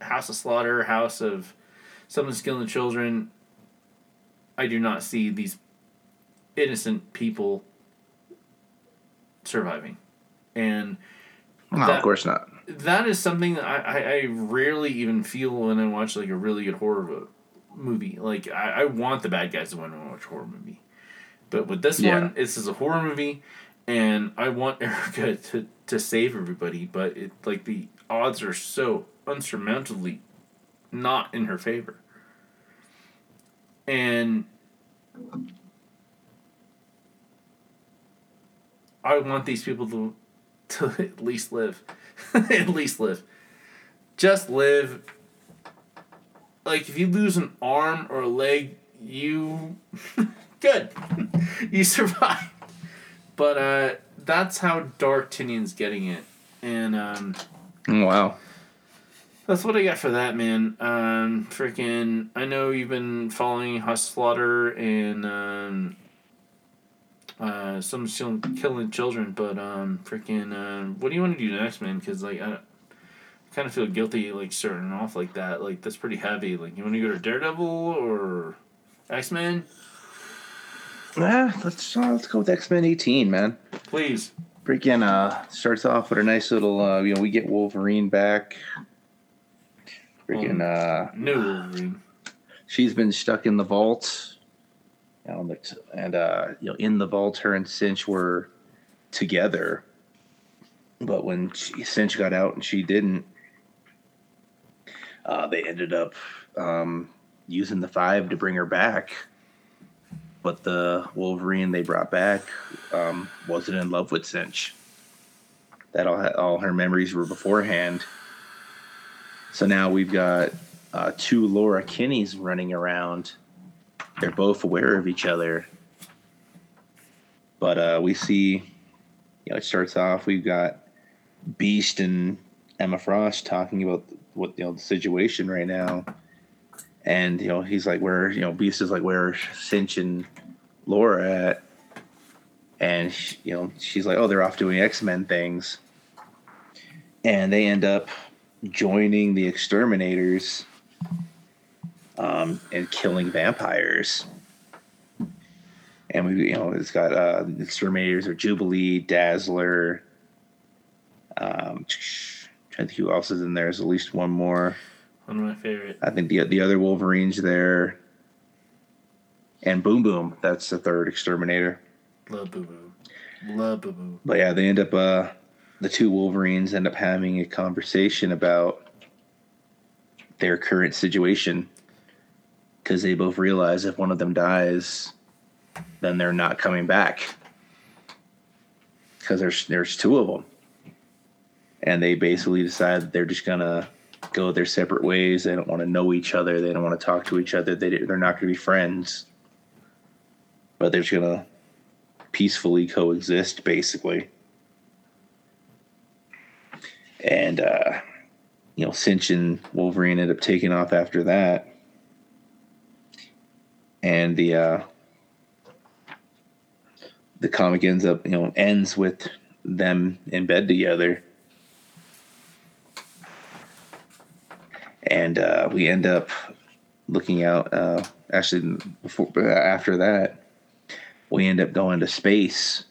House of Slaughter, House of Someone's Killing the Children, I do not see these innocent people surviving. And No, That- of course not. that is something that I, I, I rarely even feel when I watch like a really good horror mo- movie. Like I, I want the bad guys to win when I watch a horror movie, but with this Yeah. one, this is a horror movie, and I want (laughs) Erica to, to save everybody, but it like the odds are so unsurmountably not in her favor, and I want these people to (laughs) to at least live. (laughs) at least live. Just live. Like if you lose an arm or a leg, you (laughs) good. (laughs) you survive. But uh that's how dark Tynion's getting it. And um Wow. that's what I got for that, man. Um, freaking, I know you've been following House Slaughter and um, uh, some still killing children, but um, freaking, uh, what do you want to do next, man? Because like I, kind of feel guilty like starting off like that. Like that's pretty heavy. Like you want to go to Daredevil or X Men? Ah, let's uh, let's go with X Men 18, man. Please. Freaking uh starts off with a nice little uh you know we get Wolverine back. Freaking uh No Wolverine. she's been stuck in the vault. And uh you know in the vault her and Synch were together. But when she, Synch got out and she didn't, uh, they ended up um, using the five to bring her back. But the Wolverine they brought back um, wasn't in love with Synch. That all all her memories were beforehand. So now we've got uh, two Laura Kinneys running around. They're both aware of each other. But uh, we see, you know, it starts off. We've got Beast and Emma Frost talking about what you know the situation right now, and you know he's like, where you know Beast is like, where Synch and Laura at, and she, you know she's like, oh, they're off doing X Men things, and they end up joining the exterminators um, and killing vampires. And we, you know, it's got uh, exterminators or Jubilee, Dazzler. Um, trying to think who else is in. There's at least one more. One of my favorite. I think the the other Wolverines there. And Boom Boom, that's the third exterminator. Love Boo Boo. Love Boo Boo. But yeah, they end up uh the two Wolverines end up having a conversation about their current situation because they both realize if one of them dies, then they're not coming back because there's there's two of them, and they basically decide they're just gonna go their separate ways. They don't want to know each other. They don't want to talk to each other. They they're not gonna be friends, but they're just gonna peacefully coexist, basically. And uh, you know, Synch and Wolverine end up taking off after that. And the uh the comic ends up, you know, ends with them in bed together. And uh we end up looking out uh actually before after that we end up going to space.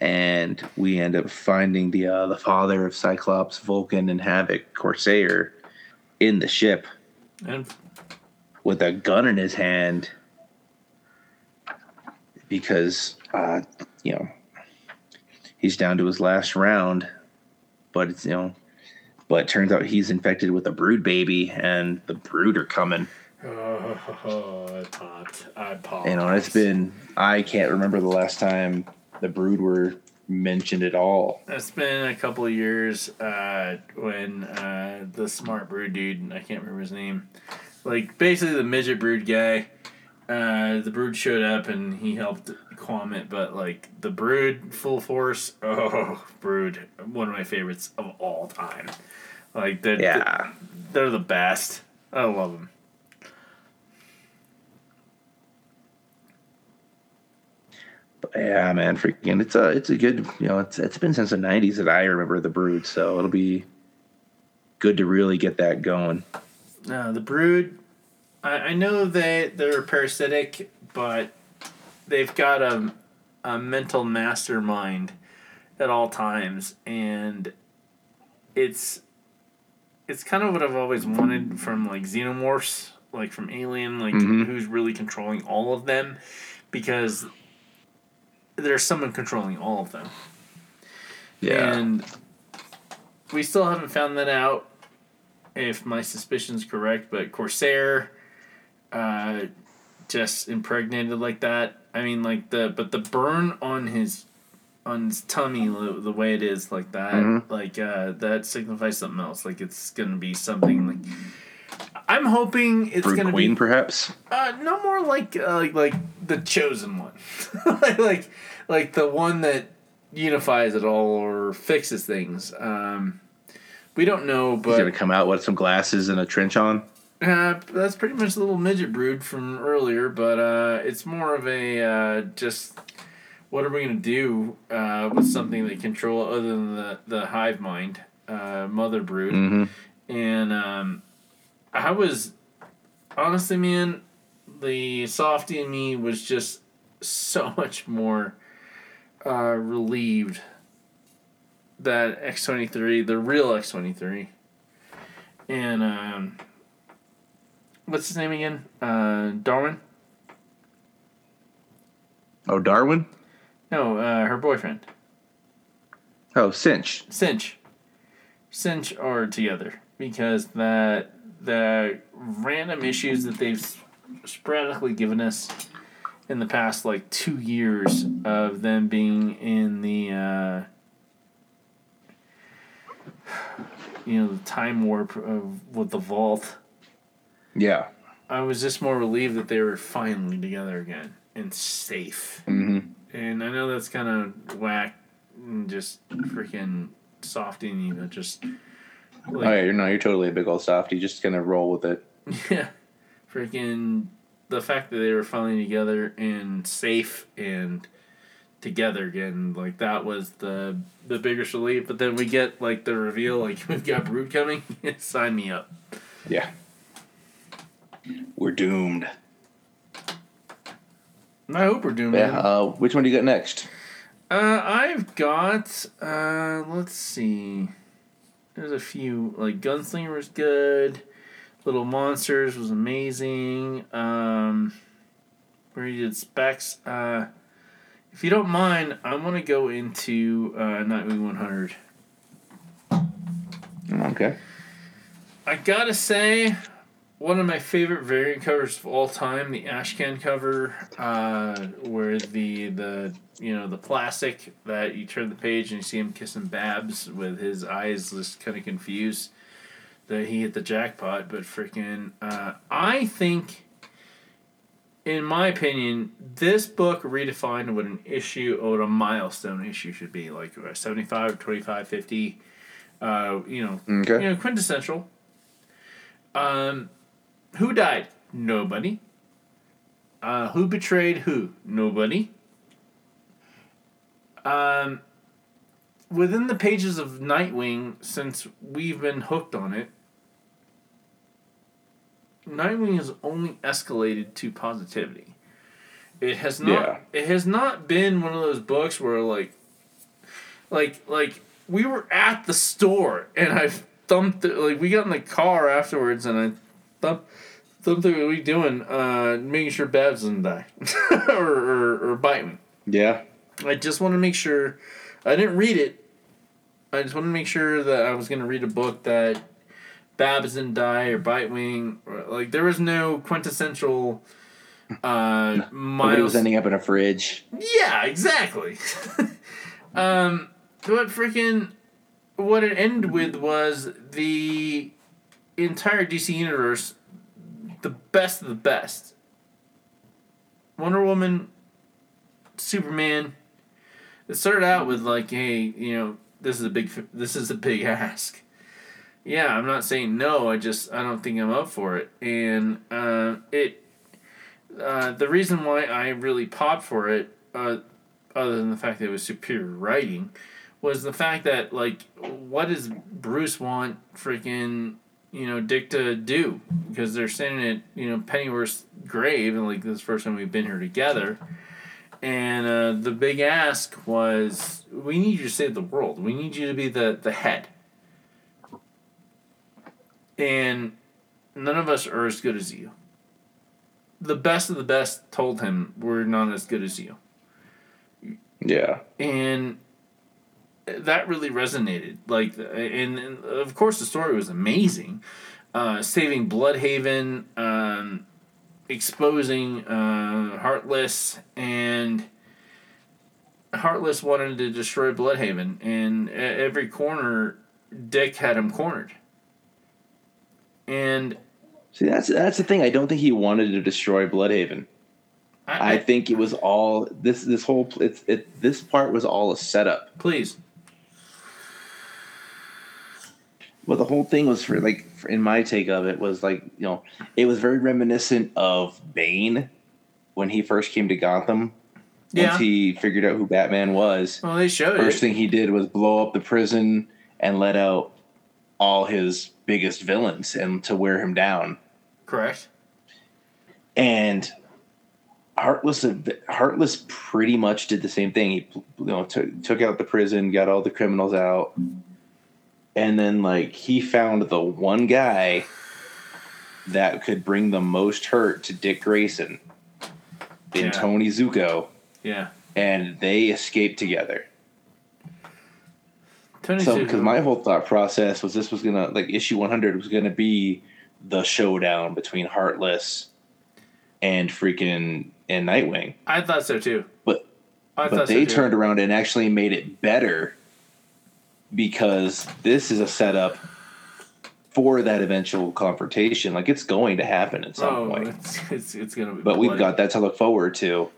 And we end up finding the uh, the father of Cyclops, Vulcan, and Havok, Corsair, in the ship. And with a gun in his hand. Because uh, you know he's down to his last round, but it's you know, but it turns out he's infected with a brood baby, and the brood are coming. oh, I popped. I popped. You know, it's been I can't remember the last time the brood were mentioned at all. It's been a couple of years uh, when uh, the smart brood dude, I can't remember his name, like basically the midget brood guy, uh, the brood showed up and he helped calm it, but like the brood full force, oh, brood, one of my favorites of all time. Like they're, Yeah. they're the best. I love them. But yeah, man, freaking it's a it's a good you know it's it's been since the '90s that I remember the brood, so it'll be good to really get that going. No, the brood. I, I know they they're parasitic, but they've got a a mental mastermind at all times, and it's it's kind of what I've always wanted from like xenomorphs, like from Alien, like Mhm. who's really controlling all of them, because there's someone controlling all of them. Yeah. And we still haven't found that out if my suspicion's correct, but Corsair uh, just impregnated like that. I mean like the but the burn on his on his tummy the, way it is like that Mhm. like uh, that signifies something else like it's gonna be something like i'm hoping it's brood gonna queen, be perhaps. uh, no more like uh, like like the chosen one, like, (laughs) like like the one that unifies it all or fixes things. Um, we don't know, but He's gonna come out with some glasses and a trench on. uh, that's pretty much the little midget brood from earlier. But uh, it's more of a uh, just what are we gonna do uh, with something they control other than the the hive mind, uh, mother brood, Mm-hmm. and um, I was honestly, man, the softy in me was just so (laughs) much more uh, relieved that X twenty three, the real X twenty three, and um, what's his name again? Uh, Darwin? Oh, Darwin. No, uh, her boyfriend, Oh, Synch. Synch. Synch are together because that the random issues that they've sporadically given us in the past like two years of them being in the uh, (sighs) you know the time warp of with the vault Yeah. i was just more relieved that they were finally together again and safe Mm-hmm. And i know that's kind of whack and just freaking softy but just oh yeah, you're no, you're totally a big old softy. Just gonna roll with it. (laughs) Yeah, freaking the fact that they were finally together and safe and together again, like that was the the biggest relief. But then we get like the reveal, like (laughs) we've got Brood coming. (laughs) Sign me up. Yeah. We're doomed. I hope we're doing. Yeah. Uh, which one do you got next? Uh, I've got. Uh, let's see. There's a few like Gunslinger was good. Little Monsters was amazing. Um, where he did specs. Uh, if you don't mind, I want to go into uh, Nightwing 100. Okay. I gotta say, one of my favorite variant covers of all time, the Ashcan cover, uh, where the the you know the plastic that you turn the page and you see him kissing Babs with his eyes just kind of confused that he hit the jackpot. But freaking, uh, I think, in my opinion, this book redefined what an issue or what a milestone issue should be, like a 75, 25, 50. Uh, you know, Okay. you know, quintessential. Um, who died? Nobody. Uh, who betrayed who? Nobody. Um, within the pages of Nightwing, since we've been hooked on it, Nightwing has only escalated to positivity. It has not. Yeah. It has not been one of those books where like, like, like we were at the store and I thumped it. Like we got in the car afterwards and I thumped. Thumped it, what are we doing? Uh, making sure Babs doesn't die, (laughs) or, or or bite me. Yeah. I just want to make sure. I didn't read it. I just want to make sure that I was going to read a book that Babs didn't die or Bitewing. Or, like there was no quintessential. Uh, (laughs) Miles. was ending up in a fridge. Yeah, exactly. (laughs) um, but freaking, what it ended with was the entire DC universe, the best of the best. Wonder Woman, Superman. It started out with like, hey, you know, this is a big, this is a big (laughs) ask. Yeah, I'm not saying no. I just I don't think I'm up for it, and uh, it uh, the reason why I really popped for it, uh, other than the fact that it was superior writing, was the fact that like, what does Bruce want freaking you know Dick to do? Because they're standing at you know Pennyworth's grave, and like this first time we've been here together. And uh, the big ask was, we need you to save the world. We need you to be the, the head. And none of us are as good as you the best of the best told him we're not as good as you Yeah. and that really resonated like and, and of course the story was amazing uh, saving bloodhaven um, exposing uh, heartless and heartless wanted to destroy bloodhaven and at every corner dick had him cornered and See, that's that's the thing. I don't think he wanted to destroy Bloodhaven. I, I think it was all this. This whole it's it. This part was all a setup. please Well, the whole thing was for like, in my take of it, was like you know, it was very reminiscent of Bane when he first came to Gotham. Yeah. Once he figured out who Batman was, well they showed first it thing he did was blow up the prison and let out all his biggest villains and to wear him down. correct and Heartless Heartless pretty much did the same thing. He you know took took out the prison, got all the criminals out, and then like he found the one guy that could bring the most hurt to Dick Grayson in Yeah. Tony Zucco, yeah and they escaped together. Tony So because my whole thought process was this was gonna like issue 100 was gonna be the showdown between Heartless and freaking and Nightwing. I thought so too. But I but thought they so turned around and actually made it better because this is a setup for that eventual confrontation. Like it's going to happen at some Oh, point. it's, it's it's gonna be. But we've got that to look forward to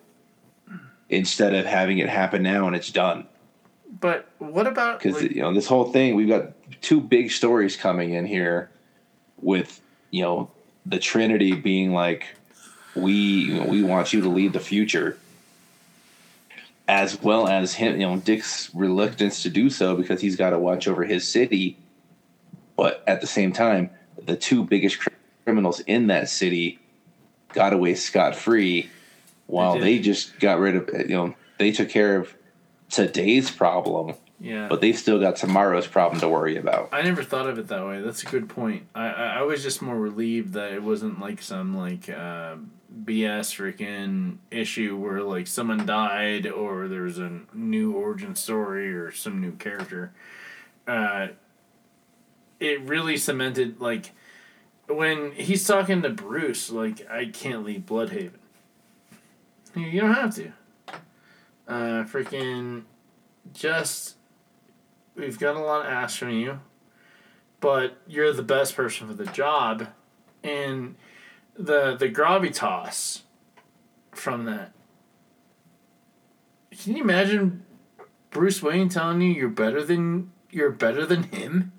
instead of having it happen now and it's done. But what about Because like, you know this whole thing, we've got two big stories coming in here with you know the Trinity being like we you know, we want you to lead the future as well as him you know dick's reluctance to do so because he's got to watch over his city but at the same time the two biggest criminals in that city got away scot-free while did. they just got rid of you know they took care of today's problem Yeah. but they still got tomorrow's problem to worry about I never thought of it that way. That's a good point. I, I, I was just more relieved that it wasn't like some like uh, BS freaking issue where like someone died or there's a new origin story or some new character. Uh, it really cemented like when he's talking to Bruce like I can't leave Bloodhaven. You don't have to. Uh, freaking just we've got a lot of ask from you, but you're the best person for the job, and the the gravitas from that. Can you imagine Bruce Wayne telling you you're better than you're better than him?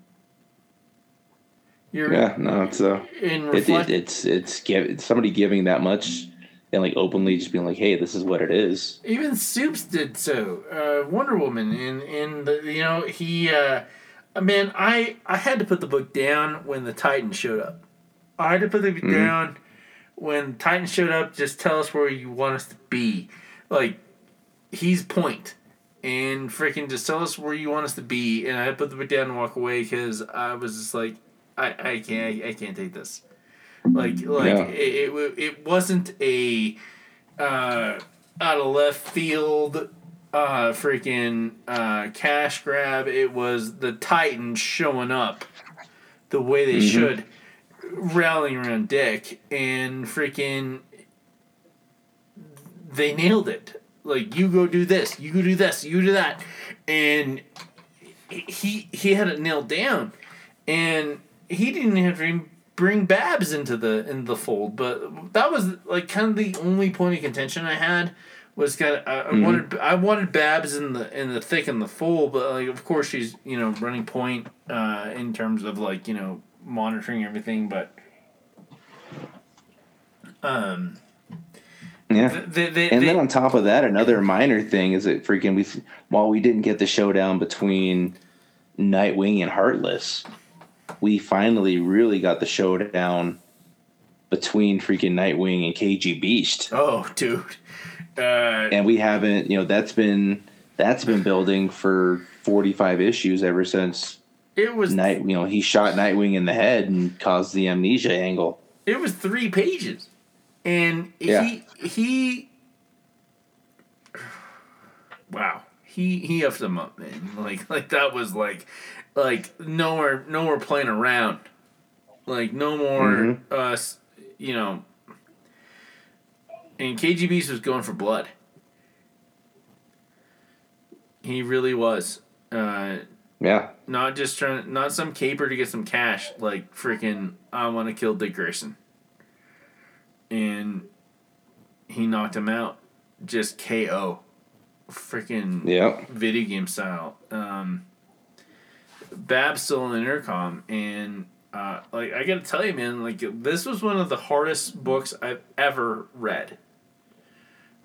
You're yeah no it's uh in it, reflect. it, it's it's give, somebody giving that much and like openly just being like hey this is what it is Even Supes did so. Uh, Wonder Woman in in the you know he uh, man I I had to put the book down when the Titan showed up. I had to put the book down when Titan showed up. Just tell us where you want us to be. Like he's point and freaking just tell us where you want us to be. And I put the book down and walk away because I was just like I I can't I can't take this. Like like Yeah. it, it it wasn't a uh, out of left field uh, freaking uh, cash grab. It was the Titans showing up the way they should, rallying around Dick, and freaking they nailed it. Like you go do this, you go do this, you do that, and he he had it nailed down, and he didn't have to bring Babs into the in the fold. But that was like kind of the only point of contention I had was kind of I, I wanted I wanted Babs in the in the thick and the full, but like of course she's you know running point uh, in terms of like you know monitoring everything, but um yeah. they, they, and they, then on top of that another minor thing is that freaking we while we didn't get the showdown between nightwing and heartless we finally really got the showdown between freaking nightwing and KGBeast. Oh dude. Uh, and we haven't you know that's been that's been building for 45 issues ever since it was night you know he shot nightwing in the head and caused the amnesia angle. It was three pages. And Yeah. he he (sighs) wow. He he effed them up man. (laughs) Like like that was like like nowhere nowhere playing around. Like no more Mhm. uh you know. And KGBeast was going for blood. He really was uh yeah. Not just trying not some caper to get some cash like freaking i want to kill dick grayson. And he knocked him out just ko freaking yeah. video game style. Um bab's still on the intercom and uh, like i gotta tell you man like this was one of the hardest books i've ever read.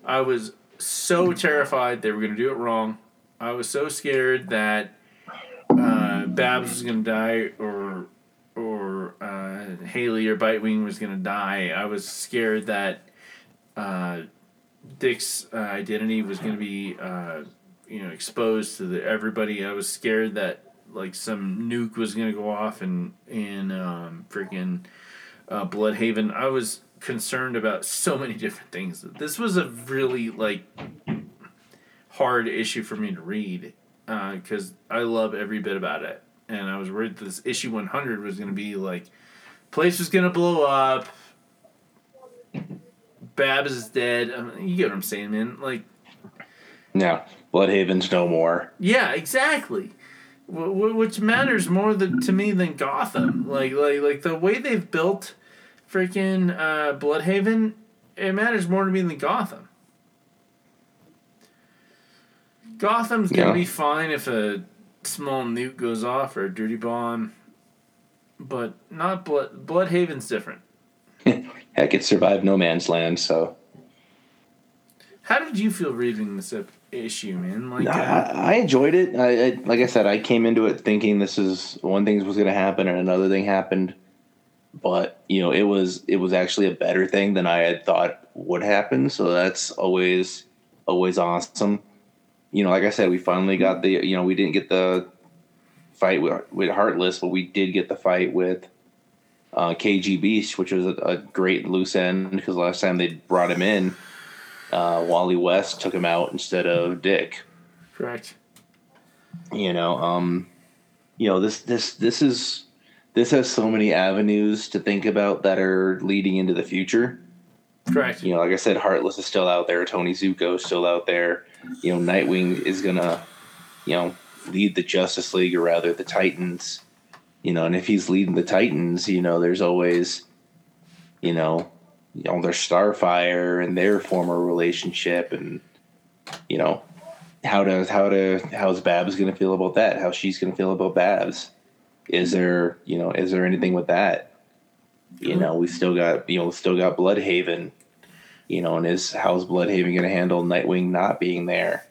I was so terrified they were gonna do it wrong. I was so scared that babs was gonna die or or uh, haley or bitewing was gonna die i was scared that uh, Dick's uh, identity was to be, uh, you know, exposed to the, everybody. I was scared that like some nuke was to go off in in um, freaking uh, Bloodhaven. I was concerned about so many different things. This was a really like hard issue for me to read because I love every bit about it, and I was worried this issue one hundred was going to be like place was going to blow up. Babs is dead. I mean, you get what I'm saying, man. Like, yeah bloodhaven's no more yeah, exactly. Wh- wh- Which matters more than, to me than Gotham. Like, like, like the way they've built freaking uh, Bloodhaven, it matters more to me than Gotham. Gotham's gonna Yeah. be fine if a small nuke goes off or a dirty bomb, but not Blood. Bloodhaven's different. (laughs) heck, it survived No Man's Land. So How did you feel reading this issue, man? Like, No, uh, I, I enjoyed it. I, I like I said, I came into it thinking this is one thing was going to happen and another thing happened, but you know it was it was actually a better thing than I had thought would happen. So that's always always awesome. You know, like I said, we finally got the you know we didn't get the fight with with Heartless, but we did get the fight with uh, KGBeast, which was a, a great loose end because last time they brought him in, uh, Wally West took him out instead of Dick. Correct. you know um you know this this this is this has so many avenues to think about that are leading into the future. Correct. you know like i said heartless is still out there. Tony Zucco is still out there you know nightwing is gonna you know lead the justice league or rather the titans. You know and if he's leading the titans you know there's always you know you know there's starfire and their former relationship and you know how does how to how's babs gonna feel about that? How she's gonna feel about babs? Is there you know is there anything with that? You know we still got you know still got bloodhaven you know and is how's bloodhaven gonna handle nightwing not being there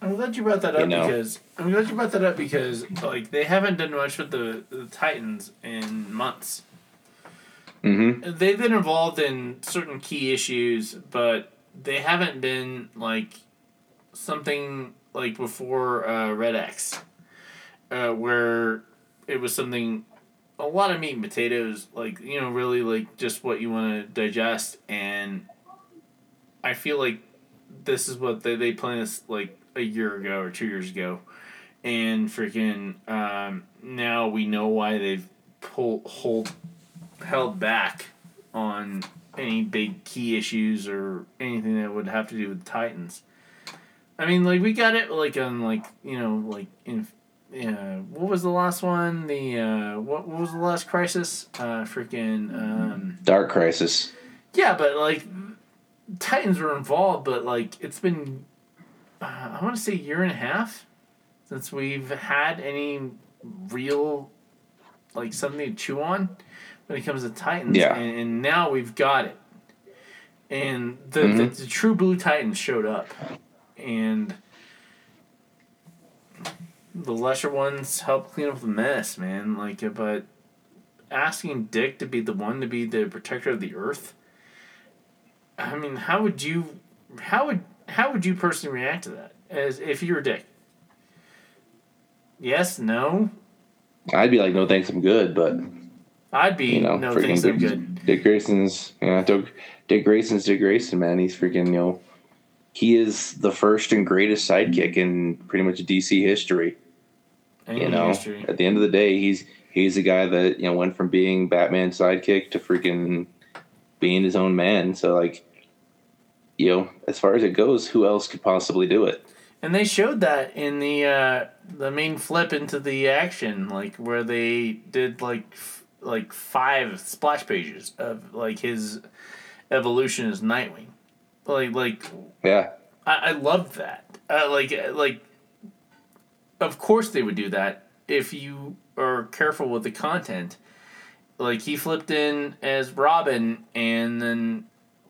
I'm glad you brought that up You know? because I'm glad you brought that up because like they haven't done much with the, the Titans in months. mm-hmm They've been involved in certain key issues, but they haven't been like something like before uh, Red X, uh, where it was something a lot of meat and potatoes, like you know, really like just what you want to digest, and I feel like this is what they they planned this like a year ago or two years ago, and freaking um, now we know why they've pulled hold held back on any big key issues or anything that would have to do with Titans. I mean, like we got it like on like you know like in yeah what was the last one? The uh what, what was the last crisis? Uh freaking um dark crisis. Yeah but like Titans were involved but like it's been uh, I want to say a year and a half since we've had any real like something to chew on when it comes to Titans. Yeah. And, and now we've got it. And the, the, Mhm. the true blue Titans showed up. And the lesser ones helped clean up the mess, man. Like, but asking Dick to be the one to be the protector of the earth. I mean, how would you, how would how would you personally react to that as if you were Dick? Yes, no. i'd be like no thanks i'm good but I'd be you know no thanks. I'm Dick, good. dick grayson's know dick, dick grayson's dick grayson man he's freaking you know he is the first and greatest sidekick in pretty much dc history Any you know history. at the end of the day he's he's the guy that you know went from being batman's sidekick to freaking being his own man so like you know as far as it goes who else could possibly do it And they showed that in the uh, the main flip into the action, like where they did like f- like five splash pages of like his evolution as Nightwing. Like like yeah I, I loved that. Uh, like like, of course they would do that if you are careful with the content. Like he flipped in as Robin, and then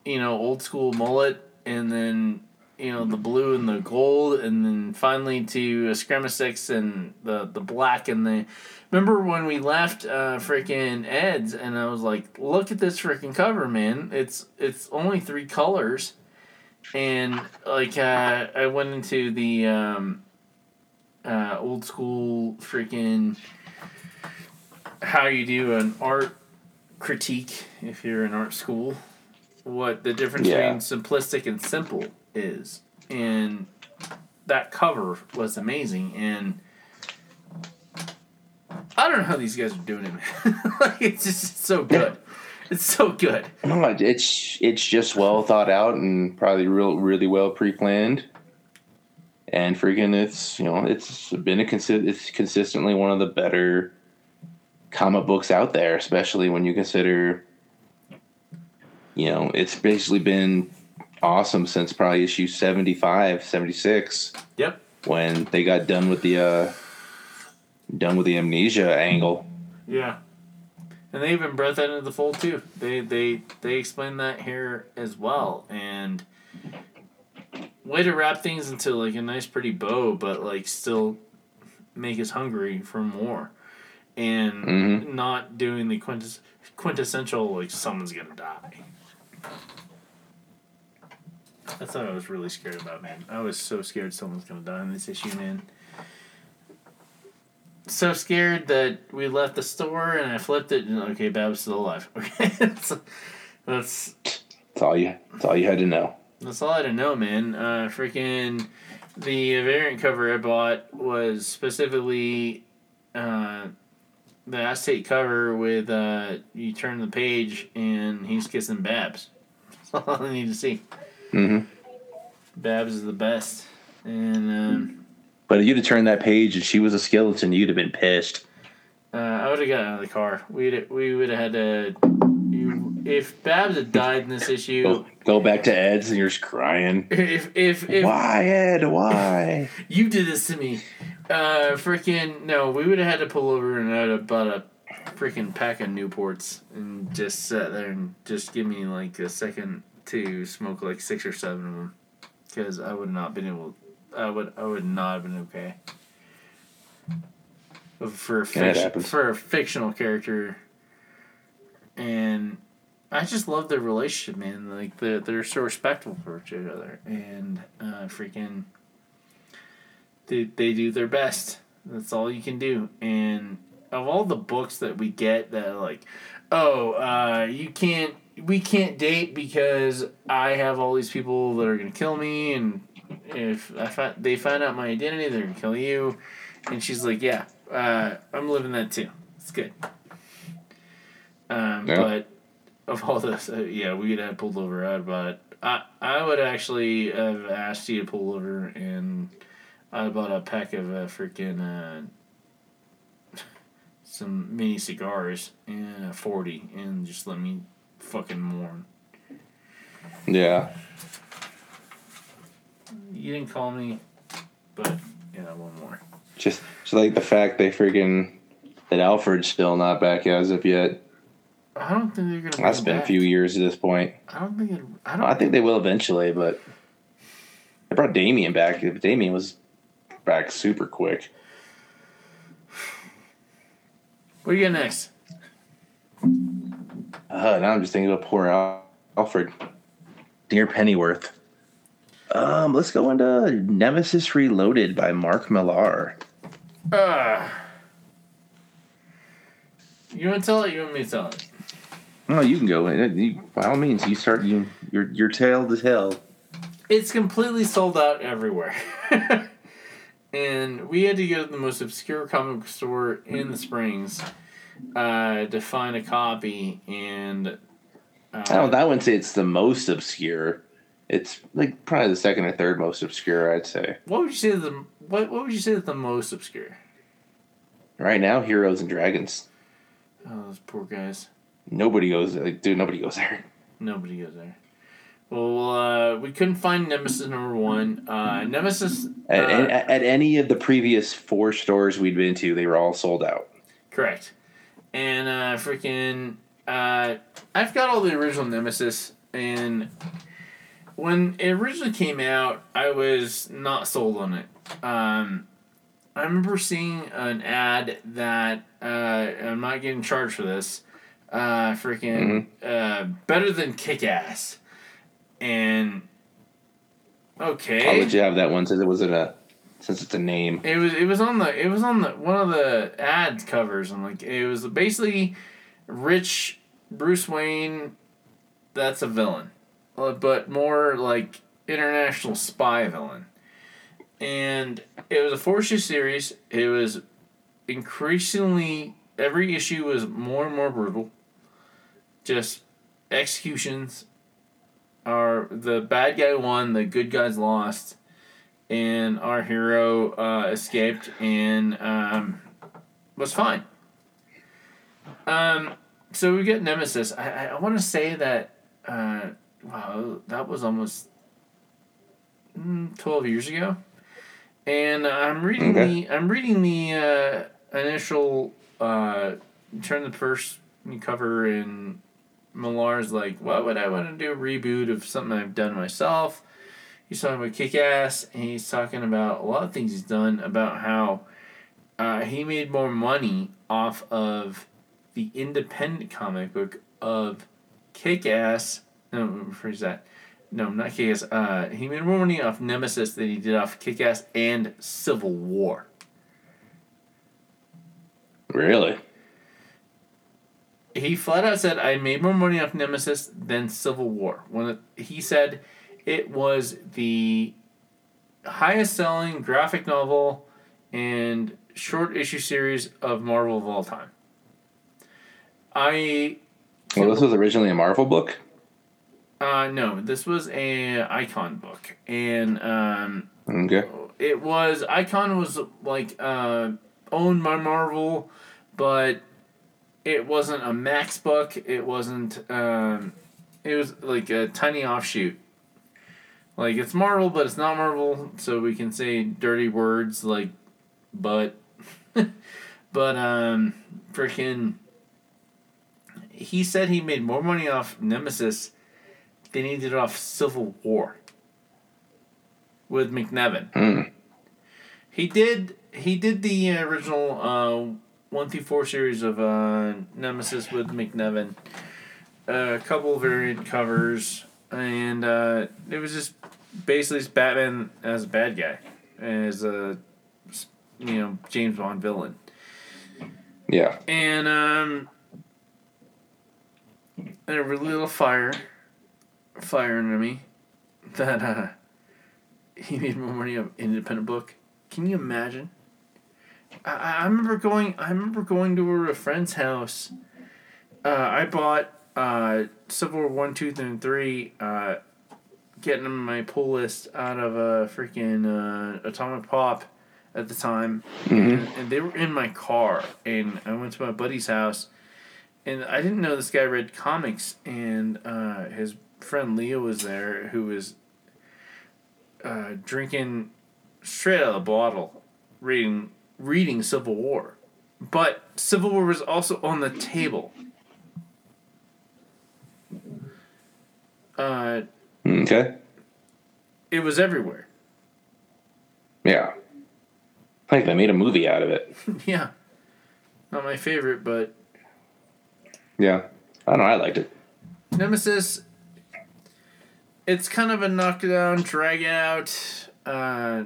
you know old school mullet, and then you know the blue and the gold, and then finally to Scremasix and the the black and the. Remember when we left uh, freaking Ed's, and I was like, "Look at this freaking cover, man! It's it's only three colors." and like uh, I went into the um, uh, old school freaking how you do an art critique if you're in art school, what the difference Yeah. between simplistic and simple is, and that cover was amazing and. I don't know how these guys are doing it, man. (laughs) like it's just so good. It's so good. no it's it's just well thought out and probably real really well pre-planned and freaking it's you know it's been a consi- it's consistently one of the better comic books out there especially when you consider you know it's basically been awesome since probably issue 75 76 Yep. when they got done with the uh done with the amnesia angle Yeah. and they even brought that into the fold too. They they they explain that here as well, and way to wrap things into like a nice pretty bow, but like still make us hungry for more, and Mhm. not doing the quintes- quintessential like someone's gonna die. That's what I was really scared about, man. I was so scared someone's gonna die in this issue, man. So scared that we left the store and I flipped it and okay, Bab's still alive. (laughs) Okay, that's that's That's all you. That's all you had to know. that's all I had to know, man. Uh, freaking the variant cover I bought was specifically uh, the acetate cover with uh, you turn the page and he's kissing Babs. (laughs) That's all I need to see. Hmm Babs is the best, and um, But if you'd have turned that page and she was a skeleton, you'd have been pissed. uh, I would have gotten out of the car. We'd we would have had to. You, if Babs had died in this issue, Go, go back to Ed's and you're just crying. (laughs) if if if Why, Ed? Why? (laughs) you did this to me, uh, freaking no, we would have had to pull over and I'd have bought a freaking pack of Newports and just sat there and just give me like a second to smoke like six or seven of them, because I would not been able. I would I would not have been okay. For a for a fictional character, and I just love their relationship, man. Like they're they're so respectful for each other, and uh, freaking they they do their best. That's all you can do. And of all the books that we get that are like, oh, uh, you can't, we can't date because I have all these people that are gonna kill me, and if I find they find out my identity, they're gonna kill you. And she's like, yeah, uh, I'm living that too. It's good. Um, Yeah. But of all this, uh, yeah, we'd have pulled over out about it. I I would actually have asked you to pull over and I bought a pack of uh, freaking uh, (laughs) some mini cigars and a forty, and just let me fucking mourn. Yeah. You didn't call me, but yeah, one more. Just, just like the fact they freaking that Alfred's still not back as of yet. I don't think they're gonna. That's been a few years at this point. I don't think it. I don't. I think they will eventually, but they brought Damian back. Damian was back super quick. What do you got next? Uh, now I'm just thinking about poor Al- Alfred. Dear Pennyworth. Um, let's go into Nemesis Reloaded by Mark Millar. Uh, you want to tell it? You want me to tell it? No, you can go. You, by all means, you start. You your your tale to tell. It's completely sold out everywhere. (laughs) and we had to go to the most obscure comic book store in the Springs uh, to find a copy. And uh, I don't. I wouldn't say it's the most obscure. It's like probably the second or third most obscure. I'd say what would you say the what What would you say is the most obscure? right now, Heroes and Dragons. Oh, those poor guys. Nobody goes. Like, dude, nobody goes there. Nobody goes there. Well, uh, we couldn't find Nemesis number one. Uh, Nemesis. At, uh, at, at any of the previous four stores we'd been to, they were all sold out. Correct. And uh freaking uh I've got all the original Nemesis and when it originally came out, I was not sold on it. Um I remember seeing an ad that uh I'm not getting charged for this. Uh freaking uh better than kick ass. And okay. How would you have that one since it was in a since it's a name? It was it was on the it was on the one of the ad covers and like it was basically rich Bruce Wayne that's a villain. Uh, But more like international spy villain. And it was a four issue series. It was increasingly every issue was more and more brutal. Just executions are the bad guy won, the good guys lost and our hero uh, escaped and um, was fine. Um, so we get Nemesis. I, I, I want to say that uh, wow, that was almost mm, twelve years ago, and I'm reading Okay. the I'm reading the uh, initial uh, turn the first cover, and Millar's like, why would I want to do a reboot of something I've done myself? He's talking about Kick Ass, and he's talking about a lot of things he's done, about how uh, he made more money off of the independent comic book of Kick Ass. No, rephrase that. No, not Kick Ass. Uh, he made more money off Nemesis than he did off Kick Ass and Civil War. Really? He flat out said, "I made more money off Nemesis than Civil War." When he said it was the highest selling graphic novel and short issue series of Marvel of all time. I Well, this was originally a Marvel book. uh no, this was a icon book and um Okay. it was icon was like uh owned by marvel but it wasn't a max book it wasn't um it was like a tiny offshoot like it's marvel but it's not marvel so we can say dirty words like but (laughs) but um freaking he said he made more money off nemesis than he did off civil war with McNiven Hmm. he did. He did the original uh, one through four series of uh, Nemesis with McNiven. a couple variant covers, and uh, it was just basically just Batman as a bad guy, as a you know James Bond villain, Yeah. and um, and a really little fire, fire under me, that uh, (laughs) he made more money of independent book. Can you imagine? I, I I remember going. I remember going to a friend's house. Uh, I bought uh, Civil War one, two, and three. Uh, getting my pull list out of a freaking uh, Atomic Pop at the time, and, and they were in my car. And I went to my buddy's house, and I didn't know this guy read comics, and uh, his friend Leo was there, who was uh, drinking straight out of the bottle, reading reading Civil War, but Civil War was also on the table. Uh, Okay. it was everywhere. Yeah. Like they made a movie out of it. (laughs) yeah, not my favorite, but Yeah. I don't know. I liked it. Nemesis. It's kind of a knockdown, drag out. Uh,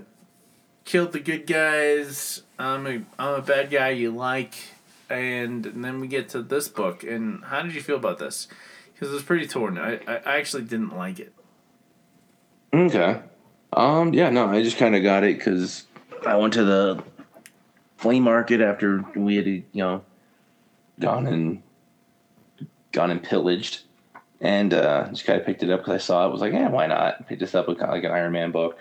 killed the good guys. I'm a I'm a bad guy you like, and, and then we get to this book. And how did you feel about this? Because it was pretty torn. I, I actually didn't like it. Okay. Um. Yeah. No. I just kind of got it because I went to the flea market after we had you know gone and gone and pillaged, and uh, just kind of picked it up because I saw it. Was like, yeah, why not? Picked this up with kind of like an Iron Man book.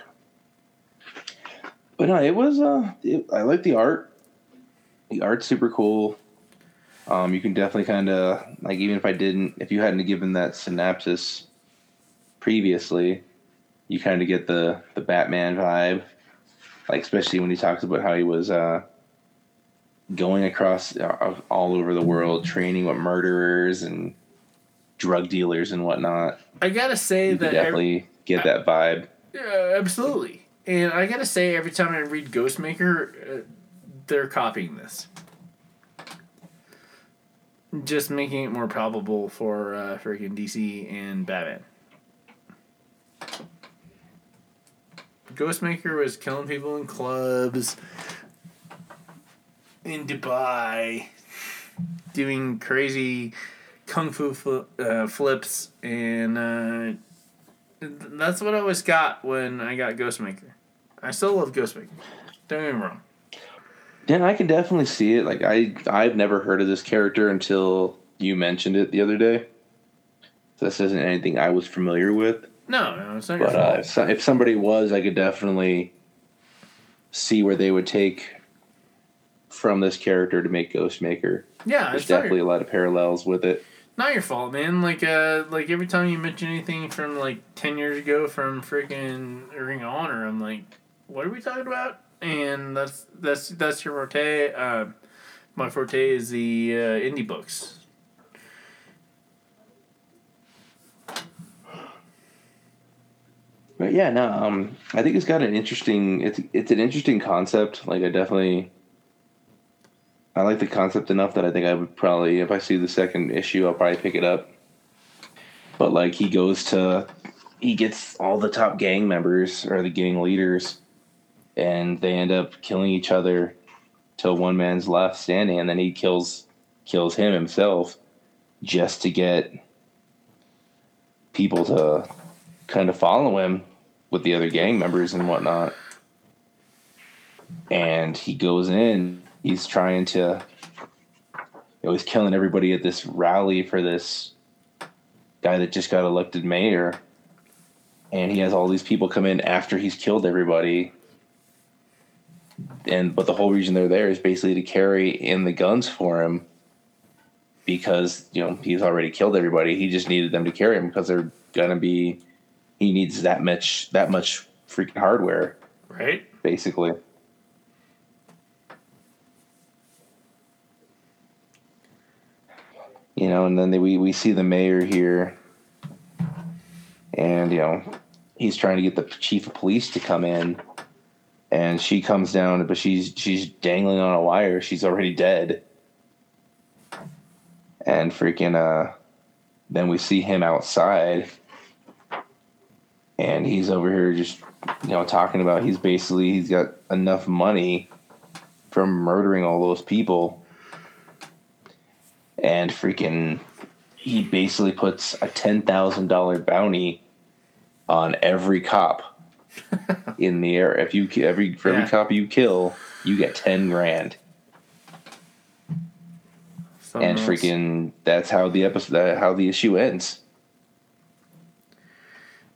But no, it was. Uh, it, I like the art. The art's super cool. Um, you can definitely kind of like even if I didn't, if you hadn't given that synopsis previously, you kind of get the the Batman vibe, like especially when he talks about how he was uh, going across uh, all over the world, training with murderers and drug dealers and whatnot. I gotta say You that definitely get that vibe. Yeah, absolutely. And I gotta say, every time I read Ghostmaker, uh, they're copying this. Just making it more probable for uh, freaking DC and Batman. Ghostmaker was killing people in clubs in Dubai, doing crazy kung fu fl- uh, flips, and uh, that's what I always got when I got Ghostmaker. I still love Ghostmaker. Don't get me wrong. Yeah, I can definitely see it. Like I, I've never heard of this character until you mentioned it the other day. So this isn't anything I was familiar with. No, no, it's not your But uh, fault. if, so- if somebody was, I could definitely see where they would take from this character to make Ghostmaker. yeah, There's definitely your, a lot of parallels with it. not your fault, man. Like, uh, like every time you mention anything from like ten years ago from freaking Ring of Honor, I'm like, what are we talking about? and that's that's that's your forte. Uh, my forte is the uh, indie books. But yeah, no, um, I think it's got an interesting. It's it's an interesting concept. Like I definitely, I like the concept enough that I think I would probably, if I see the second issue, I'll probably pick it up. But like he goes to, he gets all the top gang members or the gang leaders and they end up killing each other, till one man's left standing, and then he kills kills him himself, just to get people to kind of follow him with the other gang members and whatnot. And he goes in, he's trying to, you know, he's killing everybody at this rally for this guy that just got elected mayor. And he has all these people come in after he's killed everybody. And but the whole reason they're there is basically to carry in the guns for him because you know he's already killed everybody. He just needed them to carry him because they're gonna be he needs that much that much freaking hardware, Right? basically. You know, and then they, we we see the mayor here, and you know, he's trying to get the chief of police to come in, and she comes down, but she's she's dangling on a wire. She's already dead, and freaking uh, then we see him outside and he's over here just you know talking about he's basically he's got enough money from murdering all those people. And freaking he basically puts a $10,000 bounty on every cop (laughs) in the air if you every for Yeah. every cop you kill you get 10 grand Something and else. freaking that's how the episode that, how the issue ends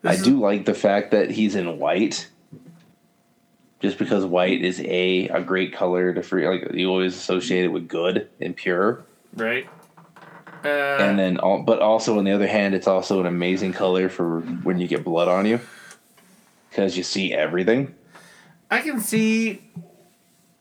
This I is- do like the fact that he's in white, just because white is a a great color to free. Like you always associate it with good and pure, right. Uh, and then all, but also on the other hand, it's also an amazing color for when you get blood on you, because you see everything. I can see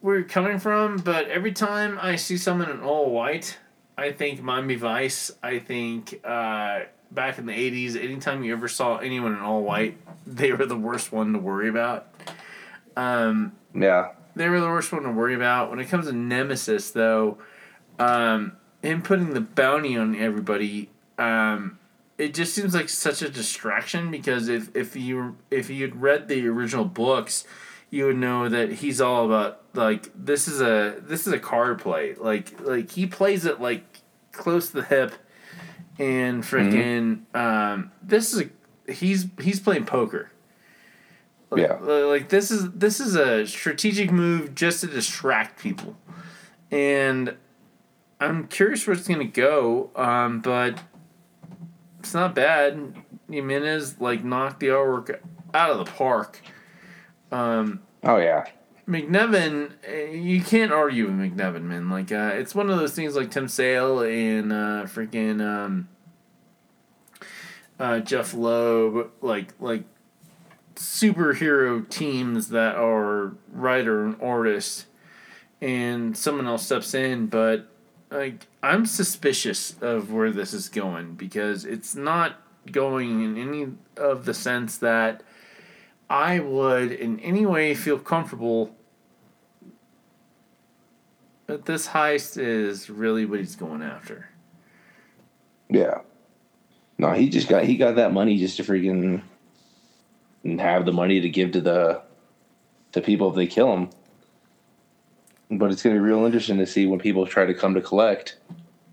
where you're coming from, but every time I see someone in all white, I think Miami Vice. I think uh, back in the '80s, anytime you ever saw anyone in all white, they were the worst one to worry about. Um, Yeah, they were the worst one to worry about. When it comes to Nemesis, though, um, him putting the bounty on everybody, um, it just seems like such a distraction because if if you if you'd read the original books, you would know that he's all about like this is a this is a card play. Like like he plays it like close to the hip, and freaking um, this is a, he's he's playing poker. Like, Yeah. like this is this is a strategic move just to distract people, and I'm curious where it's gonna go. Um, but it's not bad. Jimenez like knocked the artwork out of the park. Um, oh yeah, McNiven, eh, you can't argue with McNiven, man. Like, uh, it's one of those things like Tim Sale and uh, freaking um, uh, Jeph Loeb, like like superhero teams that are writer and artist, and someone else steps in. But like, I'm suspicious of where this is going because it's not going in any of the sense that I would in any way feel comfortable that this heist is really what he's going after. yeah. No, he just got he got that money just to freaking have the money to give to the to people if they kill him. But it's gonna be real interesting to see when people try to come to collect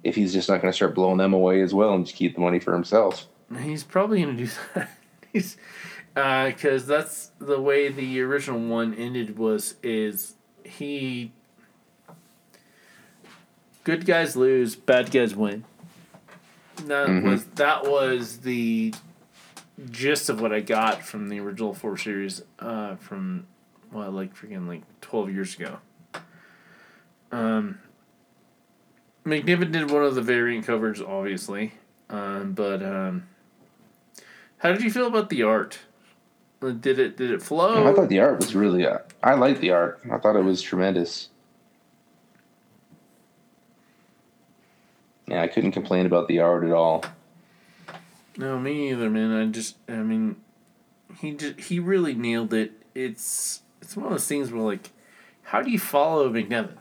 if he's just not gonna start blowing them away as well and just keep the money for himself. He's probably gonna do that. (laughs) he's because that's the way the original one ended. Was is he? Good guys lose, bad guys win. That Mhm. was that was the gist of what I got from the original four series. Uh, from well, like freaking like twelve years ago. Um. McNiven did one of the variant covers, obviously, um, but um, how did you feel about the art? Uh, Did it did it flow? I thought the art was really. Uh, I liked the art. I thought it was tremendous. Yeah, I couldn't complain about the art at all. no, me either, man. I just, I mean, he just he really nailed it. It's it's one of those things where like, how do you follow McNiven?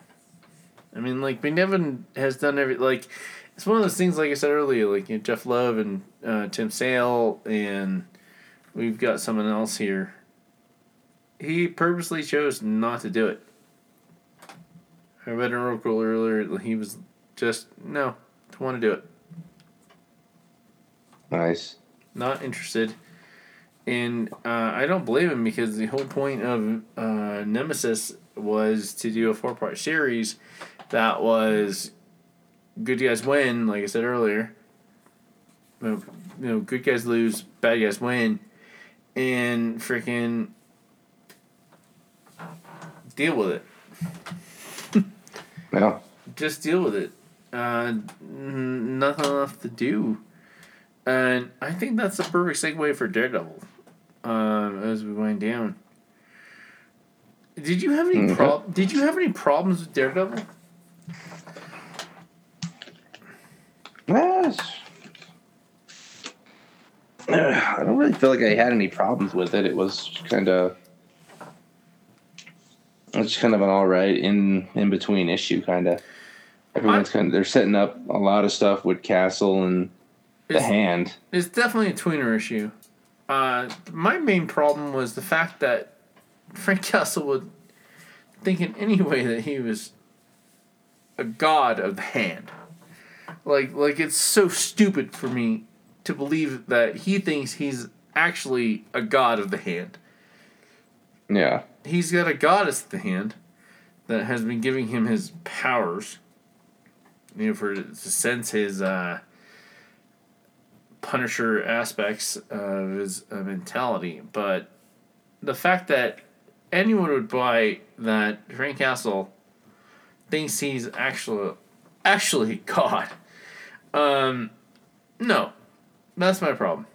I mean, like McNiven has done every like, it's one of those things like I said earlier, like you know, Jeph Loeb and uh, Tim Sale and we've got someone else here. He purposely chose not to do it. I read an article earlier. He was just no, don't want to do it. Nice. Not interested. And uh, I don't blame him because the whole point of uh, Nemesis was to do a four part series that was good guys win, like I said earlier. You know, you know, good guys lose, bad guys win, and freaking deal with it. Yeah. Just deal with it. Uh, nothing left to do. And I think that's the perfect segue for Daredevil. Um, as we wind down. Did you have any Mhm. prob- Did you have any problems with Daredevil? Yes. I don't really feel like I had any problems with it. It was kind of, it's kind of an all right in in between issue, kind of. Everyone's kind of they're setting up a lot of stuff with Castle and the Hand. It's definitely a tweener issue. Uh, my main problem was the fact that Frank (laughs) Castle would think in any way that he was a god of the hand. Like, like it's so stupid for me to believe that he thinks he's actually a god of the hand. Yeah, He's got a goddess of the hand that has been giving him his powers. You know, for to sense his uh, Punisher aspects of his uh, mentality, but the fact that anyone would buy that Frank Castle thinks he's actually actually (laughs) God, um, no, that's my problem.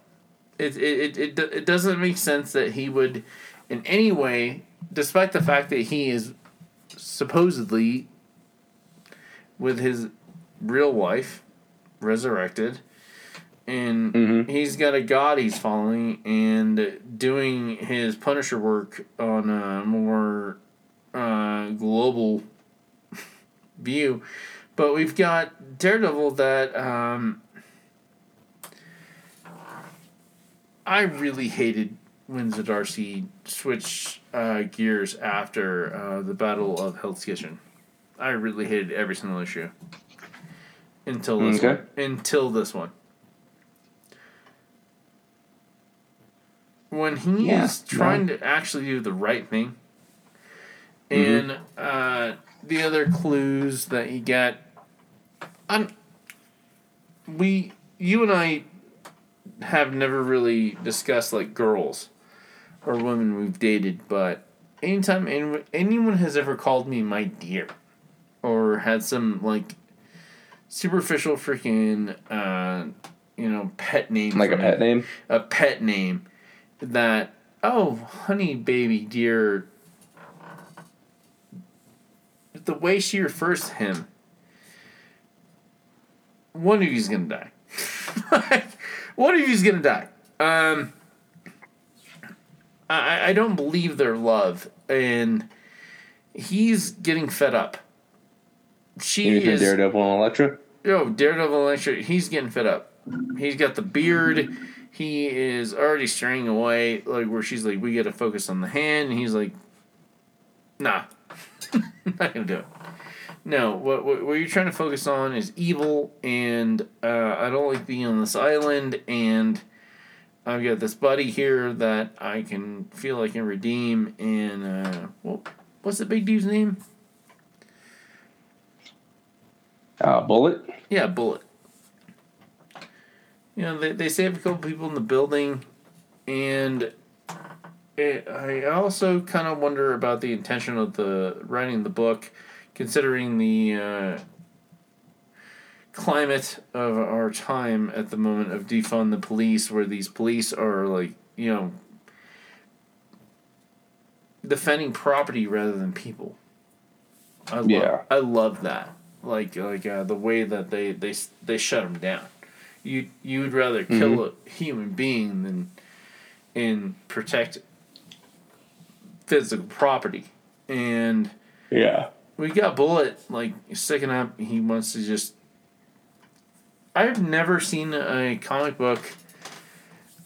It it, it, it it doesn't make sense that he would, in any way, despite the fact that he is supposedly with his real wife resurrected and Mhm. he's got a god he's following and doing his punisher work on a more uh, global view. But we've got daredevil that um, i really hated when Zdarsky switched uh, gears after uh, the battle of hell's kitchen. I really hated every single issue. Until this Okay. one. Until this one. When he Yeah, is trying to actually do the right thing Mm-hmm. and uh, the other clues that you get i'm we you and i have never really discussed like girls or women we've dated but anytime anyone, anyone has ever called me my dear or had some like superficial freaking uh you know pet name like a me pet name. a pet name that oh honey baby dear the way she refers to him one of you's gonna die (laughs) one of you's gonna die um I, I don't believe their love and he's getting fed up she You is Daredevil and Elektra? Yo, Daredevil Elektra, he's getting fed up. He's got the beard. He is already straying away, like where she's like, "We got to focus on the hand," and he's like, "Nah, (laughs) not gonna do it." No, what, what what you're trying to focus on is evil, and uh, I don't like being on this island, and I've got this buddy here that I can feel I can redeem, and uh, well, what's the big dude's name? Uh, Bullet. Yeah, Bullet. You know, they, they save a couple people in the building, and it, I also kind of wonder about the intention of the writing the book, considering the uh, climate of our time at the moment of defund the police, where these police are like, you know, defending property rather than people. I love, Yeah. I love that. Like like uh, the way that they they they shut them down. You you would rather kill a human being than and protect physical property. And Yeah. we got Bullet like sticking up. He wants to just. I've never seen a comic book.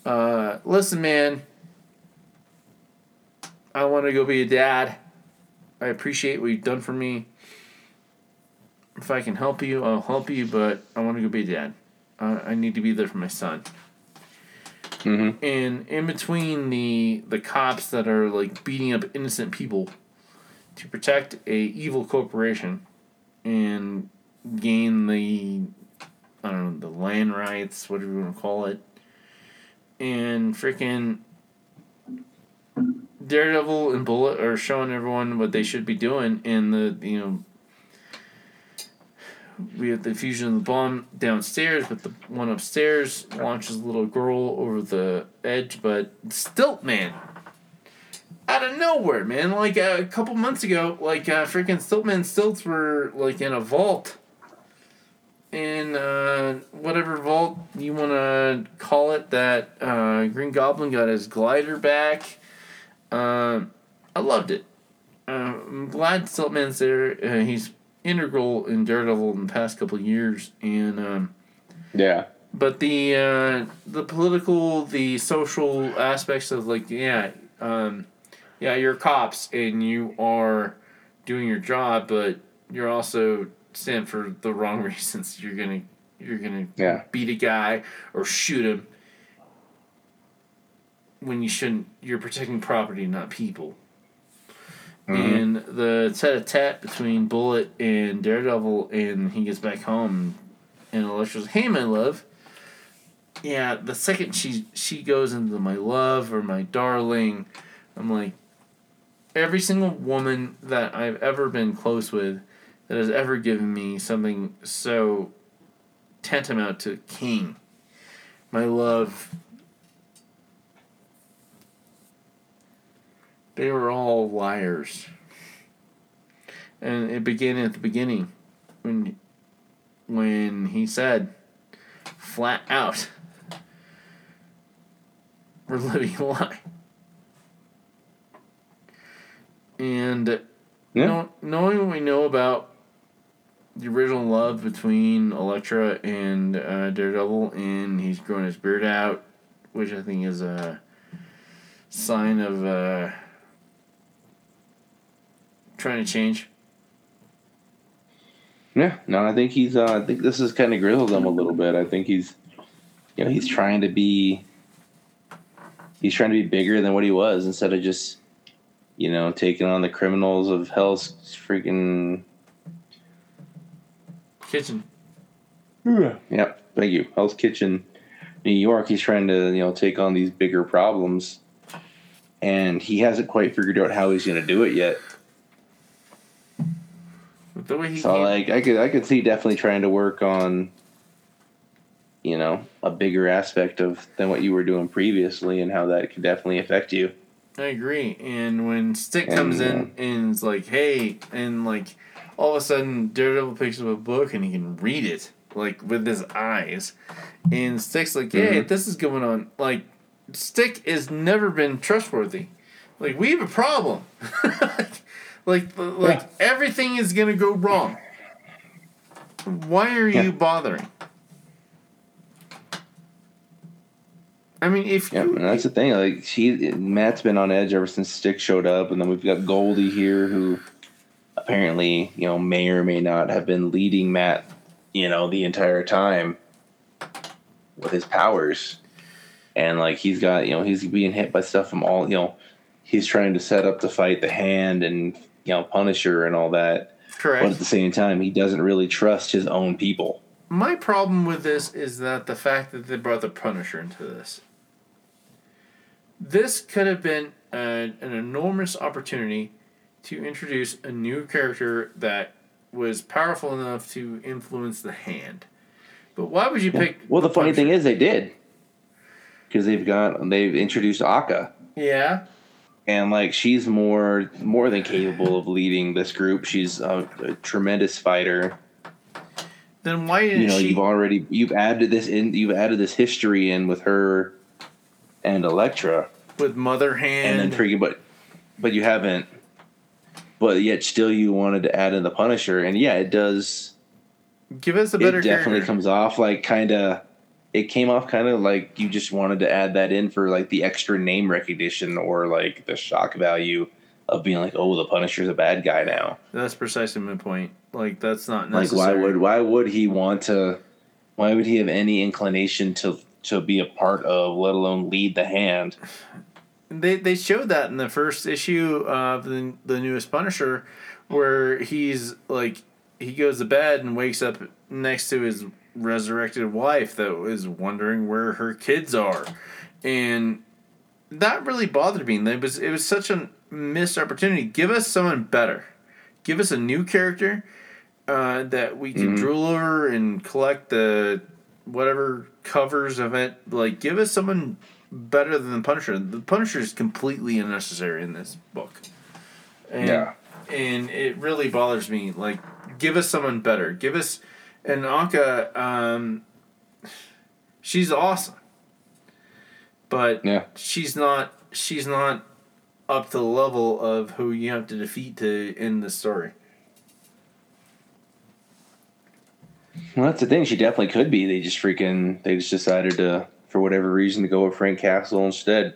Uh, listen, man. I want to go be a dad. I appreciate what you've done for me. If I can help you, I'll help you. But I want to go be a dad. Uh, I need to be there for my son. Mm-hmm. And in between the the cops that are like beating up innocent people to protect a evil corporation and gain the I don't know the land rights, whatever you want to call it, and freaking Daredevil and Bullet are showing everyone what they should be doing, and the you know we have the fusion of the bomb downstairs, but the one upstairs launches a little girl over the edge. But Stilt Man, out of nowhere, man! Like uh, a couple months ago, like uh, freaking Stiltman stilts were like in a vault, in uh, whatever vault you want to call it. That uh, Green Goblin got his glider back. Um, I loved it. Uh, I'm glad Stiltman's there. Uh, he's integral in Daredevil in the past couple of years, and um, Yeah. but the uh, the political, the social aspects of like yeah, um, yeah, you're cops and you are doing your job, but you're also stand for the wrong (laughs) reasons. You're gonna you're gonna Yeah. beat a guy or shoot him when you shouldn't. You're protecting property, not people. Mm-hmm. And the tete-a-tete between Bullet and Daredevil, and he gets back home, and Elektra's, "Hey, my love." Yeah, the second she she goes into my love or my darling, I'm like, every single woman that I've ever been close with, that has ever given me something so tantamount to king, my love. They were all liars. And it began at the beginning when when he said flat out (laughs) we're living a lie. And Yeah. know, knowing what we know about the original love between Elektra and uh, Daredevil, and he's growing his beard out, which I think is a sign of uh, trying to change. Yeah, no, I think he's. Uh, I think this has kind of grizzled him a little bit. I think he's, you know, he's trying to be. He's trying to be bigger than what he was instead of just, you know, taking on the criminals of Hell's freaking. Kitchen. Yeah, thank you. Hell's Kitchen, New York. He's trying to, you know, take on these bigger problems, and he hasn't quite figured out how he's going to do it yet. The way he So came- like I could I could see definitely trying to work on you know, a bigger aspect of than what you were doing previously and how that could definitely affect you. I agree. And when Stick comes in and is like, hey, and like all of a sudden Daredevil picks up a book and he can read it, like with his eyes. And Stick's like, hey, Mhm. this is going on. Like, Stick has never been trustworthy. Like, we have a problem. (laughs) like, like Yeah. everything is going to go wrong. Why are Yeah. you bothering? I mean, if Yeah, you that's the thing. Like she, Matt's been on edge ever since Stick showed up, and then we've got Goldie here, who apparently, you know, may or may not have been leading Matt, you know, the entire time with his powers, and like he's got, you know, he's being hit by stuff from all, you know, he's trying to set up to fight the Hand and you know Punisher and all that, correct. but at the same time, he doesn't really trust his own people. My problem with this is that the fact that they brought the Punisher into this. This could have been a, an enormous opportunity to introduce a new character that was powerful enough to influence the hand. But why would you pick? Well, the funny Punisher? thing is, they did because they've got they've introduced Akka. yeah, and like she's more more than capable of leading this group. She's a, a tremendous fighter. then why You know, she? you've already you've added this in. You've added this history in with her and Elektra, with Mother Hand. and then freaking but but you haven't. But yet, still, you wanted to add in the Punisher, and yeah, it does. Give us a better it definitely character. comes off like kind of. It came off kind of like you just wanted to add that in for like the extra name recognition or like the shock value of being like, oh, the Punisher's a bad guy now. That's precisely my point. Like that's not Like, necessary. why would why would he want to? Why would he have any inclination to to be a part of, let alone lead the hand? They they showed that in the first issue of the the newest Punisher, where he's like he goes to bed and wakes up next to his resurrected wife that was wondering where her kids are, and that really bothered me. And it was it was such a missed opportunity. Give us someone better. Give us a new character uh, that we can Mhm. drool over and collect the whatever covers of it. Like, give us someone better than the Punisher. The Punisher is completely unnecessary in this book. And, Yeah. And it really bothers me. Like, give us someone better. Give us. And Anka, um, she's awesome. But Yeah. she's not. She's not up to the level of who you have to defeat to end the story. Well, that's the thing. She definitely could be. They just freaking. They just decided to, for whatever reason, to go with Frank Castle instead.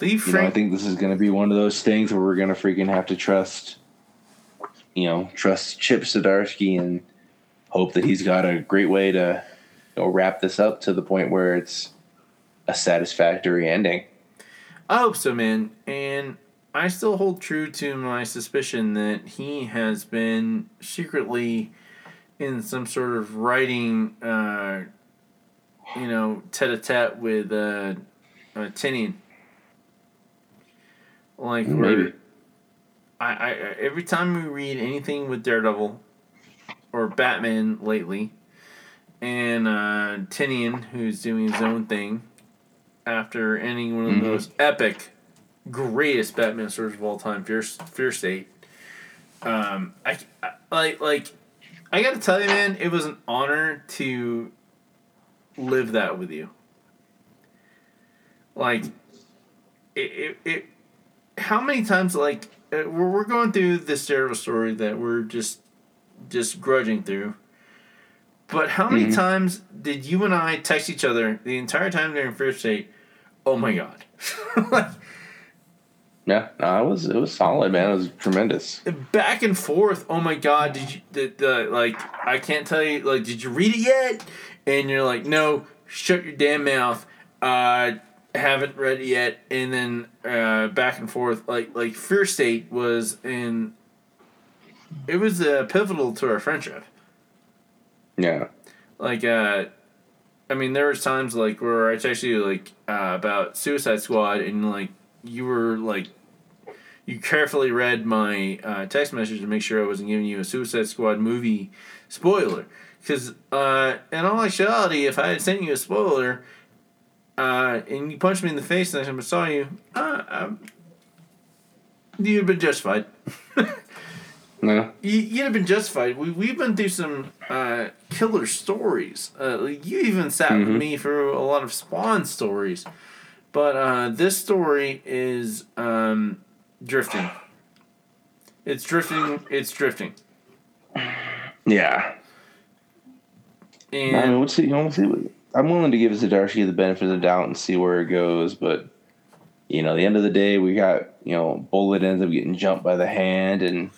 Leave You know, I think this is going to be one of those things where we're going to freaking have to trust, you know, trust Chip Zdarsky and hope that he's got a great way to, you know, wrap this up to the point where it's a satisfactory ending. I hope so, man. And I still hold true to my suspicion that he has been secretly in some sort of writing, uh, you know, tete-a-tete with uh, uh, Tynion. Like, Maybe. I, I, I- every time we read anything with Daredevil or Batman lately, and uh, Tynion, who's doing his own thing, after ending one of the Mhm. most epic, greatest Batman stories of all time, Fear, Fear State. Um, I, I like like, I gotta tell you, man, it was an honor to live that with you. Like, it, it, it how many times like we're, we're going through this terrible story that we're just just grudging through but how many Mhm. times did you and I text each other the entire time during Fear State? Oh my god! (laughs) like, Yeah, no, it was it was solid, man. It was tremendous. back and forth. Oh my god! Did you did the like? I can't tell you. Like, did you read it yet? And you're like, no. Shut your damn mouth. Uh, haven't read it yet. And then uh, back and forth. Like like Fear State was in. It was uh, pivotal to our friendship. Yeah, like uh I mean there was times like where I texted you like uh, about Suicide Squad and like you were like you carefully read my uh, text message to make sure I wasn't giving you a Suicide Squad movie spoiler because uh, in all actuality if I had sent you a spoiler uh, and you punched me in the face next time I saw you uh, um, you'd have been justified (laughs) no, you, you'd have been justified. We, we've been through some uh, killer stories. Uh, you even sat with Mhm. me for a lot of Spawn stories. But uh, this story is um, drifting. It's drifting. It's drifting. yeah. I mean, And we'll see. You know, we'll see. I'm willing to give Zdarsky the benefit of the doubt and see where it goes, but you know, at the end of the day, we got you know, Bullet ends up getting jumped by the hand, and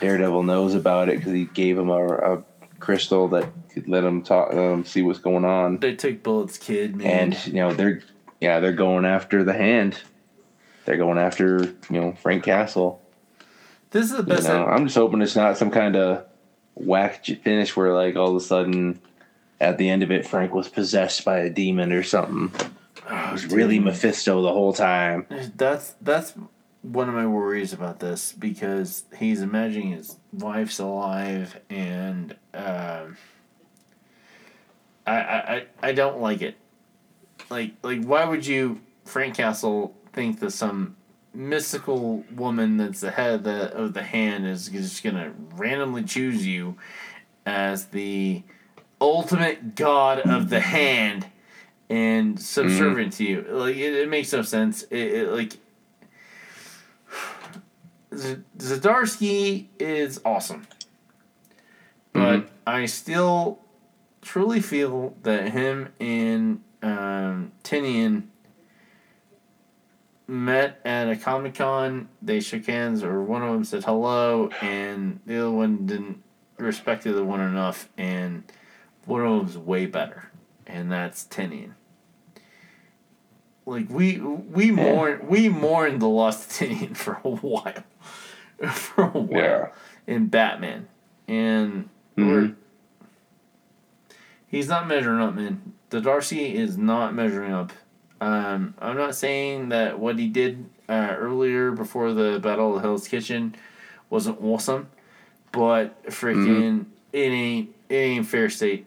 Daredevil knows about it because he gave him a, a crystal that could let him talk, him see what's going on, they took Bullet's kid, man. and you know, they're yeah, they're going after the hand. They're going after you know Frank Castle. this is the You best. know, I'm just hoping it's not some kind of whack finish where like all of a sudden at the end of it Frank was possessed by a demon or something. It was really Mephisto the whole time. That's that's one of my worries about this because he's imagining his wife's alive and um, I, I I I don't like it. Like like why would you Frank Castle think that some mystical woman that's the head of the of the hand is just gonna randomly choose you as the ultimate god of the hand and subservient to you. Like it, it makes no sense. It, it like Z- Zdarsky is awesome, but I still truly feel that him and um, Tynion met at a comic con. They shook hands, or one of them said hello, and the other one didn't respect the other one enough, and one of them's way better, and that's Tynion. Like we we mourn we mourned the loss of Tynion (laughs) for a while, for a while Yeah. in Batman, and we're he's not measuring up, man. Zdarsky is not measuring up. Um, I'm not saying that what he did uh, earlier before the Battle of Hell's Kitchen wasn't awesome, but freaking it ain't it ain't Fear State.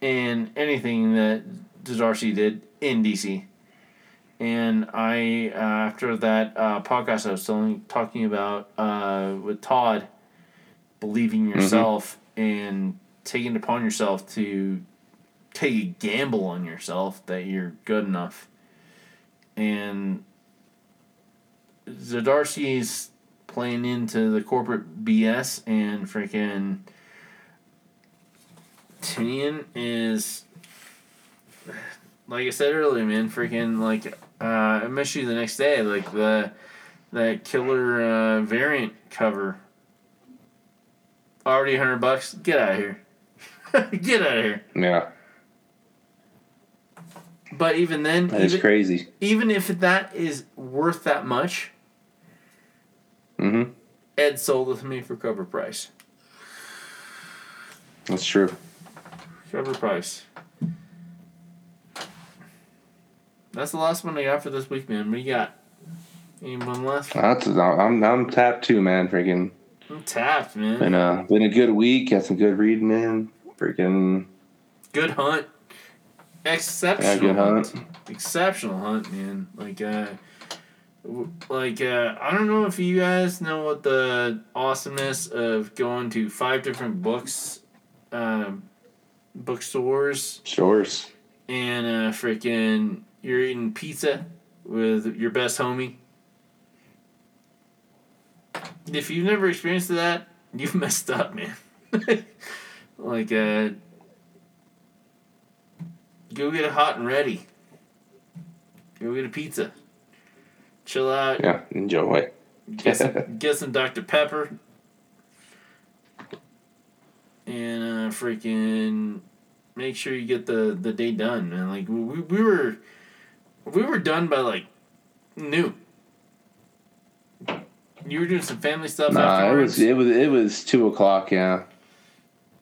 And anything that Zdarsky did in DC. And I uh, after that uh, podcast I was telling, talking about uh, with Todd, believing yourself and taking it upon yourself to take a gamble on yourself that you're good enough. And Zdarsky's playing into the corporate BS and freaking Tynion is like I said earlier, man, freaking like uh, I missed you the next day, like the that killer uh, variant cover. Already hundred bucks. Get out of here. (laughs) Get out of here. Yeah. But even then, That is even, crazy. even if that is worth that much, Mm-hmm. Ed sold it to me for cover price. That's true. Cover price. That's the last one I got for this week, man. What do you got? Anyone left? That's I'm I'm tapped too, man. Freaking I'm tapped, man. been a been a good week. Got some good reading in. Freaking Good hunt. Exceptional Yeah, good hunt. hunt. Exceptional hunt, man. Like uh like uh I don't know if you guys know what the awesomeness of going to five different books um bookstores shores. and uh freaking you're eating pizza with your best homie. If you've never experienced that, (laughs) you've messed up, man. (laughs) like uh go get it hot and ready. Go get a pizza. Chill out. Yeah, enjoy. Get some, (laughs) get some Dr. Pepper. And uh, freaking make sure you get the, the day done, man. Like we, we were we were done by like noon. You were doing some family stuff Nah, it was it was it was two o'clock. Yeah.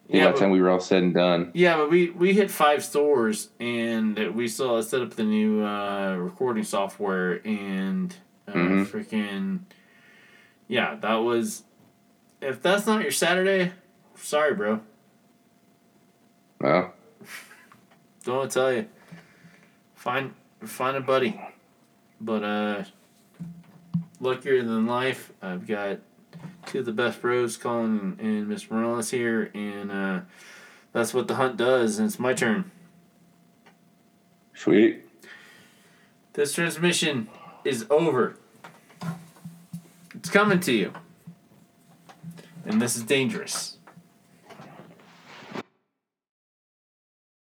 Yeah, by the time we were all said and done. Yeah, but we, we hit five stores and we still set up the new uh, recording software and uh, Mhm. freaking yeah, that was if that's not your Saturday, sorry, bro. Well, Don't tell you. Find find a buddy, but uh, luckier than life. I've got two of the best bros, Colin and, Mr. Morales here, and uh, that's what the hunt does. And it's my turn. sweet. This transmission is over. It's coming to you. And this is dangerous.